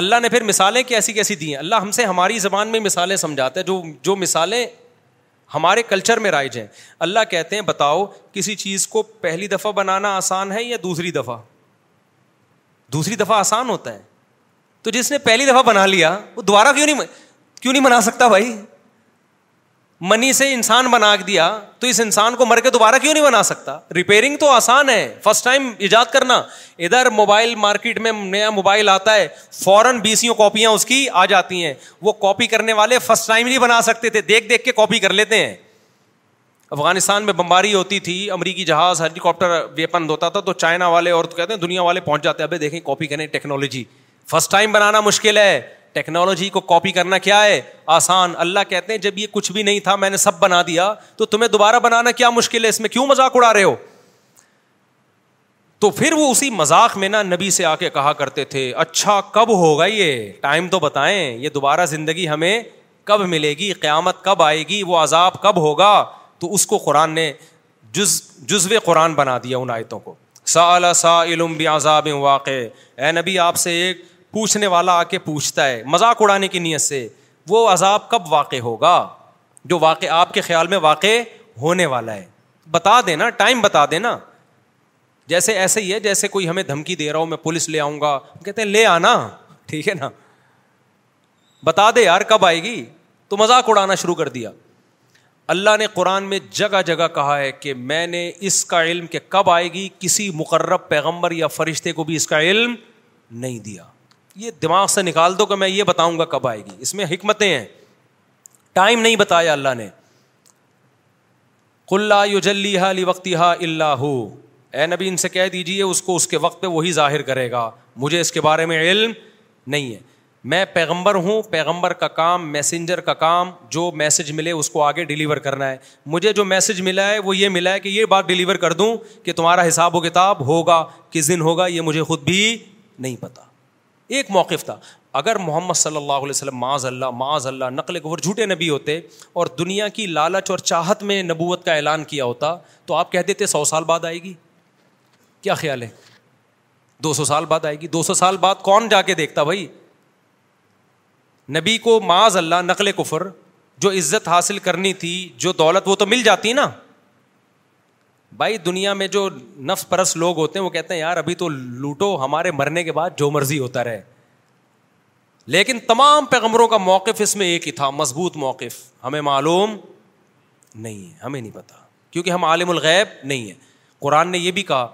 اللہ نے پھر مثالیں کیسی کیسی دی ہیں اللہ ہم سے ہماری زبان میں مثالیں سمجھاتے جو مثالیں ہمارے کلچر میں رائج ہیں اللہ کہتے ہیں بتاؤ کسی چیز کو پہلی دفعہ بنانا آسان ہے یا دوسری دفعہ دوسری دفعہ آسان ہوتا ہے تو جس نے پہلی دفعہ بنا لیا وہ دوبارہ کیوں نہیں کیوں نہیں بنا سکتا بھائی منی سے انسان بنا دیا تو اس انسان کو مر کے دوبارہ کیوں نہیں بنا سکتا ریپیئرنگ تو آسان ہے فرسٹ ٹائم ایجاد کرنا ادھر موبائل مارکیٹ میں نیا موبائل آتا ہے فوراً بیسوں کاپیاں اس کی آ جاتی ہیں وہ کاپی کرنے والے فرسٹ ٹائم نہیں بنا سکتے تھے دیکھ دیکھ کے کاپی کر لیتے ہیں افغانستان میں بمباری ہوتی تھی امریکی جہاز ہیلی کاپٹر ویپن ہوتا تھا تو چائنا والے اور تو کہتے ہیں دنیا والے پہنچ جاتے ہیں ابھی دیکھیں کاپی کریں ٹیکنالوجی فرسٹ ٹائم بنانا مشکل ہے ٹیکنالوجی کو کاپی کرنا کیا ہے آسان اللہ کہتے ہیں جب یہ کچھ بھی نہیں تھا میں نے سب بنا دیا تو تمہیں دوبارہ بنانا کیا مشکل ہے اس میں کیوں مذاق اڑا رہے ہو تو پھر وہ اسی مذاق میں نا نبی سے آ کے کہا کرتے تھے اچھا کب ہوگا یہ ٹائم تو بتائیں یہ دوبارہ زندگی ہمیں کب ملے گی قیامت کب آئے گی وہ عذاب کب ہوگا تو اس کو قرآن نے جز جزو قرآن بنا دیا ان آیتوں کو سا سا علم بھی عذاب واقع اے نبی آپ سے ایک پوچھنے والا آ کے پوچھتا ہے مذاق اڑانے کی نیت سے وہ عذاب کب واقع ہوگا جو واقع آپ کے خیال میں واقع ہونے والا ہے بتا دینا ٹائم بتا دینا جیسے ایسے ہی ہے جیسے کوئی ہمیں دھمکی دے رہا ہو میں پولیس لے آؤں گا کہتے ہیں لے آنا ٹھیک ہے نا بتا دے یار کب آئے گی تو مذاق اڑانا شروع کر دیا اللہ نے قرآن میں جگہ جگہ کہا ہے کہ میں نے اس کا علم کہ کب آئے گی کسی مقرب پیغمبر یا فرشتے کو بھی اس کا علم نہیں دیا یہ دماغ سے نکال دو کہ میں یہ بتاؤں گا کب آئے گی اس میں حکمتیں ہیں ٹائم نہیں بتایا اللہ نے کل یو جلی ہا علی وقتی ہا اللہ ہو اے نبی ان سے کہہ دیجیے اس کو اس کے وقت پہ وہی ظاہر کرے گا مجھے اس کے بارے میں علم نہیں ہے میں پیغمبر ہوں پیغمبر کا کام میسنجر کا کام جو میسج ملے اس کو آگے ڈلیور کرنا ہے مجھے جو میسج ملا ہے وہ یہ ملا ہے کہ یہ بات ڈلیور کر دوں کہ تمہارا حساب و کتاب ہوگا کس دن ہوگا یہ مجھے خود بھی نہیں پتہ ایک موقف تھا اگر محمد صلی اللہ علیہ وسلم معاذ اللہ معاذ اللہ نقل قفر جھوٹے نبی ہوتے اور دنیا کی لالچ اور چاہت میں نبوت کا اعلان کیا ہوتا تو آپ کہہ دیتے سو سال بعد آئے گی کیا خیال ہے دو سو سال بعد آئے گی دو سو سال بعد کون جا کے دیکھتا بھائی نبی کو معاذ اللہ نقل کفر جو عزت حاصل کرنی تھی جو دولت وہ تو مل جاتی نا بھائی دنیا میں جو نفس پرس لوگ ہوتے ہیں وہ کہتے ہیں یار ابھی تو لوٹو ہمارے مرنے کے بعد جو مرضی ہوتا رہے لیکن تمام پیغمبروں کا موقف اس میں ایک ہی تھا مضبوط موقف ہمیں معلوم نہیں ہے ہمیں نہیں پتا کیونکہ ہم عالم الغیب نہیں ہیں قرآن نے یہ بھی کہا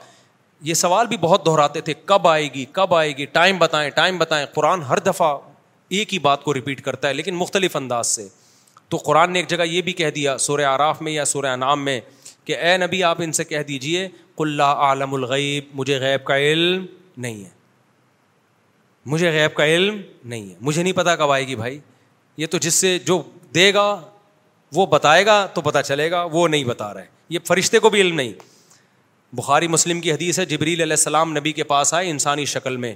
یہ سوال بھی بہت دہراتے تھے کب آئے گی کب آئے گی ٹائم بتائیں ٹائم بتائیں قرآن ہر دفعہ ایک ہی بات کو رپیٹ کرتا ہے لیکن مختلف انداز سے تو قرآن نے ایک جگہ یہ بھی کہہ دیا سورہ آراف میں یا سورہ انعام میں کہ اے نبی آپ ان سے کہہ دیجیے کلّہ عالم الغیب مجھے غیب کا علم نہیں ہے مجھے غیب کا علم نہیں ہے مجھے نہیں پتا کب آئے گی بھائی یہ تو جس سے جو دے گا وہ بتائے گا تو پتہ چلے گا وہ نہیں بتا رہا ہے یہ فرشتے کو بھی علم نہیں بخاری مسلم کی حدیث ہے جبریل علیہ السلام نبی کے پاس آئے انسانی شکل میں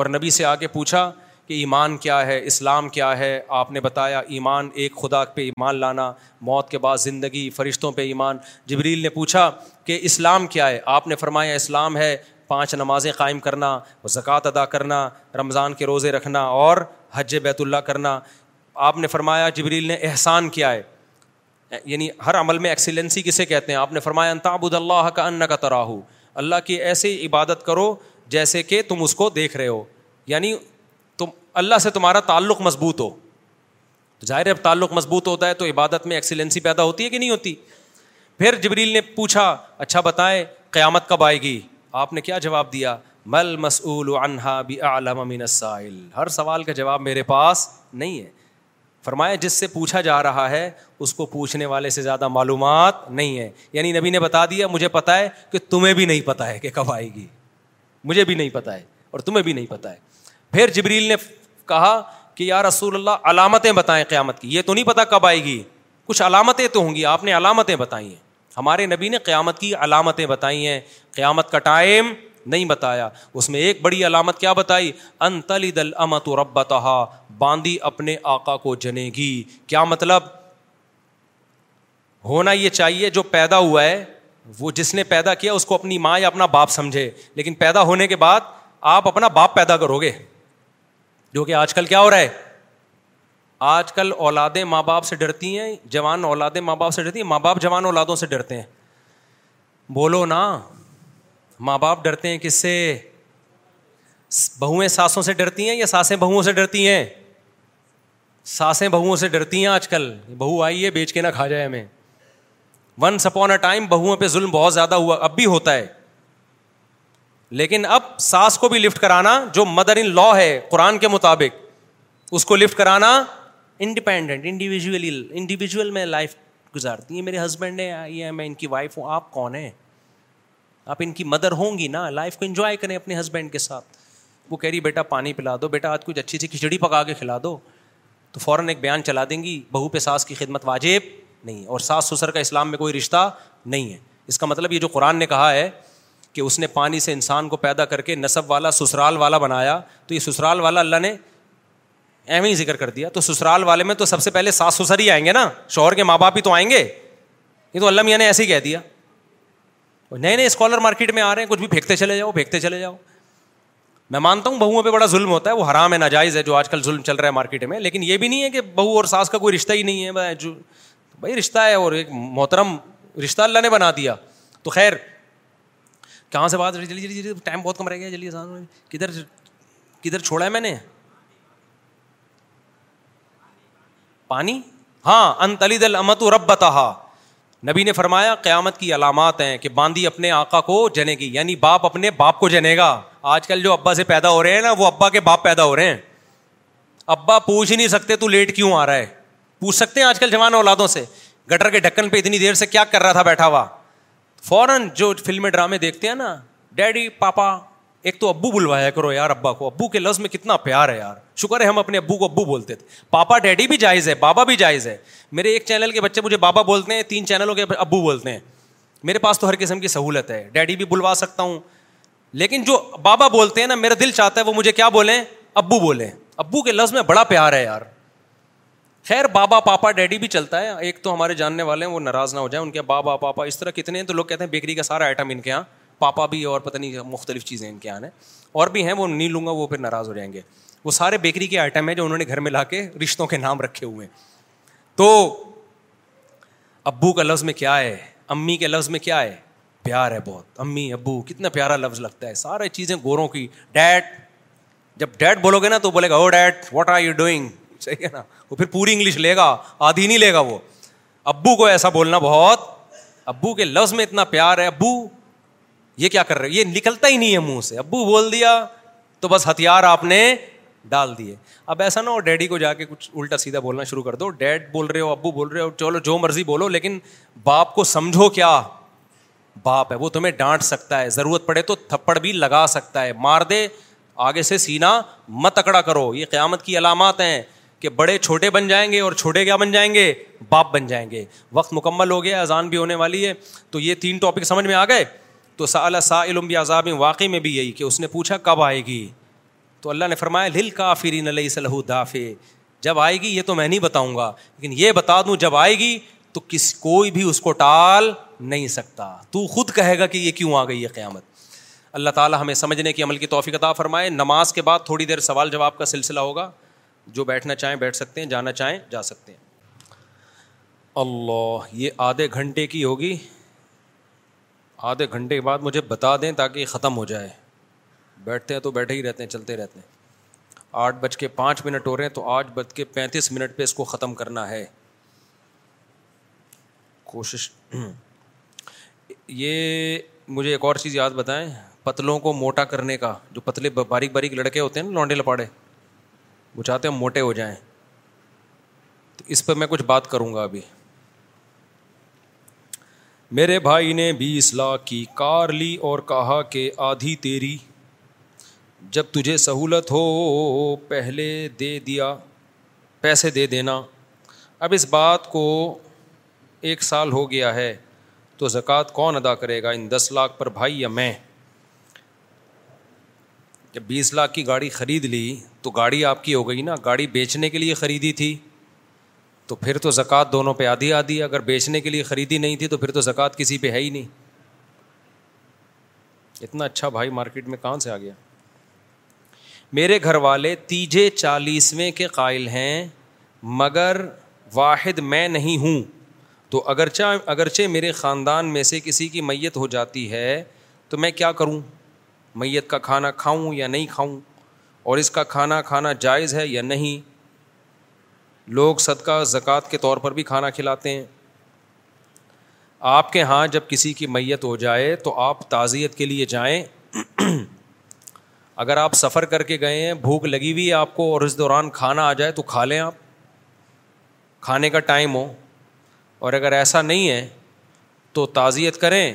اور نبی سے آ کے پوچھا کہ ایمان کیا ہے اسلام کیا ہے آپ نے بتایا ایمان ایک خدا پہ ایمان لانا موت کے بعد زندگی فرشتوں پہ ایمان جبریل نے پوچھا کہ اسلام کیا ہے آپ نے فرمایا اسلام ہے پانچ نمازیں قائم کرنا زکوٰۃ ادا کرنا رمضان کے روزے رکھنا اور حج بیت اللہ کرنا آپ نے فرمایا جبریل نے احسان کیا ہے یعنی ہر عمل میں ایکسیلنسی کسے کہتے ہیں آپ نے فرمایا انتابود اللہ کا ان کا تراہو اللہ کی ایسی عبادت کرو جیسے کہ تم اس کو دیکھ رہے ہو یعنی اللہ سے تمہارا تعلق مضبوط ہو ظاہر ہے اب تعلق مضبوط ہوتا ہے تو عبادت میں ایکسیلنسی پیدا ہوتی ہے کہ نہیں ہوتی پھر جبریل نے پوچھا اچھا بتائیں قیامت کب آئے گی آپ نے کیا جواب دیا مل مسول و انہا بھی ہر سوال کا جواب میرے پاس نہیں ہے فرمایا جس سے پوچھا جا رہا ہے اس کو پوچھنے والے سے زیادہ معلومات نہیں ہے یعنی نبی نے بتا دیا مجھے پتا ہے کہ تمہیں بھی نہیں پتہ ہے کہ کب آئے گی مجھے بھی نہیں پتہ ہے اور تمہیں بھی نہیں پتہ ہے پھر جبریل نے کہا کہ یار رسول اللہ علامتیں بتائیں قیامت کی یہ تو نہیں پتا کب آئے گی کچھ علامتیں تو ہوں گی آپ نے علامتیں بتائی ہیں ہمارے نبی نے قیامت کی علامتیں بتائی ہیں قیامت کا ٹائم نہیں بتایا اس میں ایک بڑی علامت کیا بتائی ان دل امت و ربتہ باندی اپنے آکا کو جنے گی کیا مطلب ہونا یہ چاہیے جو پیدا ہوا ہے وہ جس نے پیدا کیا اس کو اپنی ماں یا اپنا باپ سمجھے لیکن پیدا ہونے کے بعد آپ اپنا باپ پیدا کرو گے جو کہ آج کل کیا ہو رہا ہے آج کل اولادیں ماں باپ سے ڈرتی ہیں جوان اولادیں ماں باپ سے ڈرتی ہیں ماں باپ جوان اولادوں سے ڈرتے ہیں بولو نا ماں باپ ڈرتے ہیں کس سے بہویں ساسوں سے ڈرتی ہیں یا ساسیں بہوؤں سے ڈرتی ہیں ساسیں بہوؤں سے ڈرتی ہیں آج کل بہو آئی ہے بیچ کے نہ کھا جائے ہمیں ون سپون اے ٹائم بہوؤں پہ ظلم بہت زیادہ ہوا اب بھی ہوتا ہے لیکن اب ساس کو بھی لفٹ کرانا جو مدر ان لا ہے قرآن کے مطابق اس کو لفٹ کرانا انڈیپینڈنٹ انڈیویژلی انڈیویژل میں لائف گزارتی ہیں میرے ہسبینڈ ہیں یہ میں ان کی وائف ہوں آپ کون ہیں آپ ان کی مدر ہوں گی نا لائف کو انجوائے کریں اپنے ہسبینڈ کے ساتھ وہ کہہ رہی بیٹا پانی پلا دو بیٹا آج کچھ اچھی سی کھچڑی پکا کے کھلا دو تو فوراً ایک بیان چلا دیں گی بہو پہ ساس کی خدمت واجب نہیں اور ساس سسر کا اسلام میں کوئی رشتہ نہیں ہے اس کا مطلب یہ جو قرآن نے کہا ہے کہ اس نے پانی سے انسان کو پیدا کر کے نصب والا سسرال والا بنایا تو یہ سسرال والا اللہ نے ایم ہی ذکر کر دیا تو سسرال والے میں تو سب سے پہلے ساس سسر ہی آئیں گے نا شوہر کے ماں باپ ہی تو آئیں گے یہ تو اللہ میاں نے ایسے ہی کہہ دیا نئے نئے اسکالر مارکیٹ میں آ رہے ہیں کچھ بھی پھینکتے چلے جاؤ پھینکتے چلے جاؤ میں مانتا ہوں بہو پہ بڑا ظلم ہوتا ہے وہ حرام ہے ناجائز ہے جو آج کل ظلم چل رہا ہے مارکیٹ میں لیکن یہ بھی نہیں ہے کہ بہو اور ساس کا کوئی رشتہ ہی نہیں ہے جو بھائی رشتہ ہے اور ایک محترم رشتہ اللہ نے بنا دیا تو خیر کہاں سے بات جلدی جلدی جلدی ٹائم بہت کم رہ گیا جلدی کدھر کدھر چھوڑا ہے میں نے پانی ہاں ان طلی دل امت رب بتا نبی نے فرمایا قیامت کی علامات ہیں کہ باندھی اپنے آکا کو جنے گی یعنی باپ اپنے باپ کو جنے گا آج کل جو ابا سے پیدا ہو رہے ہیں نا وہ ابا کے باپ پیدا ہو رہے ہیں ابا پوچھ ہی سکتے تو لیٹ کیوں آ رہا ہے پوچھ سکتے ہیں آج کل جوان اولادوں سے گٹر کے ڈھکن پہ اتنی دیر سے کیا کر رہا تھا بیٹھا ہوا فوراً جو فلمیں ڈرامے دیکھتے ہیں نا ڈیڈی پاپا ایک تو ابو بلوایا کرو یار ابا کو ابو کے لفظ میں کتنا پیار ہے یار شکر ہے ہم اپنے ابو کو ابو بولتے تھے پاپا ڈیڈی بھی جائز ہے بابا بھی جائز ہے میرے ایک چینل کے بچے مجھے بابا بولتے ہیں تین چینلوں کے ابو بولتے ہیں میرے پاس تو ہر قسم کی سہولت ہے ڈیڈی بھی بلوا سکتا ہوں لیکن جو بابا بولتے ہیں نا میرا دل چاہتا ہے وہ مجھے کیا بولیں ابو بولیں ابو کے لفظ میں بڑا پیار ہے یار خیر بابا پاپا ڈیڈی بھی چلتا ہے ایک تو ہمارے جاننے والے ہیں وہ ناراض نہ ہو جائیں ان کے بابا پاپا اس طرح کتنے ہیں تو لوگ کہتے ہیں بیکری کا سارا آئٹم ان کے یہاں پاپا بھی اور پتہ نہیں مختلف چیزیں ان کے یہاں ہیں اور بھی ہیں وہ نہیں لوں گا وہ پھر ناراض ہو جائیں گے وہ سارے بیکری کے آئٹم ہیں جو انہوں نے گھر میں لا کے رشتوں کے نام رکھے ہوئے ہیں تو ابو کا لفظ میں کیا ہے امی کے لفظ میں کیا ہے پیار ہے بہت امی ابو کتنا پیارا لفظ لگتا ہے سارے چیزیں گوروں کی ڈیڈ جب ڈیڈ بولو گے نا تو بولے گا او oh, dad what are you doing صحیح ہے نا وہ پھر پوری انگلش لے گا آدھی نہیں لے گا وہ ابو کو ایسا بولنا بہت ابو کے لفظ میں اتنا پیار ہے ابو یہ کیا کر رہے یہ نکلتا ہی نہیں ہے منہ سے ابو بول دیا تو بس ہتھیار آپ نے ڈال دیے اب ایسا نہ ہو ڈیڈی کو جا کے کچھ الٹا سیدھا بولنا شروع کر دو ڈیڈ بول رہے ہو ابو بول رہے ہو چلو جو مرضی بولو لیکن باپ کو سمجھو کیا باپ ہے وہ تمہیں ڈانٹ سکتا ہے ضرورت پڑے تو تھپڑ بھی لگا سکتا ہے مار دے آگے سے سینا مت اکڑا کرو یہ قیامت کی علامات ہیں کہ بڑے چھوٹے بن جائیں گے اور چھوٹے کیا بن جائیں گے باپ بن جائیں گے وقت مکمل ہو گیا اذان بھی ہونے والی ہے تو یہ تین ٹاپک سمجھ میں آ گئے تو سا اللہ علم بھی عذاب واقعی میں بھی یہی کہ اس نے پوچھا کب آئے گی تو اللہ نے فرمایا لل کافری علیہ صلی دافع جب آئے گی یہ تو میں نہیں بتاؤں گا لیکن یہ بتا دوں جب آئے گی تو کس کوئی بھی اس کو ٹال نہیں سکتا تو خود کہے گا کہ یہ کیوں آ گئی ہے قیامت اللہ تعالیٰ ہمیں سمجھنے کی عمل کی توفیق عطا فرمائے نماز کے بعد تھوڑی دیر سوال جواب کا سلسلہ ہوگا جو بیٹھنا چاہیں بیٹھ سکتے ہیں جانا چاہیں جا سکتے ہیں اللہ یہ آدھے گھنٹے کی ہوگی آدھے گھنٹے کے بعد مجھے بتا دیں تاکہ یہ ختم ہو جائے بیٹھتے ہیں تو بیٹھے ہی رہتے ہیں چلتے رہتے ہیں آٹھ بج کے پانچ منٹ ہو رہے ہیں تو آٹھ بج کے پینتیس منٹ پہ اس کو ختم کرنا ہے کوشش یہ مجھے ایک اور چیز یاد بتائیں پتلوں کو موٹا کرنے کا جو پتلے باریک باریک لڑکے ہوتے ہیں نا لانڈے لپاڑے وہ چاہتے ہیں موٹے ہو جائیں تو اس پہ میں کچھ بات کروں گا ابھی میرے بھائی نے بیس لاکھ کی کار لی اور کہا کہ آدھی تیری جب تجھے سہولت ہو پہلے دے دیا پیسے دے دینا اب اس بات کو ایک سال ہو گیا ہے تو زکوٰۃ کون ادا کرے گا ان دس لاکھ پر بھائی یا میں جب بیس لاکھ کی گاڑی خرید لی تو گاڑی آپ کی ہو گئی نا گاڑی بیچنے کے لیے خریدی تھی تو پھر تو زکوٰۃ دونوں پہ آدھی آدھی اگر بیچنے کے لیے خریدی نہیں تھی تو پھر تو زکوٰۃ کسی پہ ہے ہی نہیں اتنا اچھا بھائی مارکیٹ میں کہاں سے آ گیا میرے گھر والے تیجے چالیسویں کے قائل ہیں مگر واحد میں نہیں ہوں تو اگرچہ اگرچہ میرے خاندان میں سے کسی کی میت ہو جاتی ہے تو میں کیا کروں میت کا کھانا کھاؤں یا نہیں کھاؤں اور اس کا کھانا کھانا جائز ہے یا نہیں لوگ صدقہ زکوٰۃ کے طور پر بھی کھانا کھلاتے ہیں آپ کے ہاں جب کسی کی میت ہو جائے تو آپ تعزیت کے لیے جائیں اگر آپ سفر کر کے گئے ہیں بھوک لگی ہوئی ہے آپ کو اور اس دوران کھانا آ جائے تو کھا لیں آپ کھانے کا ٹائم ہو اور اگر ایسا نہیں ہے تو تعزیت کریں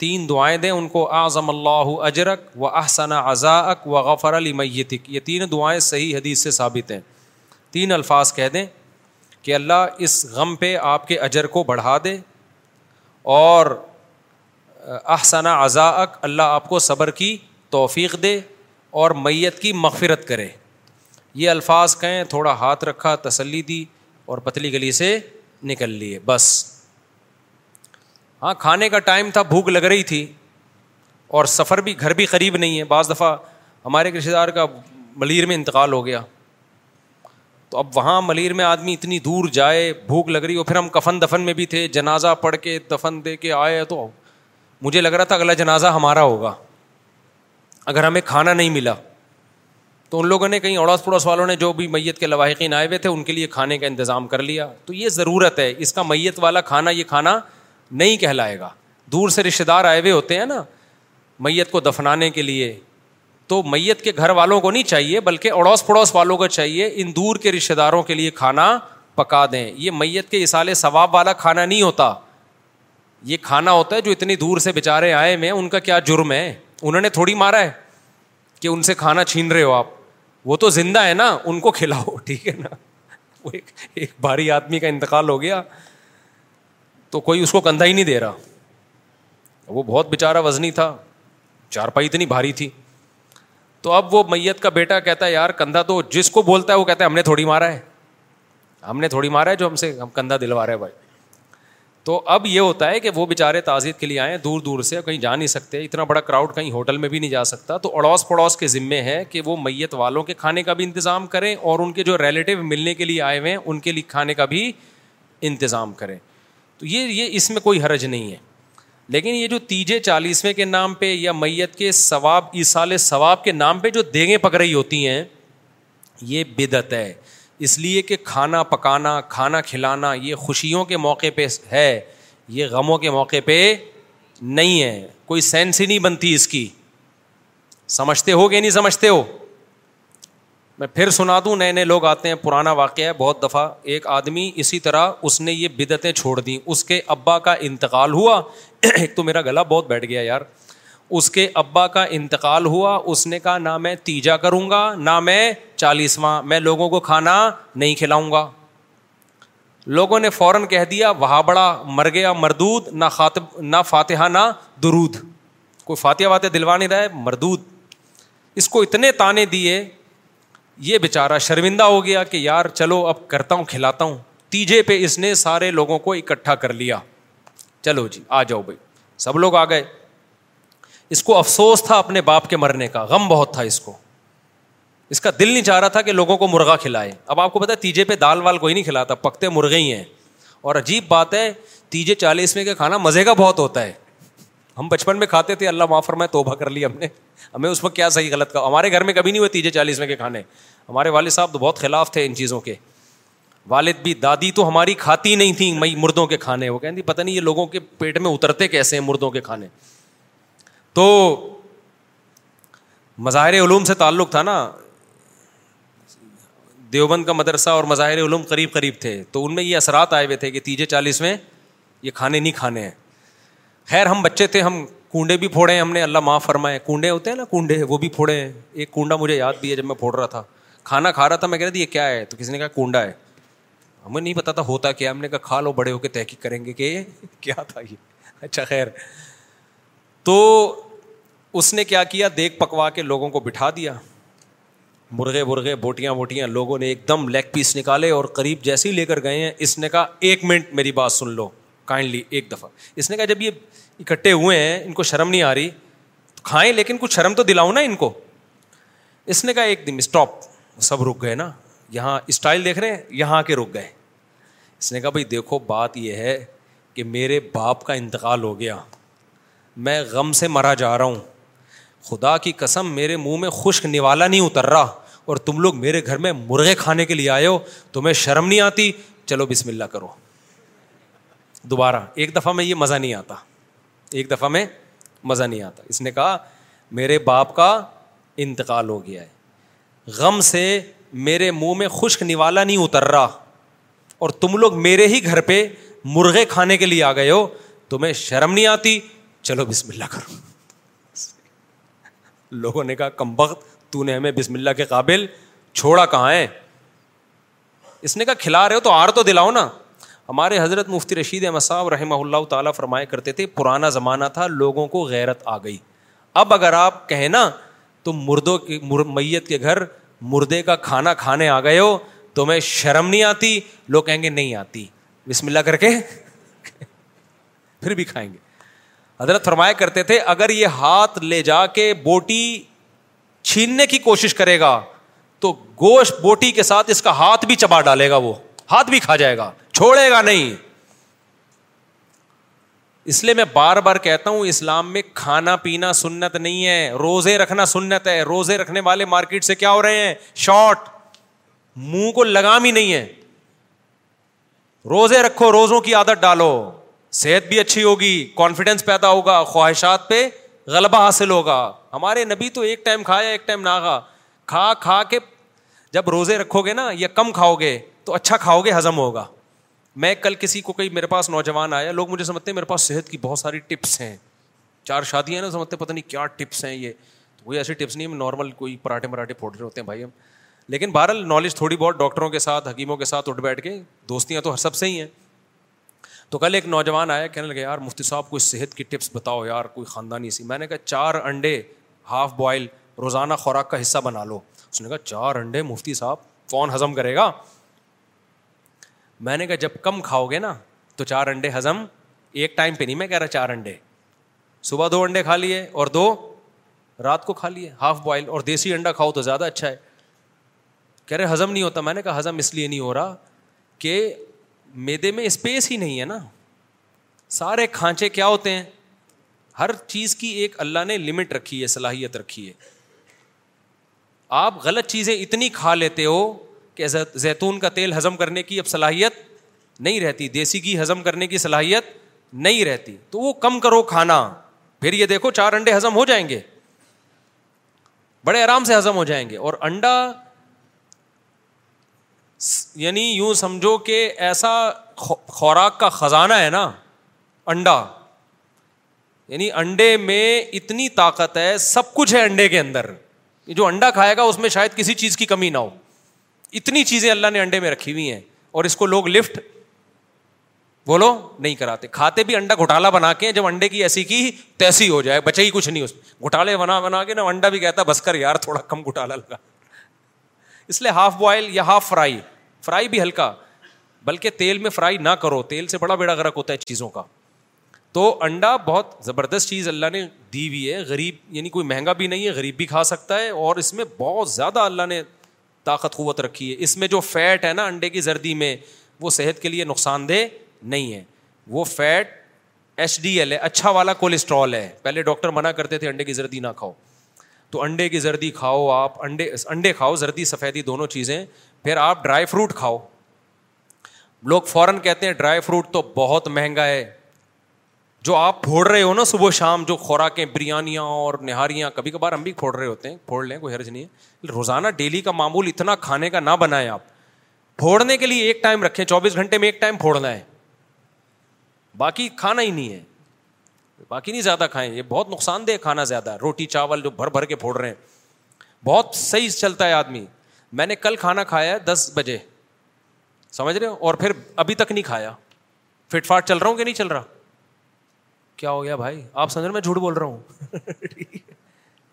تین دعائیں دیں ان کو اعظم اللہ اجرک و احسنا اک و غفر علی میتک یہ تین دعائیں صحیح حدیث سے ثابت ہیں تین الفاظ کہہ دیں کہ اللہ اس غم پہ آپ کے اجر کو بڑھا دے اور احسنا اک اللہ آپ کو صبر کی توفیق دے اور میت کی مغفرت کرے یہ الفاظ کہیں تھوڑا ہاتھ رکھا تسلی دی اور پتلی گلی سے نکل لیے بس ہاں کھانے کا ٹائم تھا بھوک لگ رہی تھی اور سفر بھی گھر بھی قریب نہیں ہے بعض دفعہ ہمارے رشتے دار کا ملیر میں انتقال ہو گیا تو اب وہاں ملیر میں آدمی اتنی دور جائے بھوک لگ رہی اور پھر ہم کفن دفن میں بھی تھے جنازہ پڑھ کے دفن دے کے آئے تو مجھے لگ رہا تھا اگلا جنازہ ہمارا ہوگا اگر ہمیں کھانا نہیں ملا تو ان لوگوں نے کہیں اڑوس پڑوس والوں نے جو بھی میت کے لواحقین آئے ہوئے تھے ان کے لیے کھانے کا انتظام کر لیا تو یہ ضرورت ہے اس کا میت والا کھانا یہ کھانا نہیں کہلائے گا دور سے رشتے دار آئے ہوئے ہوتے ہیں نا میت کو دفنانے کے لیے تو میت کے گھر والوں کو نہیں چاہیے بلکہ اڑوس پڑوس والوں کو چاہیے ان دور کے رشتے داروں کے لیے کھانا پکا دیں یہ میت کے اصال ثواب والا کھانا نہیں ہوتا یہ کھانا ہوتا ہے جو اتنی دور سے بےچارے آئے ہوئے ہیں ان کا کیا جرم ہے انہوں نے تھوڑی مارا ہے کہ ان سے کھانا چھین رہے ہو آپ وہ تو زندہ ہے نا ان کو کھلاؤ ٹھیک ہے نا ایک بھاری آدمی کا انتقال ہو گیا تو کوئی اس کو کندھا ہی نہیں دے رہا وہ بہت بیچارہ وزنی تھا چارپائی اتنی بھاری تھی تو اب وہ میت کا بیٹا کہتا ہے یار کندھا تو جس کو بولتا ہے وہ کہتا ہے ہم نے تھوڑی مارا ہے ہم نے تھوڑی مارا ہے جو ہم سے ہم کندھا دلوا رہے بھائی تو اب یہ ہوتا ہے کہ وہ بیچارے تعزیت کے لیے آئے دور دور سے کہیں جا نہیں سکتے اتنا بڑا کراؤڈ کہیں ہوٹل میں بھی نہیں جا سکتا تو اڑوس پڑوس کے ذمے ہے کہ وہ میت والوں کے کھانے کا بھی انتظام کریں اور ان کے جو ریلیٹیو ملنے کے لیے آئے ہوئے ہیں ان کے لیے کھانے کا بھی انتظام کریں تو یہ یہ اس میں کوئی حرج نہیں ہے لیکن یہ جو تیجے چالیسویں کے نام پہ یا میت کے ثواب ایسال ثواب کے نام پہ جو دیگیں پک رہی ہوتی ہیں یہ بدعت ہے اس لیے کہ کھانا پکانا کھانا کھلانا یہ خوشیوں کے موقع پہ ہے یہ غموں کے موقع پہ نہیں ہے کوئی سینس ہی نہیں بنتی اس کی سمجھتے ہو کہ نہیں سمجھتے ہو میں پھر سنا دوں نئے نئے لوگ آتے ہیں پرانا واقعہ ہے بہت دفعہ ایک آدمی اسی طرح اس نے یہ بدعتیں چھوڑ دیں اس کے ابا کا انتقال ہوا ایک تو میرا گلا بہت بیٹھ گیا یار اس کے ابا کا انتقال ہوا اس نے کہا نہ میں تیجا کروں گا نہ میں چالیسواں میں لوگوں کو کھانا نہیں کھلاؤں گا لوگوں نے فوراً کہہ دیا بڑا مر گیا مردود نہ خاطب نہ فاتحہ نہ درود کوئی فاتحہ واتح دلوا نہیں رہا ہے مردود اس کو اتنے تانے دیے یہ بےچارا شرمندہ ہو گیا کہ یار چلو اب کرتا ہوں کھلاتا ہوں تیجے پہ اس نے سارے لوگوں کو اکٹھا کر لیا چلو جی آ جاؤ بھائی سب لوگ آ گئے اس کو افسوس تھا اپنے باپ کے مرنے کا غم بہت تھا اس کو اس کا دل نہیں چاہ رہا تھا کہ لوگوں کو مرغا کھلائے اب آپ کو پتا ہے تیجے پہ دال وال کوئی نہیں کھلاتا پکتے مرغے ہی ہیں اور عجیب بات ہے تیجے چالیس میں کا کھانا مزے کا بہت ہوتا ہے ہم بچپن میں کھاتے تھے اللہ معاف فرمائے توبہ کر لی ہم نے ہمیں اس وقت کیا صحیح غلط کہا ہمارے گھر میں کبھی نہیں ہوئے تیجے چالیس میں کے کھانے ہمارے والد صاحب تو بہت خلاف تھے ان چیزوں کے والد بھی دادی تو ہماری کھاتی نہیں تھیں میں مردوں کے کھانے وہ کہیں پتہ نہیں یہ لوگوں کے پیٹ میں اترتے کیسے ہیں مردوں کے کھانے تو مظاہر علوم سے تعلق تھا نا دیوبند کا مدرسہ اور مظاہر علوم قریب قریب تھے تو ان میں یہ اثرات آئے ہوئے تھے کہ تیجے چالیس میں یہ کھانے نہیں کھانے ہیں خیر ہم بچے تھے ہم کنڈے بھی پھوڑے ہیں ہم نے اللہ معاف فرمائے کونڈے ہوتے ہیں نا کنڈے وہ بھی پھوڑے ہیں ایک کنڈا مجھے یاد بھی ہے جب میں پھوڑ رہا تھا کھانا کھا رہا تھا میں کہہ رہا تھا یہ کیا ہے تو کسی نے کہا کنڈا ہے ہمیں نہیں پتا تھا ہوتا کیا ہم نے کہا کھا لو بڑے ہو کے تحقیق کریں گے کہ کیا تھا یہ اچھا خیر تو اس نے کیا کیا دیکھ پکوا کے لوگوں کو بٹھا دیا مرغے برغے بوٹیاں ووٹیاں لوگوں نے ایک دم لیگ پیس نکالے اور قریب جیسے ہی لے کر گئے ہیں اس نے کہا ایک منٹ میری بات سن لو کائنڈلی ایک دفعہ اس نے کہا جب یہ اکٹھے ہوئے ہیں ان کو شرم نہیں آ رہی تو کھائیں لیکن کچھ شرم تو دلاؤں نا ان کو اس نے کہا ایک دم اسٹاپ سب رک گئے نا یہاں اسٹائل دیکھ رہے ہیں یہاں آ کے رک گئے اس نے کہا بھائی دیکھو بات یہ ہے کہ میرے باپ کا انتقال ہو گیا میں غم سے مرا جا رہا ہوں خدا کی قسم میرے منہ میں خشک نوالا نہیں اتر رہا اور تم لوگ میرے گھر میں مرغے کھانے کے لیے آئے ہو تمہیں شرم نہیں آتی چلو بسم اللہ کرو دوبارہ ایک دفعہ میں یہ مزہ نہیں آتا ایک دفعہ میں مزہ نہیں آتا اس نے کہا میرے باپ کا انتقال ہو گیا ہے غم سے میرے منہ میں خشک نوالا نہیں اتر رہا اور تم لوگ میرے ہی گھر پہ مرغے کھانے کے لیے آ گئے ہو تمہیں شرم نہیں آتی چلو بسم اللہ کرو لوگوں نے کہا کم وقت تو نے ہمیں بسم اللہ کے قابل چھوڑا کہاں ہے اس نے کہا کھلا رہے ہو تو آر تو دلاؤ نا ہمارے حضرت مفتی رشید احمد صاحب رحمہ اللہ تعالیٰ فرمایا کرتے تھے پرانا زمانہ تھا لوگوں کو غیرت آ گئی اب اگر آپ کہیں نا تم مردوں کی میت کے گھر مردے کا کھانا کھانے آ گئے ہو تمہیں شرم نہیں آتی لوگ کہیں گے نہیں آتی بسم اللہ کر کے پھر بھی کھائیں گے حضرت فرمایا کرتے تھے اگر یہ ہاتھ لے جا کے بوٹی چھیننے کی کوشش کرے گا تو گوشت بوٹی کے ساتھ اس کا ہاتھ بھی چبا ڈالے گا وہ ہاتھ بھی کھا جائے گا چھوڑے گا نہیں اس لیے میں بار بار کہتا ہوں اسلام میں کھانا پینا سنت نہیں ہے روزے رکھنا سنت ہے روزے رکھنے والے مارکیٹ سے کیا ہو رہے ہیں شارٹ منہ کو لگام ہی نہیں ہے روزے رکھو روزوں کی عادت ڈالو صحت بھی اچھی ہوگی کانفیڈینس پیدا ہوگا خواہشات پہ غلبہ حاصل ہوگا ہمارے نبی تو ایک ٹائم کھایا ایک ٹائم نہ کھا کھا کھا کے جب روزے رکھو گے نا یا کم کھاؤ گے تو اچھا کھاؤ گے ہزم ہوگا میں کل کسی کو کہیں میرے پاس نوجوان آیا لوگ مجھے سمجھتے ہیں میرے پاس صحت کی بہت ساری ٹپس ہیں چار شادیاں ہیں سمجھتے پتہ نہیں کیا ٹپس ہیں یہ تو کوئی ایسی ٹپس نہیں ہم نارمل کوئی پراٹھے مراٹھے رہے ہوتے ہیں بھائی ہم لیکن بہرحال نالج تھوڑی بہت ڈاکٹروں کے ساتھ حکیموں کے ساتھ اٹھ بیٹھ کے دوستیاں تو ہر سب سے ہی ہیں تو کل ایک نوجوان آیا کہنے لگا یار مفتی صاحب کوئی صحت کی ٹپس بتاؤ یار کوئی خاندانی سی میں نے کہا چار انڈے ہاف بوائل روزانہ خوراک کا حصہ بنا لو اس نے کہا چار انڈے مفتی صاحب کون ہضم کرے گا میں نے کہا جب کم کھاؤ گے نا تو چار انڈے ہضم ایک ٹائم پہ نہیں میں کہہ رہا چار انڈے صبح دو انڈے کھا لیے اور دو رات کو کھا لیے ہاف بوائل اور دیسی انڈا کھاؤ تو زیادہ اچھا ہے کہہ رہے ہزم نہیں ہوتا میں نے کہا ہضم اس لیے نہیں ہو رہا کہ میدے میں اسپیس ہی نہیں ہے نا سارے کھانچے کیا ہوتے ہیں ہر چیز کی ایک اللہ نے لمٹ رکھی ہے صلاحیت رکھی ہے آپ غلط چیزیں اتنی کھا لیتے ہو کہ زیتون کا تیل ہضم کرنے کی اب صلاحیت نہیں رہتی دیسی گھی ہضم کرنے کی صلاحیت نہیں رہتی تو وہ کم کرو کھانا پھر یہ دیکھو چار انڈے ہضم ہو جائیں گے بڑے آرام سے ہضم ہو جائیں گے اور انڈا یعنی یوں سمجھو کہ ایسا خوراک کا خزانہ ہے نا انڈا یعنی انڈے میں اتنی طاقت ہے سب کچھ ہے انڈے کے اندر جو انڈا کھائے گا اس میں شاید کسی چیز کی کمی نہ ہو اتنی چیزیں اللہ نے انڈے میں رکھی ہوئی ہیں اور اس کو لوگ لفٹ بولو نہیں کراتے کھاتے بھی انڈا گھوٹالا بنا کے جب انڈے کی ایسی کی تیسی ہو جائے بچے ہی کچھ نہیں اس گھوٹالے بنا بنا کے نا انڈا بھی کہتا بس کر یار تھوڑا کم گھوٹالا لگا اس لیے ہاف بوائل یا ہاف فرائی فرائی بھی ہلکا بلکہ تیل میں فرائی نہ کرو تیل سے بڑا بیڑا گرک ہوتا ہے چیزوں کا تو انڈا بہت زبردست چیز اللہ نے دی ہوئی ہے غریب یعنی کوئی مہنگا بھی نہیں ہے غریب بھی کھا سکتا ہے اور اس میں بہت زیادہ اللہ نے طاقت قوت رکھی ہے اس میں جو فیٹ ہے نا انڈے کی زردی میں وہ صحت کے لیے نقصان دہ نہیں ہے وہ فیٹ ایچ ڈی ایل ہے اچھا والا کولیسٹرول ہے پہلے ڈاکٹر منع کرتے تھے انڈے کی زردی نہ کھاؤ تو انڈے کی زردی کھاؤ آپ انڈے انڈے کھاؤ زردی سفیدی دونوں چیزیں پھر آپ ڈرائی فروٹ کھاؤ لوگ فوراً کہتے ہیں ڈرائی فروٹ تو بہت مہنگا ہے جو آپ پھوڑ رہے ہو نا صبح شام جو خوراکیں بریانیاں اور نہاریاں کبھی کبھار ہم بھی پھوڑ رہے ہوتے ہیں پھوڑ لیں کوئی حرج نہیں ہے روزانہ ڈیلی کا معمول اتنا کھانے کا نہ بنائیں آپ پھوڑنے کے لیے ایک ٹائم رکھیں چوبیس گھنٹے میں ایک ٹائم پھوڑنا ہے باقی کھانا ہی نہیں ہے باقی نہیں زیادہ کھائیں یہ بہت نقصان دہ کھانا زیادہ روٹی چاول جو بھر بھر کے پھوڑ رہے ہیں بہت صحیح چلتا ہے آدمی میں نے کل کھانا کھایا ہے دس بجے سمجھ رہے ہو اور پھر ابھی تک نہیں کھایا فٹ فاٹ چل رہا ہوں کہ نہیں چل رہا کیا ہو گیا بھائی آپ سمجھ رہے میں جھوٹ بول رہا ہوں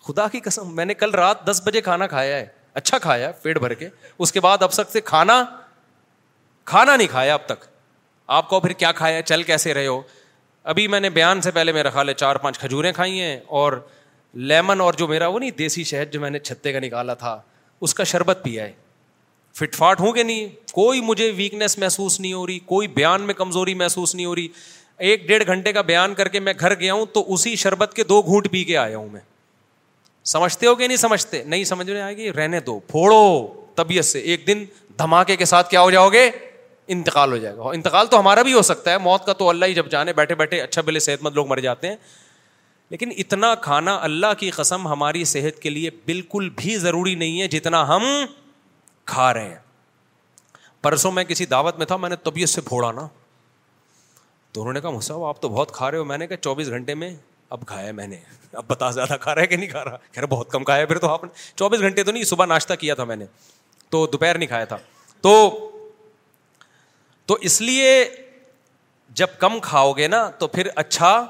خدا کی قسم میں نے کل رات دس بجے کھانا کھایا ہے اچھا کھایا پیٹ بھر کے اس کے بعد اب سک سے کھانا کھانا نہیں کھایا اب تک آپ کو پھر کیا کھایا چل کیسے رہے ہو ابھی میں نے بیان سے پہلے میرا خیال ہے چار پانچ کھجوریں کھائی ہیں اور لیمن اور جو میرا وہ نہیں دیسی شہد جو میں نے چھتے کا نکالا تھا اس کا شربت پیا ہے فٹ فاٹ ہوں کہ نہیں کوئی مجھے ویکنیس محسوس نہیں ہو رہی کوئی بیان میں کمزوری محسوس نہیں ہو رہی ایک ڈیڑھ گھنٹے کا بیان کر کے میں گھر گیا ہوں تو اسی شربت کے دو گھونٹ پی کے آیا ہوں میں سمجھتے ہو کہ نہیں سمجھتے نہیں سمجھ میں آئے گی رہنے دو پھوڑو طبیعت سے ایک دن دھماکے کے ساتھ کیا ہو جاؤ گے انتقال ہو جائے گا انتقال تو ہمارا بھی ہو سکتا ہے موت کا تو اللہ ہی جب جانے بیٹھے بیٹھے اچھا بلے صحت مند لوگ مر جاتے ہیں لیکن اتنا کھانا اللہ کی قسم ہماری صحت کے لیے بالکل بھی ضروری نہیں ہے جتنا ہم کھا رہے ہیں پرسوں میں کسی دعوت میں تھا میں نے طبیعت سے پھوڑا نا تو انہوں نے کہا مساو آپ تو بہت کھا رہے ہو میں نے کہا چوبیس گھنٹے میں اب کھایا میں نے اب بتا زیادہ کھا رہا ہے کہ نہیں کھا رہا رہا بہت کم کھایا پھر تو آپ نے چوبیس گھنٹے تو نہیں صبح ناشتہ کیا تھا میں نے تو دوپہر نہیں کھایا تھا تو تو اس لیے جب کم کھاؤ گے نا تو پھر اچھا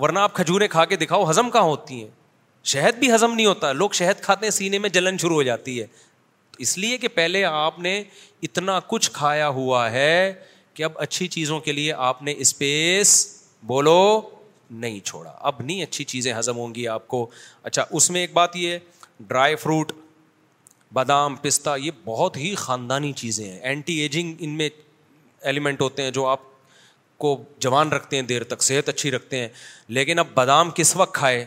ورنہ آپ کھجوریں کھا کے دکھاؤ ہزم کہاں ہوتی ہیں شہد بھی ہزم نہیں ہوتا لوگ شہد کھاتے ہیں سینے میں جلن شروع ہو جاتی ہے اس لیے کہ پہلے آپ نے اتنا کچھ کھایا ہوا ہے کہ اب اچھی چیزوں کے لیے آپ نے اسپیس بولو نہیں چھوڑا اب نہیں اچھی چیزیں ہضم ہوں گی آپ کو اچھا اس میں ایک بات یہ ڈرائی فروٹ بادام پستہ یہ بہت ہی خاندانی چیزیں ہیں اینٹی ایجنگ ان میں ایلیمنٹ ہوتے ہیں جو آپ کو جوان رکھتے ہیں دیر تک صحت اچھی رکھتے ہیں لیکن اب بادام کس وقت کھائے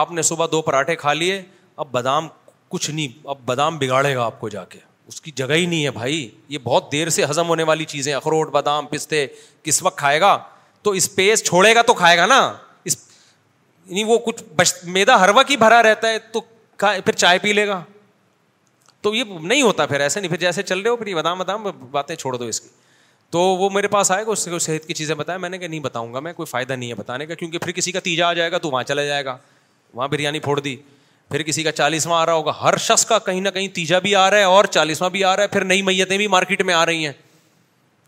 آپ نے صبح دو پراٹھے کھا لیے اب بادام کچھ نہیں اب بادام بگاڑے گا آپ کو جا کے اس کی جگہ ہی نہیں ہے بھائی یہ بہت دیر سے ہضم ہونے والی چیزیں اخروٹ بادام پستے کس وقت کھائے گا تو اسپیس چھوڑے گا تو کھائے گا نا اس یعنی وہ کچھ بش میدا ہر وقت ہی بھرا رہتا ہے تو پھر چائے پی لے گا تو یہ نہیں ہوتا پھر ایسے نہیں پھر جیسے چل رہے ہو پھر یہ بادام بادام باتیں چھوڑ دو اس کی تو وہ میرے پاس آئے گا اس کو صحت کی چیزیں بتائیں میں نے کہا نہیں بتاؤں گا میں کوئی فائدہ نہیں ہے بتانے کا کیونکہ پھر کسی کا تیجا آ جائے گا تو وہاں چلا جائے گا وہاں بریانی پھوڑ دی پھر کسی کا چالیسواں آ رہا ہوگا ہر شخص کا کہیں نہ کہیں تیجا بھی آ رہا ہے اور چالیسواں بھی آ رہا ہے پھر نئی میتیں بھی مارکیٹ میں آ رہی ہیں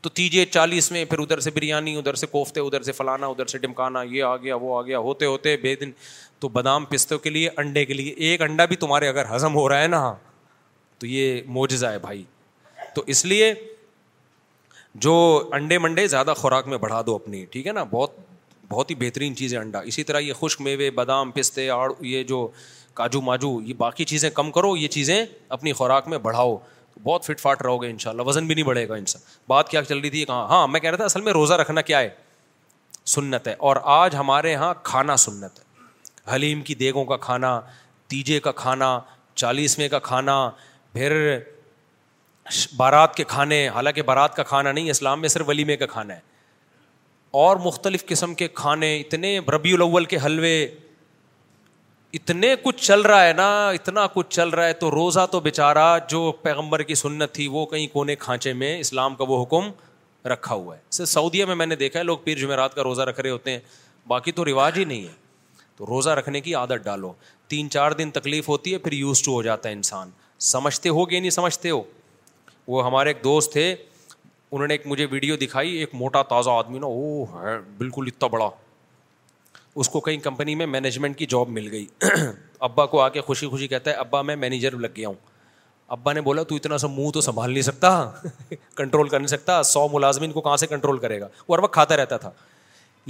تو تیجے چالیس میں پھر ادھر سے بریانی ادھر سے کوفتے ادھر سے فلانا ادھر سے ڈمکانا یہ آ گیا وہ آ گیا ہوتے ہوتے بے دن تو بادام پستوں کے لیے انڈے کے لیے ایک انڈا بھی تمہارے اگر ہضم ہو رہا ہے نا تو یہ موجزہ ہے بھائی تو اس لیے جو انڈے منڈے زیادہ خوراک میں بڑھا دو اپنی ٹھیک ہے نا بہت بہت ہی بہترین چیز ہے انڈا اسی طرح یہ خشک میوے بادام پستے آڑ یہ جو کاجو ماجو یہ باقی چیزیں کم کرو یہ چیزیں اپنی خوراک میں بڑھاؤ تو بہت فٹ فاٹ رہو گے ان شاء اللہ وزن بھی نہیں بڑھے گا ان شاء بات کیا چل رہی تھی کہاں ہاں میں کہہ رہا تھا اصل میں روزہ رکھنا کیا ہے سنت ہے اور آج ہمارے یہاں کھانا سنت ہے حلیم کی دیگوں کا کھانا تیجے کا کھانا چالیسویں کا کھانا پھر بارات کے کھانے حالانکہ بارات کا کھانا نہیں اسلام میں صرف ولیمے کا کھانا ہے اور مختلف قسم کے کھانے اتنے ربیع الاول کے حلوے اتنے کچھ چل رہا ہے نا اتنا کچھ چل رہا ہے تو روزہ تو بیچارہ جو پیغمبر کی سنت تھی وہ کہیں کونے کھانچے میں اسلام کا وہ حکم رکھا ہوا ہے صرف سعودیہ میں نے دیکھا ہے لوگ پیر جمعرات کا روزہ رکھ رہے ہوتے ہیں باقی تو رواج ہی نہیں ہے تو روزہ رکھنے کی عادت ڈالو تین چار دن تکلیف ہوتی ہے پھر یوز ٹو ہو جاتا ہے انسان سمجھتے ہو گیا نہیں سمجھتے ہو وہ ہمارے ایک دوست تھے انہوں نے ایک مجھے ویڈیو دکھائی ایک موٹا تازہ آدمی نا او ہے بالکل اتنا بڑا اس کو کہیں کمپنی میں مینجمنٹ کی جاب مل گئی ابا کو آ کے خوشی خوشی کہتا ہے ابا میں مینیجر لگ گیا ہوں ابا نے بولا تو اتنا سا منہ تو سنبھال نہیں سکتا کنٹرول کر نہیں سکتا سو ملازمین کو کہاں سے کنٹرول کرے گا وہ ہر وقت کھاتا رہتا تھا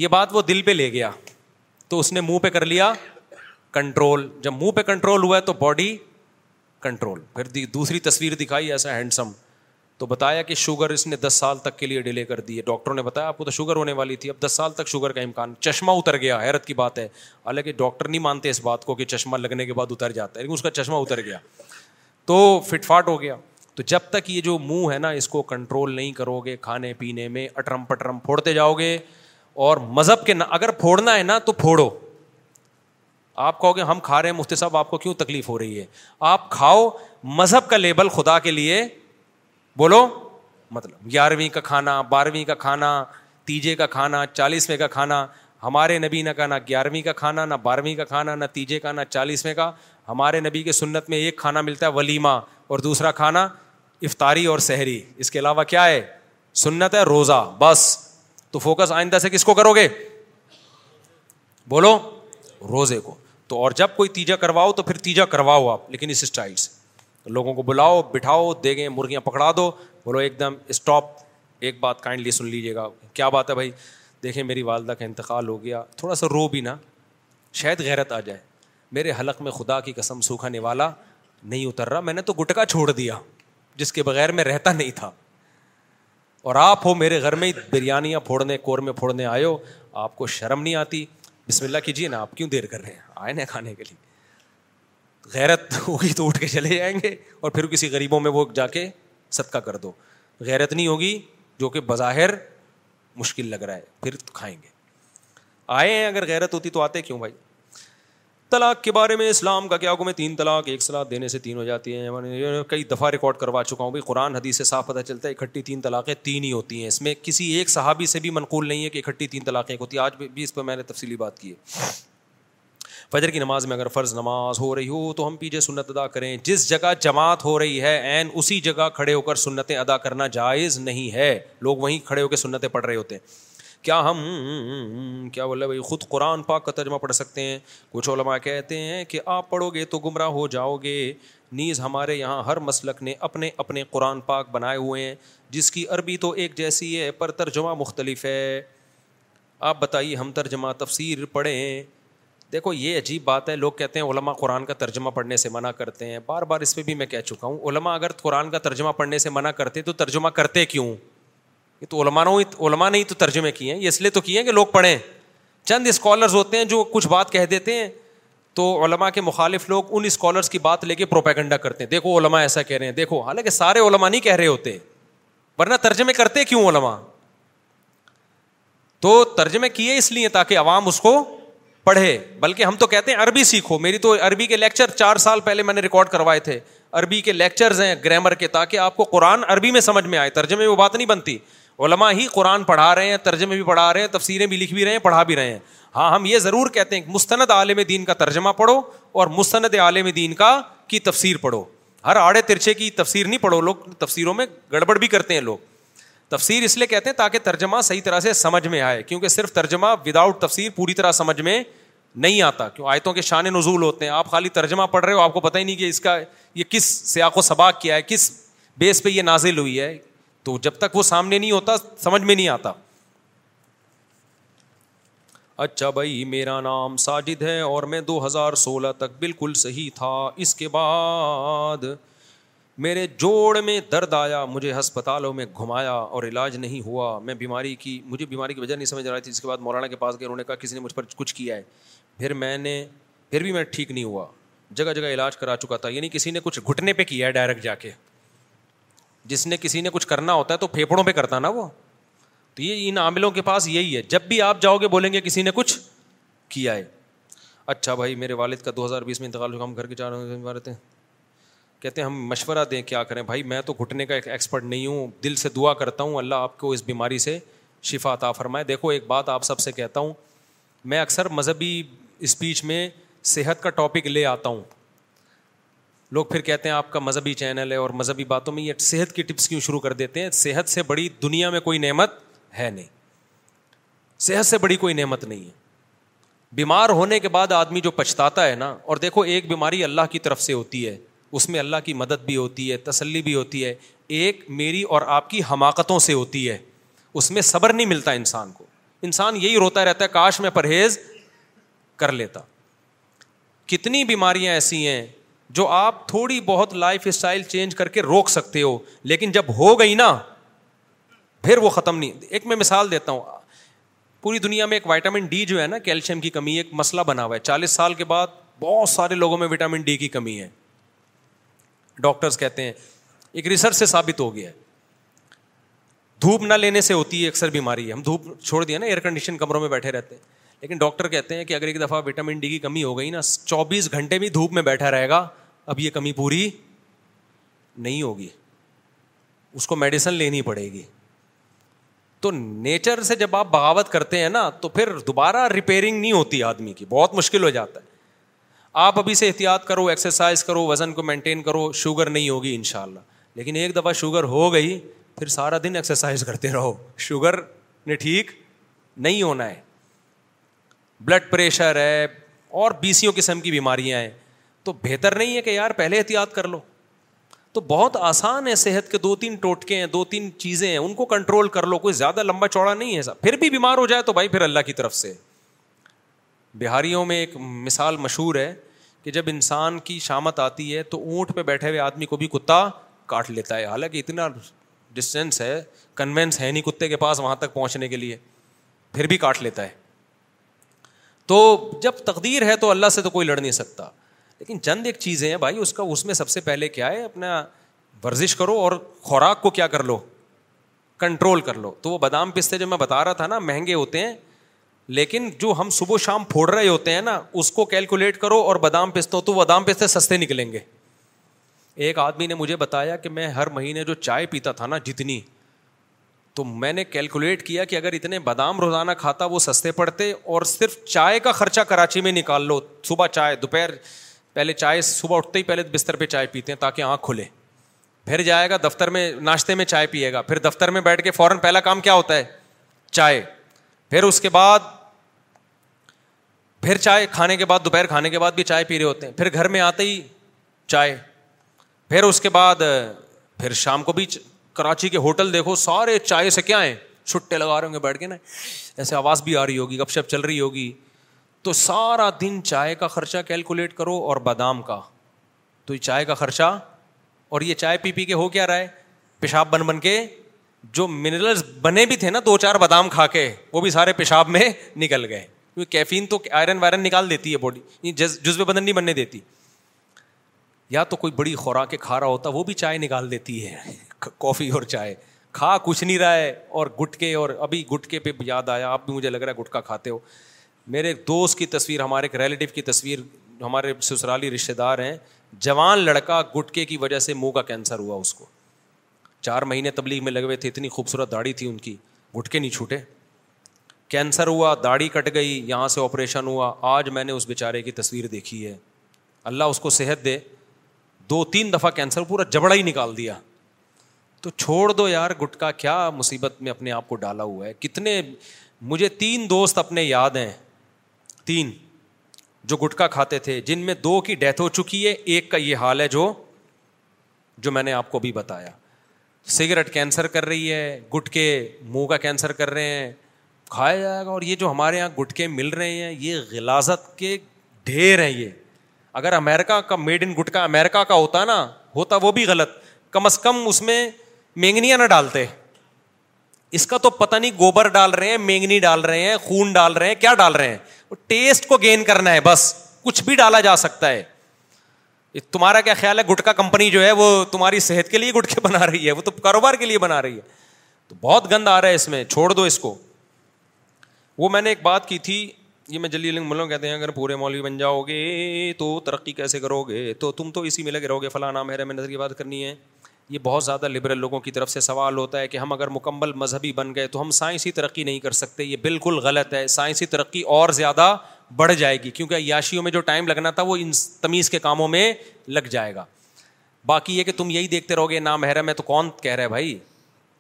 یہ بات وہ دل پہ لے گیا تو اس نے منہ پہ کر لیا کنٹرول جب منہ پہ کنٹرول ہوا تو باڈی کنٹرول پھر دوسری تصویر دکھائی ایسا ہینڈسم تو بتایا کہ شوگر اس نے دس سال تک کے لیے ڈیلے کر دی ہے ڈاکٹروں نے بتایا آپ کو تو شوگر ہونے والی تھی اب دس سال تک شوگر کا امکان چشمہ اتر گیا حیرت کی بات ہے حالانکہ ڈاکٹر نہیں مانتے اس بات کو کہ چشمہ لگنے کے بعد اتر جاتا ہے لیکن اس کا چشمہ اتر گیا تو فٹ فاٹ ہو گیا تو جب تک یہ جو منہ ہے نا اس کو کنٹرول نہیں کرو گے کھانے پینے میں اٹرم پٹرم پھوڑتے جاؤ گے اور مذہب کے نا اگر پھوڑنا ہے نا تو پھوڑو آپ کہو گے ہم کھا رہے ہیں مفتی صاحب آپ کو کیوں تکلیف ہو رہی ہے آپ کھاؤ مذہب کا لیبل خدا کے لیے بولو مطلب گیارہویں کا کھانا بارہویں کا کھانا تیجے کا کھانا چالیسویں کا کھانا ہمارے نبی نہ نہ گیارہویں کا کھانا نہ بارہویں کا کھانا نہ تیجے کا نہ چالیسویں کا ہمارے نبی کے سنت میں ایک کھانا ملتا ہے ولیمہ اور دوسرا کھانا افطاری اور سحری اس کے علاوہ کیا ہے سنت ہے روزہ بس تو فوکس آئندہ سے کس کو کرو گے بولو روزے کو تو اور جب کوئی تیجا کرواؤ تو پھر تیجا کرواؤ آپ لیکن اس اسٹائل سے لوگوں کو بلاؤ بٹھاؤ دے گئے مرغیاں پکڑا دو بولو ایک دم اسٹاپ ایک بات کائنڈلی سن لیجیے گا کیا بات ہے بھائی دیکھیں میری والدہ کا انتقال ہو گیا تھوڑا سا رو بھی نا شاید غیرت آ جائے میرے حلق میں خدا کی قسم سوکھا نوالا نہیں اتر رہا میں نے تو گٹکا چھوڑ دیا جس کے بغیر میں رہتا نہیں تھا اور آپ ہو میرے گھر میں ہی بریانیاں پھوڑنے قورمے پھوڑنے آئے ہو آپ کو شرم نہیں آتی بسم اللہ کیجیے نا آپ کیوں دیر کر رہے ہیں آئے نا کھانے کے لیے غیرت ہوگی تو اٹھ کے چلے جائیں گے اور پھر کسی غریبوں میں وہ جا کے صدقہ کر دو غیرت نہیں ہوگی جو کہ بظاہر مشکل لگ رہا ہے پھر کھائیں گے آئے ہیں اگر غیرت ہوتی تو آتے کیوں بھائی طلاق کے بارے میں اسلام کا کیا حکم میں تین طلاق ایک صلاق دینے سے تین ہو جاتی ہیں کئی دفعہ ریکارڈ کروا چکا ہوں بھائی قرآن حدیث سے صاف پتہ چلتا ہے اکٹھی تین طلاقیں تین ہی ہوتی ہیں اس میں کسی ایک صحابی سے بھی منقول نہیں ہے کہ اکٹھی تین طلاقیں ایک ہوتی ہیں آج بھی اس پر میں نے تفصیلی بات کی ہے فجر کی نماز میں اگر فرض نماز ہو رہی ہو تو ہم پیچھے سنت ادا کریں جس جگہ جماعت ہو رہی ہے عین اسی جگہ کھڑے ہو کر سنتیں ادا کرنا جائز نہیں ہے لوگ وہیں کھڑے ہو کے سنتیں پڑھ رہے ہوتے ہیں کیا ہم کیا بولے بھائی خود قرآن پاک کا ترجمہ پڑھ سکتے ہیں کچھ علماء کہتے ہیں کہ آپ پڑھو گے تو گمراہ ہو جاؤ گے نیز ہمارے یہاں ہر مسلک نے اپنے اپنے قرآن پاک بنائے ہوئے ہیں جس کی عربی تو ایک جیسی ہے پر ترجمہ مختلف ہے آپ بتائیے ہم ترجمہ تفسیر پڑھیں دیکھو یہ عجیب بات ہے لوگ کہتے ہیں علماء قرآن کا ترجمہ پڑھنے سے منع کرتے ہیں بار بار اس پہ بھی میں کہہ چکا ہوں علماء اگر قرآن کا ترجمہ پڑھنے سے منع کرتے تو ترجمہ کرتے کیوں یہ تو علماء علما نے ہی تو ترجمے کیے ہیں یہ اس لیے تو کیے ہیں کہ لوگ پڑھیں چند اسکالرز ہوتے ہیں جو کچھ بات کہہ دیتے ہیں تو علماء کے مخالف لوگ ان اسکالرس کی بات لے کے پروپیگنڈا کرتے ہیں دیکھو علماء ایسا کہہ رہے ہیں دیکھو حالانکہ سارے علما نہیں کہہ رہے ہوتے ورنہ ترجمے کرتے کیوں علما تو ترجمے کیے اس لیے تاکہ عوام اس کو پڑھے بلکہ ہم تو کہتے ہیں عربی سیکھو میری تو عربی کے لیکچر چار سال پہلے میں نے ریکارڈ کروائے تھے عربی کے لیکچرز ہیں گرامر کے تاکہ آپ کو قرآن عربی میں سمجھ میں آئے ترجمے میں بات نہیں بنتی علماء ہی قرآن پڑھا رہے ہیں ترجمے بھی پڑھا رہے ہیں تفسیریں بھی لکھ بھی رہے ہیں پڑھا بھی رہے ہیں ہاں ہم یہ ضرور کہتے ہیں کہ مستند عالم دین کا ترجمہ پڑھو اور مستند عالم دین کا کی تفسیر پڑھو ہر آڑے ترچے کی تفسیر نہیں پڑھو لوگ تفسیروں میں گڑبڑ بھی کرتے ہیں لوگ تفسیر اس لیے کہتے ہیں تاکہ ترجمہ صحیح طرح سے سمجھ میں آئے کیونکہ صرف ترجمہ وداؤٹ تفسیر پوری طرح سمجھ میں نہیں آتا کیوں آیتوں کے شان نزول ہوتے ہیں آپ خالی ترجمہ پڑھ رہے ہو آپ کو پتہ ہی نہیں کہ اس کا یہ کس سیاق و سباق کیا ہے کس بیس پہ یہ نازل ہوئی ہے تو جب تک وہ سامنے نہیں ہوتا سمجھ میں نہیں آتا اچھا بھائی میرا نام ساجد ہے اور میں دو ہزار سولہ تک بالکل صحیح تھا اس کے بعد میرے جوڑ میں درد آیا مجھے ہسپتالوں میں گھمایا اور علاج نہیں ہوا میں بیماری کی مجھے بیماری کی وجہ نہیں سمجھ آ رہی تھی اس کے بعد مولانا کے پاس گئے انہوں نے کہا کسی نے مجھ پر کچھ کیا ہے پھر میں نے پھر بھی میں ٹھیک نہیں ہوا جگہ جگہ علاج کرا چکا تھا یعنی کسی نے کچھ گھٹنے پہ کیا ہے ڈائریکٹ جا کے جس نے کسی نے کچھ کرنا ہوتا ہے تو پھیپھڑوں پہ کرتا نا وہ تو یہ ان عاملوں کے پاس یہی ہے جب بھی آپ جاؤ گے بولیں گے کسی نے کچھ کیا ہے اچھا بھائی میرے والد کا دو ہزار بیس میں انتقال ہم گھر کے چار تھے کہتے ہیں ہم مشورہ دیں کیا کریں بھائی میں تو گھٹنے کا ایک ایکسپرٹ نہیں ہوں دل سے دعا کرتا ہوں اللہ آپ کو اس بیماری سے شفا عطا فرمائے دیکھو ایک بات آپ سب سے کہتا ہوں میں اکثر مذہبی اسپیچ میں صحت کا ٹاپک لے آتا ہوں لوگ پھر کہتے ہیں آپ کا مذہبی چینل ہے اور مذہبی باتوں میں یہ صحت کی ٹپس کیوں شروع کر دیتے ہیں صحت سے بڑی دنیا میں کوئی نعمت ہے نہیں صحت سے بڑی کوئی نعمت نہیں ہے بیمار ہونے کے بعد آدمی جو پچھتاتا ہے نا اور دیکھو ایک بیماری اللہ کی طرف سے ہوتی ہے اس میں اللہ کی مدد بھی ہوتی ہے تسلی بھی ہوتی ہے ایک میری اور آپ کی حماقتوں سے ہوتی ہے اس میں صبر نہیں ملتا انسان کو انسان یہی روتا رہتا ہے کاش میں پرہیز کر لیتا کتنی بیماریاں ایسی ہیں جو آپ تھوڑی بہت لائف اسٹائل چینج کر کے روک سکتے ہو لیکن جب ہو گئی نا پھر وہ ختم نہیں ایک میں مثال دیتا ہوں پوری دنیا میں ایک وائٹامن ڈی جو ہے نا کیلشیم کی کمی ایک مسئلہ بنا ہوا ہے چالیس سال کے بعد بہت سارے لوگوں میں وٹامن ڈی کی کمی ہے ڈاکٹرس کہتے ہیں ایک ریسرچ سے ثابت ہو گیا ہے دھوپ نہ لینے سے ہوتی ہے اکثر بیماری ہے ہم دھوپ چھوڑ دیا نا ایئر کنڈیشن کمروں میں بیٹھے رہتے ہیں لیکن ڈاکٹر کہتے ہیں کہ اگر ایک دفعہ وٹامن ڈی کی کمی ہو گئی نا چوبیس گھنٹے بھی دھوپ میں بیٹھا رہے گا اب یہ کمی پوری نہیں ہوگی اس کو میڈیسن لینی پڑے گی تو نیچر سے جب آپ بغاوت کرتے ہیں نا تو پھر دوبارہ ریپیئرنگ نہیں ہوتی آدمی کی بہت مشکل ہو جاتا ہے آپ ابھی سے احتیاط کرو ایکسرسائز کرو وزن کو مینٹین کرو شوگر نہیں ہوگی ان شاء اللہ لیکن ایک دفعہ شوگر ہو گئی پھر سارا دن ایکسرسائز کرتے رہو شوگر نے ٹھیک نہیں ہونا ہے بلڈ پریشر ہے اور بیسیوں قسم کی بیماریاں ہیں تو بہتر نہیں ہے کہ یار پہلے احتیاط کر لو تو بہت آسان ہے صحت کے دو تین ٹوٹکے ہیں دو تین چیزیں ہیں ان کو کنٹرول کر لو کوئی زیادہ لمبا چوڑا نہیں ہے سب پھر بھی بیمار ہو جائے تو بھائی پھر اللہ کی طرف سے بہاریوں میں ایک مثال مشہور ہے کہ جب انسان کی شامت آتی ہے تو اونٹ پہ بیٹھے ہوئے آدمی کو بھی کتا کاٹ لیتا ہے حالانکہ اتنا ڈسٹینس ہے کنوینس ہے نہیں کتے کے پاس وہاں تک پہنچنے کے لیے پھر بھی کاٹ لیتا ہے تو جب تقدیر ہے تو اللہ سے تو کوئی لڑ نہیں سکتا لیکن چند ایک چیزیں ہیں بھائی اس کا اس میں سب سے پہلے کیا ہے اپنا ورزش کرو اور خوراک کو کیا کر لو کنٹرول کر لو تو وہ بادام پستے جو میں بتا رہا تھا نا مہنگے ہوتے ہیں لیکن جو ہم صبح شام پھوڑ رہے ہوتے ہیں نا اس کو کیلکولیٹ کرو اور بادام پستو تو بادام پستے سستے نکلیں گے ایک آدمی نے مجھے بتایا کہ میں ہر مہینے جو چائے پیتا تھا نا جتنی تو میں نے کیلکولیٹ کیا کہ اگر اتنے بادام روزانہ کھاتا وہ سستے پڑتے اور صرف چائے کا خرچہ کراچی میں نکال لو صبح چائے دوپہر پہلے چائے صبح اٹھتے ہی پہلے بستر پہ چائے پیتے ہیں تاکہ آنکھ کھلے پھر جائے گا دفتر میں ناشتے میں چائے پیے گا پھر دفتر میں بیٹھ کے فوراً پہلا کام کیا ہوتا ہے چائے پھر اس کے بعد پھر چائے کھانے کے بعد دوپہر کھانے کے بعد بھی چائے پی رہے ہوتے ہیں پھر گھر میں آتے ہی چائے پھر اس کے بعد پھر شام کو بھی کراچی کے ہوٹل دیکھو سارے چائے سے کیا ہیں چھٹے لگا رہے ہوں گے بیٹھ کے نا ایسے آواز بھی آ رہی ہوگی گپ شپ چل رہی ہوگی تو سارا دن چائے کا خرچہ کیلکولیٹ کرو اور بادام کا تو یہ چائے کا خرچہ اور یہ چائے پی پی کے ہو کیا رہا ہے پیشاب بن بن کے جو منرلس بنے بھی تھے نا دو چار بادام کھا کے وہ بھی سارے پیشاب میں نکل گئے کیونکہ کیفین تو آئرن وائرن نکال دیتی ہے باڈی یعنی جزب بدن نہیں بننے دیتی یا تو کوئی بڑی خوراکیں کھا رہا ہوتا وہ بھی چائے نکال دیتی ہے کافی اور چائے کھا کچھ نہیں رہا ہے اور گٹکے اور ابھی گٹکے پہ یاد آیا آپ بھی مجھے لگ رہا ہے گٹکا کھاتے ہو میرے دوست کی تصویر ہمارے ایک ریلیٹیو کی تصویر ہمارے سسرالی رشتے دار ہیں جوان لڑکا گٹکے کی وجہ سے منہ کا کینسر ہوا اس کو چار مہینے تبلیغ میں لگے ہوئے تھے اتنی خوبصورت داڑھی تھی ان کی گٹکے نہیں چھوٹے کینسر ہوا داڑھی کٹ گئی یہاں سے آپریشن ہوا آج میں نے اس بیچارے کی تصویر دیکھی ہے اللہ اس کو صحت دے دو تین دفعہ کینسر پورا جبڑا ہی نکال دیا تو چھوڑ دو یار گٹکا کیا مصیبت میں اپنے آپ کو ڈالا ہوا ہے کتنے مجھے تین دوست اپنے یاد ہیں تین جو گٹکا کھاتے تھے جن میں دو کی ڈیتھ ہو چکی ہے ایک کا یہ حال ہے جو جو میں نے آپ کو بھی بتایا سگریٹ کینسر کر رہی ہے گٹکے منہ کا کینسر کر رہے ہیں کھایا جائے گا اور یہ جو ہمارے یہاں گٹکے مل رہے ہیں یہ غلازت کے ڈھیر ہیں یہ اگر امیرکا کا میڈ ان گٹکا امیرکا کا ہوتا نا ہوتا وہ بھی غلط کم از کم اس میں مینگنیاں نہ ڈالتے اس کا تو پتہ نہیں گوبر ڈال رہے ہیں مینگنی ڈال رہے ہیں خون ڈال رہے ہیں کیا ڈال رہے ہیں ٹیسٹ کو گین کرنا ہے بس کچھ بھی ڈالا جا سکتا ہے تمہارا کیا خیال ہے گٹکا کمپنی جو ہے وہ تمہاری صحت کے لیے گٹکے بنا رہی ہے وہ تو کاروبار کے لیے بنا رہی ہے تو بہت گند آ رہا ہے اس میں چھوڑ دو اس کو وہ میں نے ایک بات کی تھی یہ میں جلی الگ ملوں کہتے ہیں اگر پورے مولوی بن جاؤ گے تو ترقی کیسے کرو گے تو تم تو اسی میں لگے رہو گے فلاں نام ہے میں نظر کی بات کرنی ہے یہ بہت زیادہ لبرل لوگوں کی طرف سے سوال ہوتا ہے کہ ہم اگر مکمل مذہبی بن گئے تو ہم سائنسی ترقی نہیں کر سکتے یہ بالکل غلط ہے سائنسی ترقی اور زیادہ بڑھ جائے گی کیونکہ عیاشیوں میں جو ٹائم لگنا تھا وہ ان تمیز کے کاموں میں لگ جائے گا باقی یہ کہ تم یہی دیکھتے رہو گے نامحرم ہے تو کون کہہ رہا ہے بھائی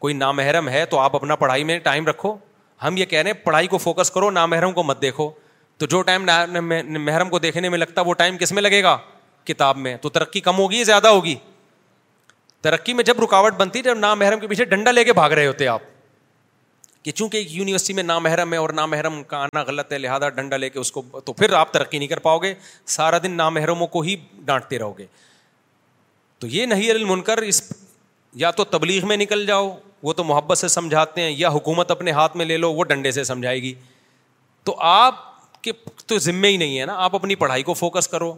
کوئی نامحرم ہے تو آپ اپنا پڑھائی میں ٹائم رکھو ہم یہ کہہ رہے ہیں پڑھائی کو فوکس کرو نامحرم کو مت دیکھو تو جو ٹائم محرم کو دیکھنے میں لگتا وہ ٹائم کس میں لگے گا کتاب میں تو ترقی کم ہوگی یا زیادہ ہوگی ترقی میں جب رکاوٹ بنتی ہے جب نام محرم کے پیچھے ڈنڈا لے کے بھاگ رہے ہوتے آپ کہ چونکہ ایک یونیورسٹی میں نام محرم ہے اور نام محرم کا آنا غلط ہے لہٰذا ڈنڈا لے کے اس کو تو پھر آپ ترقی نہیں کر پاؤ گے سارا دن نام محرموں کو ہی ڈانٹتے رہو گے تو یہ نہیں المنکر اس یا تو تبلیغ میں نکل جاؤ وہ تو محبت سے سمجھاتے ہیں یا حکومت اپنے ہاتھ میں لے لو وہ ڈنڈے سے سمجھائے گی تو آپ کے تو ذمے ہی نہیں ہے نا آپ اپنی پڑھائی کو فوکس کرو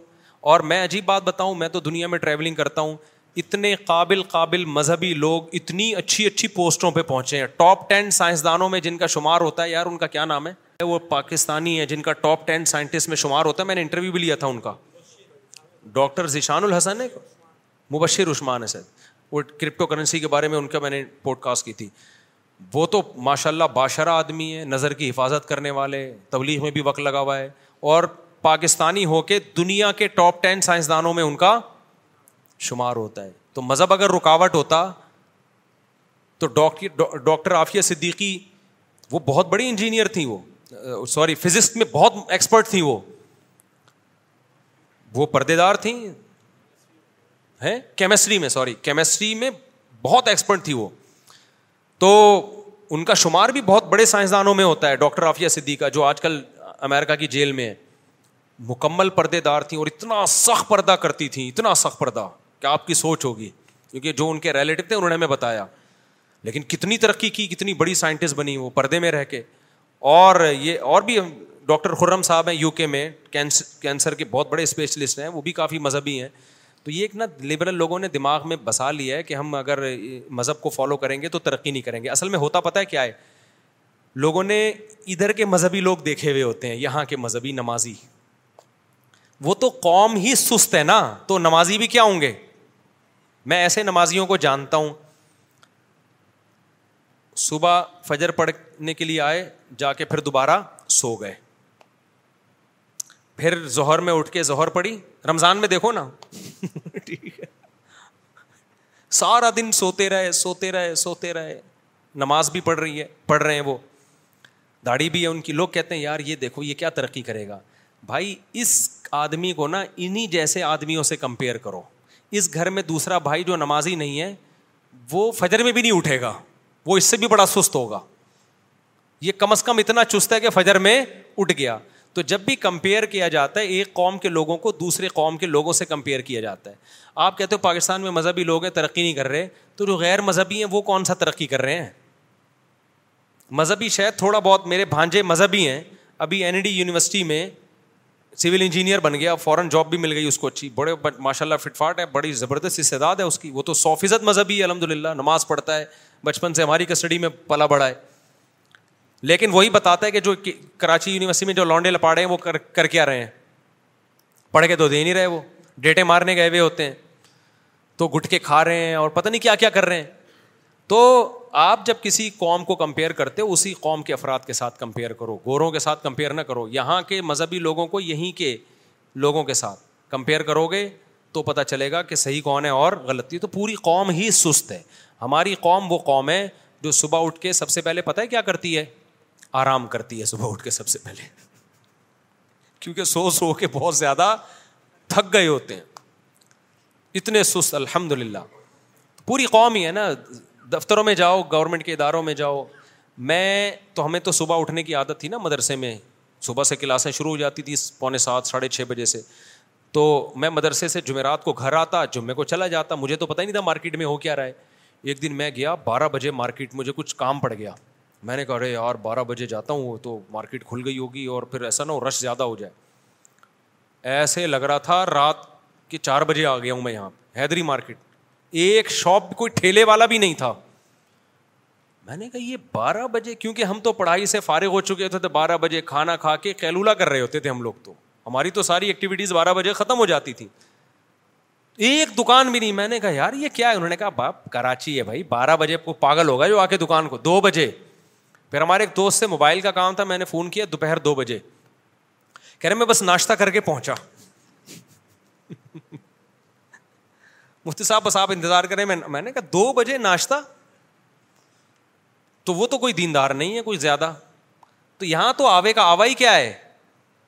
اور میں عجیب بات بتاؤں میں تو دنیا میں ٹریولنگ کرتا ہوں اتنے قابل قابل مذہبی لوگ اتنی اچھی اچھی پوسٹوں پہ پہنچے ہیں ٹاپ ٹین سائنسدانوں میں جن کا شمار ہوتا ہے یار ان کا کیا نام ہے وہ پاکستانی ہے جن کا ٹاپ ٹین سائنٹسٹ میں شمار ہوتا ہے میں نے انٹرویو بھی لیا تھا ان کا ڈاکٹر ذیشان الحسن ہے مبشر عثمان ہے سر وہ کرپٹو کرنسی کے بارے میں ان کا میں نے پوڈ کاسٹ کی تھی وہ تو ماشاء اللہ باشرہ آدمی ہے نظر کی حفاظت کرنے والے تبلیغ میں بھی وقت لگا ہوا ہے اور پاکستانی ہو کے دنیا کے ٹاپ ٹین سائنسدانوں میں ان کا شمار ہوتا ہے تو مذہب اگر رکاوٹ ہوتا تو ڈاکٹر عافیہ صدیقی وہ بہت بڑی انجینئر تھیں وہ سوری فزکس میں بہت ایکسپرٹ تھیں وہ وہ پردے دار تھیں کیمسٹری میں سوری کیمسٹری میں بہت ایکسپرٹ تھیں وہ تو ان کا شمار بھی بہت بڑے سائنسدانوں میں ہوتا ہے ڈاکٹر عافیہ صدیقہ جو آج کل امیرکا کی جیل میں ہے مکمل پردے دار تھیں اور اتنا سخت پردہ کرتی تھیں اتنا سخت پردہ آپ کی سوچ ہوگی کیونکہ جو ان کے ریلیٹو تھے انہوں نے ہمیں بتایا لیکن کتنی ترقی کی کتنی بڑی سائنٹسٹ بنی وہ پردے میں رہ کے اور یہ اور بھی ڈاکٹر خرم صاحب ہیں یو کے میں کینسر کے بہت بڑے اسپیشلسٹ ہیں وہ بھی کافی مذہبی ہیں تو یہ ایک نا لبرل لوگوں نے دماغ میں بسا لیا ہے کہ ہم اگر مذہب کو فالو کریں گے تو ترقی نہیں کریں گے اصل میں ہوتا پتہ ہے کیا ہے لوگوں نے ادھر کے مذہبی لوگ دیکھے ہوئے ہوتے ہیں یہاں کے مذہبی نمازی وہ تو قوم ہی سست ہے نا تو نمازی بھی کیا ہوں گے میں ایسے نمازیوں کو جانتا ہوں صبح فجر پڑھنے کے لیے آئے جا کے پھر دوبارہ سو گئے پھر ظہر میں اٹھ کے ظہر پڑی رمضان میں دیکھو نا سارا دن سوتے رہے سوتے رہے سوتے رہے نماز بھی پڑھ رہی ہے پڑھ رہے ہیں وہ داڑھی بھی ہے ان کی لوگ کہتے ہیں یار یہ دیکھو یہ کیا ترقی کرے گا بھائی اس آدمی کو نا انہیں جیسے آدمیوں سے کمپیئر کرو اس گھر میں دوسرا بھائی جو نمازی نہیں ہے وہ فجر میں بھی نہیں اٹھے گا وہ اس سے بھی بڑا سست ہوگا یہ کم از کم اتنا چست ہے کہ فجر میں اٹھ گیا تو جب بھی کمپیئر کیا جاتا ہے ایک قوم کے لوگوں کو دوسرے قوم کے لوگوں سے کمپیئر کیا جاتا ہے آپ کہتے ہو پاکستان میں مذہبی لوگ ہیں ترقی نہیں کر رہے تو جو غیر مذہبی ہیں وہ کون سا ترقی کر رہے ہیں مذہبی شاید تھوڑا بہت میرے بھانجے مذہبی ہیں ابھی این ڈی یونیورسٹی میں سول انجینئر بن گیا فوراً جاب بھی مل گئی اس کو اچھی بڑے ماشاء اللہ فٹ فاٹ ہے بڑی زبردست استعداد ہے اس کی وہ تو سو فیصد مذہبی ہے الحمد للہ نماز پڑھتا ہے بچپن سے ہماری کسٹڈی میں پلا بڑا ہے لیکن وہی بتاتا ہے کہ جو کراچی یونیورسٹی میں جو لانڈے لپاڑے ہیں وہ کر کر کے آ رہے ہیں پڑھ کے تو دے نہیں رہے وہ ڈیٹے مارنے گئے ہوئے ہوتے ہیں تو گٹھ کے کھا رہے ہیں اور پتہ نہیں کیا کیا کر رہے ہیں تو آپ جب کسی قوم کو کمپیئر کرتے ہو اسی قوم کے افراد کے ساتھ کمپیئر کرو گوروں کے ساتھ کمپیئر نہ کرو یہاں کے مذہبی لوگوں کو یہیں کے لوگوں کے ساتھ کمپیئر کرو گے تو پتہ چلے گا کہ صحیح کون ہے اور غلطی تو پوری قوم ہی سست ہے ہماری قوم وہ قوم ہے جو صبح اٹھ کے سب سے پہلے پتہ ہے کیا کرتی ہے آرام کرتی ہے صبح اٹھ کے سب سے پہلے کیونکہ سو سو کے بہت زیادہ تھک گئے ہوتے ہیں اتنے سست الحمد للہ پوری قوم ہی ہے نا دفتروں میں جاؤ گورنمنٹ کے اداروں میں جاؤ میں تو ہمیں تو صبح اٹھنے کی عادت تھی نا مدرسے میں صبح سے کلاسیں شروع ہو جاتی تھیں پونے سات ساڑھے چھ بجے سے تو میں مدرسے سے جمعرات کو گھر آتا جمعے کو چلا جاتا مجھے تو پتہ ہی نہیں تھا مارکیٹ میں ہو کیا رہا ہے ایک دن میں گیا بارہ بجے مارکیٹ مجھے کچھ کام پڑ گیا میں نے کہا ارے یار بارہ بجے جاتا ہوں تو مارکیٹ کھل گئی ہوگی اور پھر ایسا نہ ہو رش زیادہ ہو جائے ایسے لگ رہا تھا رات کے چار بجے آ گیا ہوں میں یہاں حیدری مارکیٹ ایک شاپ کوئی ٹھیلے والا بھی نہیں تھا میں نے کہا یہ بارہ بجے کیونکہ ہم تو پڑھائی سے فارغ ہو چکے ہوتے تھے بارہ بجے کھانا کھا کے کیلولا کر رہے ہوتے تھے ہم لوگ تو ہماری تو ساری ایکٹیویٹیز بارہ بجے ختم ہو جاتی تھی ایک دکان بھی نہیں میں نے کہا یار یہ کیا ہے انہوں نے کہا باپ کراچی ہے بھائی بارہ بجے کو پاگل ہوگا جو آ کے دکان کو دو بجے پھر ہمارے ایک دوست سے موبائل کا کام تھا میں نے فون کیا دوپہر دو بجے کہہ رہے میں بس ناشتہ کر کے پہنچا مفتی صاحب بس آپ انتظار کریں میں میں نے کہا دو بجے ناشتہ تو وہ تو کوئی دیندار نہیں ہے کوئی زیادہ تو یہاں تو آوے کا آوا ہی کیا ہے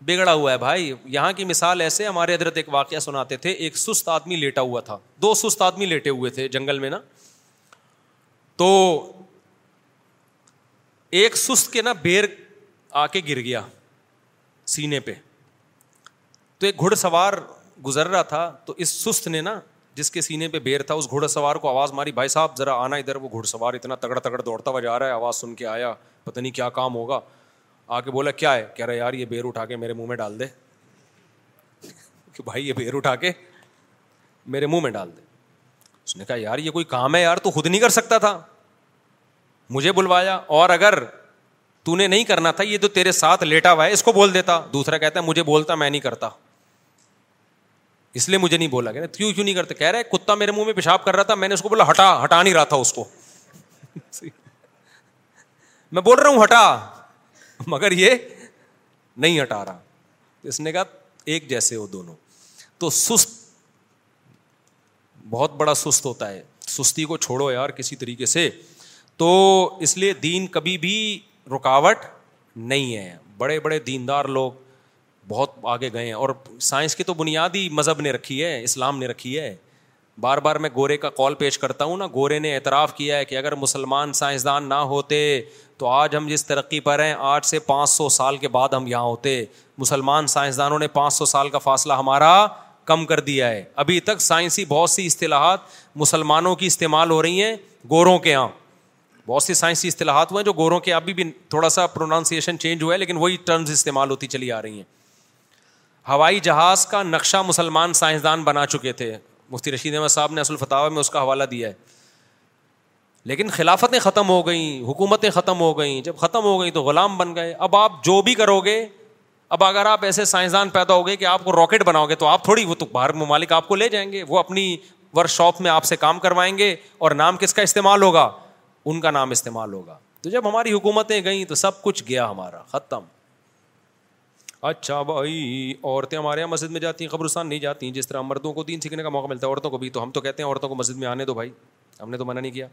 بگڑا ہوا ہے بھائی یہاں کی مثال ایسے ہمارے حضرت ایک واقعہ سناتے تھے ایک سست آدمی لیٹا ہوا تھا دو سست آدمی لیٹے ہوئے تھے جنگل میں نا تو ایک سست کے نا بیر آ کے گر گیا سینے پہ تو ایک گھڑ سوار گزر رہا تھا تو اس سست نے نا جس کے سینے پہ بیر تھا اس گھوڑا سوار کو آواز ماری بھائی صاحب ذرا آنا ادھر وہ گھوڑا سوار اتنا تگڑ تگڑ دوڑتا ہوا جا رہا ہے آواز سن کے آیا پتہ نہیں کیا کام ہوگا آ کے بولا کیا ہے کہہ رہے یار یہ بیر اٹھا کے میرے منہ میں ڈال دے کہ بھائی یہ بیر اٹھا کے میرے منہ میں ڈال دے اس نے کہا یار یہ کوئی کام ہے یار تو خود نہیں کر سکتا تھا مجھے بلوایا اور اگر تو نے نہیں کرنا تھا یہ تو تیرے ساتھ لیٹا ہوا ہے اس کو بول دیتا دوسرا کہتا ہے مجھے بولتا میں نہیں کرتا اس بولا کہ نہیں کرتے کہہ رہے کتا میرے منہ میں پیشاب کر رہا تھا میں نے اس کو بولا ہٹا ہٹا نہیں رہا تھا اس کو میں بول رہا ہوں ہٹا مگر یہ نہیں ہٹا رہا اس نے کہا ایک جیسے ہو دونوں تو سست بہت بڑا سست ہوتا ہے سستی کو چھوڑو یار کسی طریقے سے تو اس لیے دین کبھی بھی رکاوٹ نہیں ہے بڑے بڑے دیندار لوگ بہت آگے گئے ہیں اور سائنس کی تو بنیادی مذہب نے رکھی ہے اسلام نے رکھی ہے بار بار میں گورے کا کال پیش کرتا ہوں نا گورے نے اعتراف کیا ہے کہ اگر مسلمان سائنسدان نہ ہوتے تو آج ہم جس ترقی پر ہیں آج سے پانچ سو سال کے بعد ہم یہاں ہوتے مسلمان سائنسدانوں نے پانچ سو سال کا فاصلہ ہمارا کم کر دیا ہے ابھی تک سائنسی بہت سی اصطلاحات مسلمانوں کی استعمال ہو رہی ہیں گوروں کے یہاں بہت سی سائنسی اصطلاحات ہوئے ہیں جو گوروں کے ابھی بھی تھوڑا سا پروناؤنسیشن چینج ہوا ہے لیکن وہی ٹرمز استعمال ہوتی چلی آ رہی ہیں ہوائی جہاز کا نقشہ مسلمان سائنسدان بنا چکے تھے مفتی رشید احمد صاحب نے اصل فتح میں اس کا حوالہ دیا ہے لیکن خلافتیں ختم ہو گئیں حکومتیں ختم ہو گئیں جب ختم ہو گئیں تو غلام بن گئے اب آپ جو بھی کرو گے اب اگر آپ ایسے سائنسدان پیدا ہو گئے کہ آپ کو راکٹ بناؤ گے تو آپ تھوڑی وہ تو باہر ممالک آپ کو لے جائیں گے وہ اپنی ورک شاپ میں آپ سے کام کروائیں گے اور نام کس کا استعمال ہوگا ان کا نام استعمال ہوگا تو جب ہماری حکومتیں گئیں تو سب کچھ گیا ہمارا ختم اچھا بھائی عورتیں ہمارے یہاں مسجد میں جاتی ہیں قبرستان نہیں جاتی ہیں جس طرح مردوں کو دین سیکھنے کا موقع ملتا ہے عورتوں کو بھی تو ہم تو کہتے ہیں عورتوں کو مسجد میں آنے دو بھائی ہم نے تو منع نہیں کیا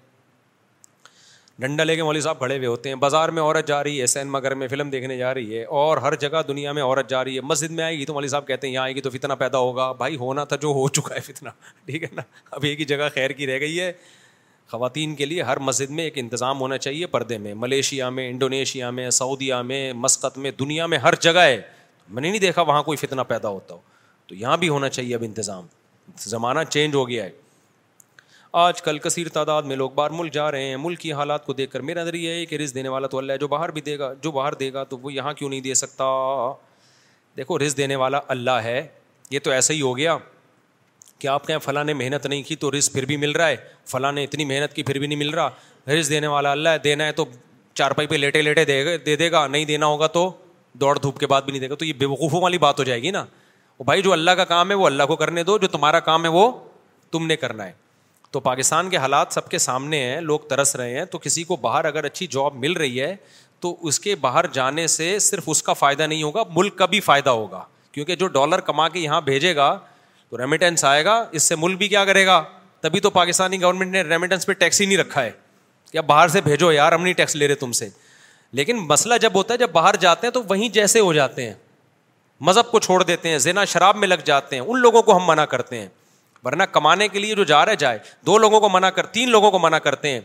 ڈنڈا لے کے مولوی صاحب کھڑے ہوئے ہوتے ہیں بازار میں عورت جا رہی ہے سینما گھر میں فلم دیکھنے جا رہی ہے اور ہر جگہ دنیا میں عورت جا رہی ہے مسجد میں آئے گی تو مولوی صاحب کہتے ہیں یہاں آئے گی تو فتنا پیدا ہوگا بھائی ہونا تھا جو ہو چکا ہے فتنہ ٹھیک ہے نا اب ایک ہی جگہ خیر کی رہ گئی ہے خواتین کے لیے ہر مسجد میں ایک انتظام ہونا چاہیے پردے میں ملیشیا میں انڈونیشیا میں سعودیہ میں مسقط میں دنیا میں ہر جگہ ہے میں نے نہیں دیکھا وہاں کوئی فتنا پیدا ہوتا ہو تو یہاں بھی ہونا چاہیے اب انتظام زمانہ چینج ہو گیا ہے آج کل کثیر تعداد میں لوگ باہر ملک جا رہے ہیں ملک کی حالات کو دیکھ کر میرا نظر یہ ہے کہ رز دینے والا تو اللہ ہے جو باہر بھی دے دے گا گا جو باہر تو وہ یہاں کیوں نہیں دے سکتا دیکھو رز دینے والا اللہ ہے یہ تو ایسا ہی ہو گیا کہ آپ کہیں فلاں نے محنت نہیں کی تو رزق پھر بھی مل رہا ہے فلاں نے اتنی محنت کی پھر بھی نہیں مل رہا رزق دینے والا اللہ ہے دینا ہے تو چارپائی پہ لیٹے لیٹے دے دے دے گا نہیں دینا ہوگا تو دوڑ دھوپ کے بعد بھی نہیں دے گا تو یہ بے وقوفوں والی بات ہو جائے گی نا وہ بھائی جو اللہ کا کام ہے وہ اللہ کو کرنے دو جو تمہارا کام ہے وہ تم نے کرنا ہے تو پاکستان کے حالات سب کے سامنے ہیں لوگ ترس رہے ہیں تو کسی کو باہر اگر اچھی جاب مل رہی ہے تو اس کے باہر جانے سے صرف اس کا فائدہ نہیں ہوگا ملک کا بھی فائدہ ہوگا کیونکہ جو ڈالر کما کے یہاں بھیجے گا تو ریمیٹنس آئے گا اس سے ملک بھی کیا کرے گا تبھی تو پاکستانی گورنمنٹ نے ریمیٹنس پہ ٹیکس ہی نہیں رکھا ہے کہ اب باہر سے بھیجو یار ہم نہیں ٹیکس لے رہے تم سے لیکن مسئلہ جب ہوتا ہے جب باہر جاتے ہیں تو وہیں جیسے ہو جاتے ہیں مذہب کو چھوڑ دیتے ہیں زینا شراب میں لگ جاتے ہیں ان لوگوں کو ہم منع کرتے ہیں ورنہ کمانے کے لیے جو جا رہا جائے دو لوگوں کو منع کر تین لوگوں کو منع کرتے ہیں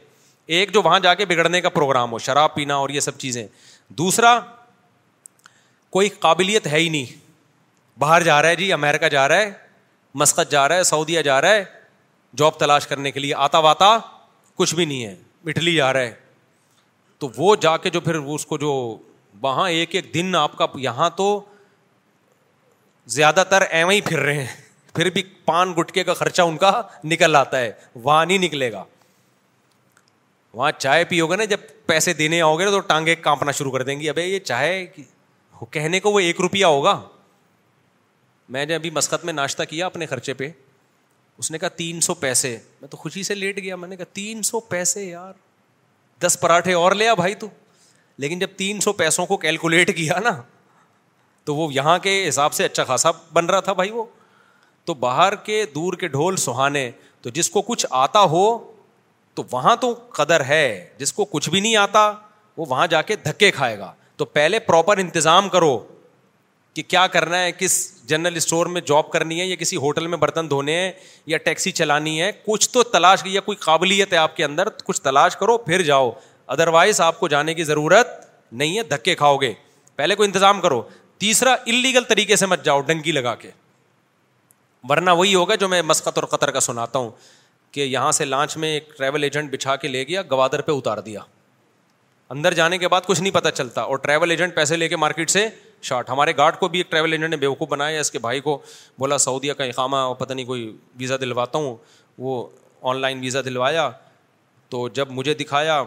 ایک جو وہاں جا کے بگڑنے کا پروگرام ہو شراب پینا اور یہ سب چیزیں دوسرا کوئی قابلیت ہے ہی نہیں باہر جا رہا ہے جی امیرکا جا رہا ہے مسقط جا رہا ہے سعودیہ جا رہا ہے جاب تلاش کرنے کے لیے آتا واتا کچھ بھی نہیں ہے اٹلی جا رہا ہے تو وہ جا کے جو پھر اس کو جو وہاں ایک ایک دن آپ کا یہاں تو زیادہ تر ایو ہی پھر رہے ہیں پھر بھی پان گٹکے کا خرچہ ان کا نکل آتا ہے وہاں نہیں نکلے گا وہاں چائے پیو گے نا جب پیسے دینے آؤ گے تو ٹانگے کانپنا شروع کر دیں گی ابھی یہ چائے کہنے کو وہ ایک روپیہ ہوگا میں نے ابھی مسقط میں ناشتہ کیا اپنے خرچے پہ اس نے کہا تین سو پیسے میں تو خوشی سے لیٹ گیا میں نے کہا تین سو پیسے یار دس پراٹھے اور لیا بھائی تو لیکن جب تین سو پیسوں کو کیلکولیٹ کیا نا تو وہ یہاں کے حساب سے اچھا خاصا بن رہا تھا بھائی وہ تو باہر کے دور کے ڈھول سہانے تو جس کو کچھ آتا ہو تو وہاں تو قدر ہے جس کو کچھ بھی نہیں آتا وہ وہاں جا کے دھکے کھائے گا تو پہلے پراپر انتظام کرو کہ کیا کرنا ہے کس جنرل اسٹور میں جاب کرنی ہے یا کسی ہوٹل میں برتن دھونے ہیں یا ٹیکسی چلانی ہے کچھ تو تلاش یا کوئی قابلیت ہے آپ کے اندر کچھ تلاش کرو پھر جاؤ ادروائز آپ کو جانے کی ضرورت نہیں ہے دھکے کھاؤ گے پہلے کوئی انتظام کرو تیسرا انلیگل طریقے سے مت جاؤ ڈنکی لگا کے ورنہ وہی ہوگا جو میں مسقط اور قطر کا سناتا ہوں کہ یہاں سے لانچ میں ایک ٹریول ایجنٹ بچھا کے لے گیا گوادر پہ اتار دیا اندر جانے کے بعد کچھ نہیں پتہ چلتا اور ٹریول ایجنٹ پیسے لے کے مارکیٹ سے شارٹ ہمارے گارڈ کو بھی ایک ٹریول ایجنٹ نے بیوقوف بنایا اس کے بھائی کو بولا سعودیہ کا اقامہ اور پتہ نہیں کوئی ویزا دلواتا ہوں وہ آن لائن ویزا دلوایا تو جب مجھے دکھایا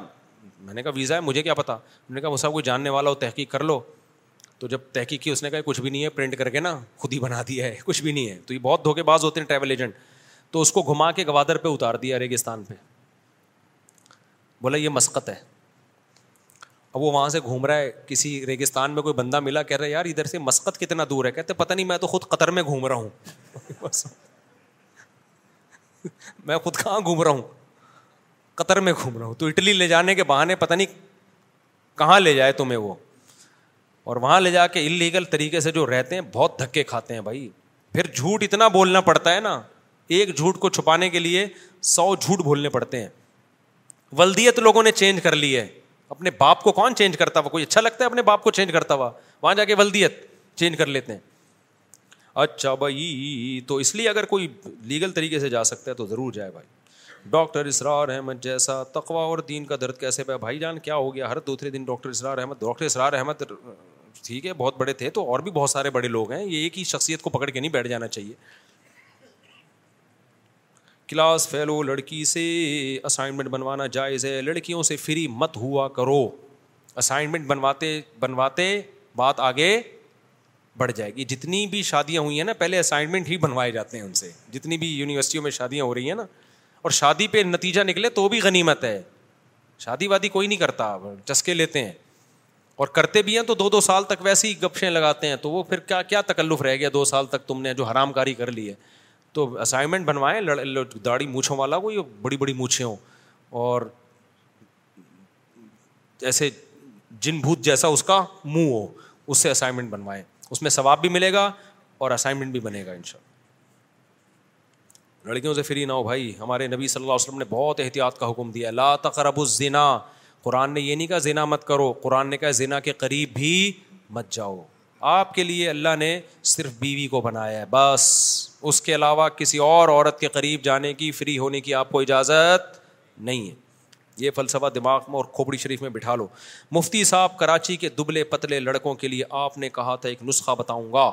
میں نے کہا ویزا ہے مجھے کیا پتا میں نے کہا وہ صاحب کوئی جاننے والا ہو تحقیق کر لو تو جب تحقیق کی اس نے کہا کچھ بھی نہیں ہے پرنٹ کر کے نا خود ہی بنا دیا ہے کچھ بھی نہیں ہے تو یہ بہت دھوکے باز ہوتے ہیں ٹریول ایجنٹ تو اس کو گھما کے گوادر پہ اتار دیا ریگستان پہ بولا یہ مسقط ہے اب وہ وہاں سے گھوم رہا ہے کسی ریگستان میں کوئی بندہ ملا کہہ رہا ہے یار ادھر سے مسقط کتنا دور ہے کہتے پتہ نہیں میں تو خود قطر میں گھوم رہا ہوں میں خود کہاں گھوم رہا ہوں قطر میں گھوم رہا ہوں تو اٹلی لے جانے کے بہانے پتہ نہیں کہاں لے جائے تمہیں وہ اور وہاں لے جا کے انلیگل طریقے سے جو رہتے ہیں بہت دھکے کھاتے ہیں بھائی پھر جھوٹ اتنا بولنا پڑتا ہے نا ایک جھوٹ کو چھپانے کے لیے سو جھوٹ بولنے پڑتے ہیں ولدیت لوگوں نے چینج کر لی ہے اپنے باپ کو کون چینج کرتا ہوا کوئی اچھا لگتا ہے اپنے باپ کو چینج کرتا ہوا وہاں جا کے ولدیت چینج کر لیتے ہیں اچھا بھائی تو اس لیے اگر کوئی لیگل طریقے سے جا سکتا ہے تو ضرور جائے بھائی ڈاکٹر اسرار احمد جیسا تقوا اور دین کا درد کیسے پہ بھائی جان کیا ہو گیا ہر دوسرے دن ڈاکٹر اسرار احمد ڈاکٹر اسرار احمد ٹھیک ہے بہت بڑے تھے تو اور بھی بہت سارے بڑے لوگ ہیں یہ ایک ہی شخصیت کو پکڑ کے نہیں بیٹھ جانا چاہیے کلاس فیلو لڑکی سے اسائنمنٹ بنوانا جائز ہے لڑکیوں سے فری مت ہوا کرو اسائنمنٹ بنواتے بنواتے بات آگے بڑھ جائے گی جتنی بھی شادیاں ہوئی ہیں نا پہلے اسائنمنٹ ہی بنوائے جاتے ہیں ان سے جتنی بھی یونیورسٹیوں میں شادیاں ہو رہی ہیں نا اور شادی پہ نتیجہ نکلے تو بھی غنیمت ہے شادی وادی کوئی نہیں کرتا چسکے لیتے ہیں اور کرتے بھی ہیں تو دو دو سال تک ویسے ہی گپشیں لگاتے ہیں تو وہ پھر کیا کیا تکلف رہ گیا دو سال تک تم نے جو حرام کاری کر لی ہے تو اسائنمنٹ بنوائیں داڑھی مونچھوں والا کوئی بڑی بڑی بڑی ہوں اور جیسے جن بھوت جیسا اس کا منہ ہو اس سے اسائنمنٹ بنوائیں اس میں ثواب بھی ملے گا اور اسائنمنٹ بھی بنے گا ان شاء اللہ لڑکیوں سے فری نہ ہو بھائی ہمارے نبی صلی اللہ علیہ وسلم نے بہت احتیاط کا حکم دیا لا تقرب الزنا قرآن نے یہ نہیں کہا زینا مت کرو قرآن نے کہا زینا کے قریب بھی مت جاؤ آپ کے لیے اللہ نے صرف بیوی کو بنایا ہے بس اس کے علاوہ کسی اور عورت کے قریب جانے کی فری ہونے کی آپ کو اجازت نہیں ہے یہ فلسفہ دماغ میں اور کھوپڑی شریف میں بٹھا لو مفتی صاحب کراچی کے دبلے پتلے لڑکوں کے لیے آپ نے کہا تھا ایک نسخہ بتاؤں گا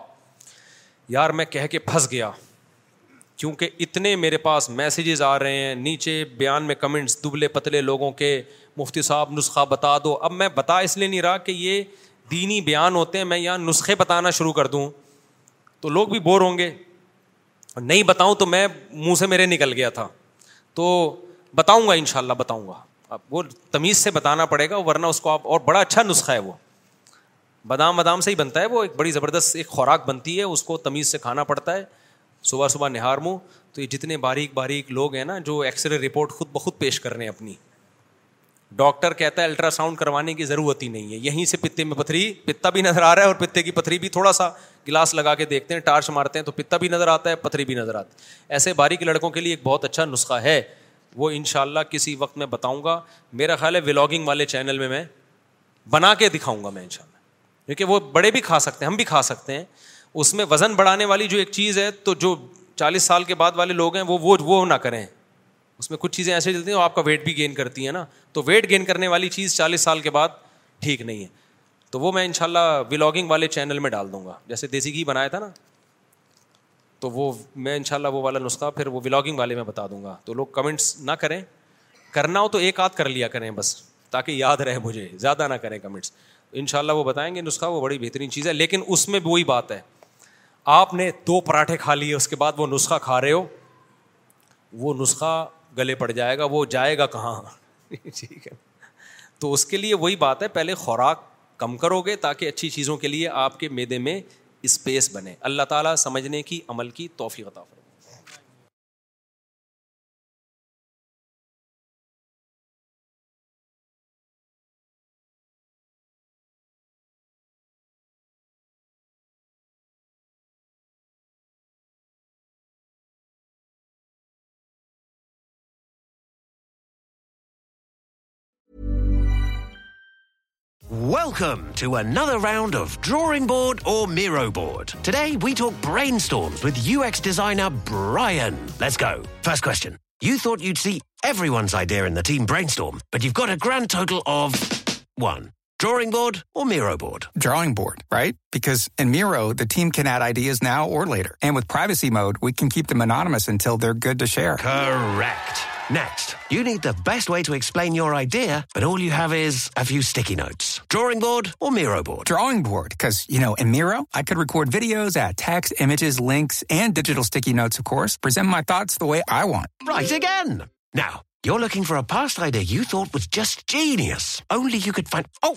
یار میں کہہ کے پھنس گیا کیونکہ اتنے میرے پاس میسیجز آ رہے ہیں نیچے بیان میں کمنٹس دبلے پتلے لوگوں کے مفتی صاحب نسخہ بتا دو اب میں بتا اس لیے نہیں رہا کہ یہ دینی بیان ہوتے ہیں میں یہاں نسخے بتانا شروع کر دوں تو لوگ بھی بور ہوں گے نہیں بتاؤں تو میں منہ سے میرے نکل گیا تھا تو بتاؤں گا ان شاء اللہ بتاؤں گا اب وہ تمیز سے بتانا پڑے گا ورنہ اس کو آپ اور بڑا اچھا نسخہ ہے وہ بادام بادام سے ہی بنتا ہے وہ ایک بڑی زبردست ایک خوراک بنتی ہے اس کو تمیز سے کھانا پڑتا ہے صبح صبح نہار منہ تو یہ جتنے باریک باریک لوگ ہیں نا جو ایکسرے رپورٹ خود بخود پیش کر رہے ہیں اپنی ڈاکٹر کہتا ہے الٹرا ساؤنڈ کروانے کی ضرورت ہی نہیں ہے یہیں سے پتے میں پتھری پتا بھی نظر آ رہا ہے اور پتے کی پتھری بھی تھوڑا سا گلاس لگا کے دیکھتے ہیں ٹارچ مارتے ہیں تو پتا بھی نظر آتا ہے پتھری بھی نظر آتا ہے ایسے باریک لڑکوں کے لیے ایک بہت اچھا نسخہ ہے وہ ان شاء اللہ کسی وقت میں بتاؤں گا میرا خیال ہے ولاگنگ والے چینل میں میں بنا کے دکھاؤں گا میں ان شاء اللہ کیونکہ وہ بڑے بھی کھا سکتے ہیں ہم بھی کھا سکتے ہیں اس میں وزن بڑھانے والی جو ایک چیز ہے تو جو چالیس سال کے بعد والے لوگ ہیں وہ وہ نہ کریں اس میں کچھ چیزیں ایسے چلتی ہیں آپ کا ویٹ بھی گین کرتی ہیں نا تو ویٹ گین کرنے والی چیز چالیس سال کے بعد ٹھیک نہیں ہے تو وہ میں ان شاء اللہ ولاگنگ والے چینل میں ڈال دوں گا جیسے دیسی گھی بنایا تھا نا تو وہ میں ان شاء اللہ وہ والا نسخہ پھر وہ ولاگنگ والے میں بتا دوں گا تو لوگ کمنٹس نہ کریں کرنا ہو تو ایک آدھ کر لیا کریں بس تاکہ یاد رہے مجھے زیادہ نہ کریں کمنٹس ان شاء اللہ وہ بتائیں گے نسخہ وہ بڑی بہترین چیز ہے لیکن اس میں وہی بات ہے آپ نے دو پراٹھے کھا لیے اس کے بعد وہ نسخہ کھا رہے ہو وہ نسخہ گلے پڑ جائے گا وہ جائے گا کہاں ٹھیک ہے تو اس کے لیے وہی بات ہے پہلے خوراک کم کرو گے تاکہ اچھی چیزوں کے لیے آپ کے میدے میں اسپیس بنے اللہ تعالیٰ سمجھنے کی عمل کی توفیق عطا فرمائے نو راؤنڈ آف ڈرنگ بوٹر وی ٹوک برائن اسٹونچن you suit you see every one side Bryant grand circle drawing board, or Miro board. Drawing board, right? Because in Miro, the team can add ideas now or later. And with privacy mode, we can keep them anonymous until they're good to share. Correct. Next, you need the best way to explain your idea, but all you have is a few sticky notes. Drawing board or Miro board? Drawing board, because, you know, in Miro, I could record videos, add text, images, links, and digital sticky notes, of course. Present my thoughts the way I want. Right again. Now, you're looking for a past idea you thought was just genius. Only you could find... Oh!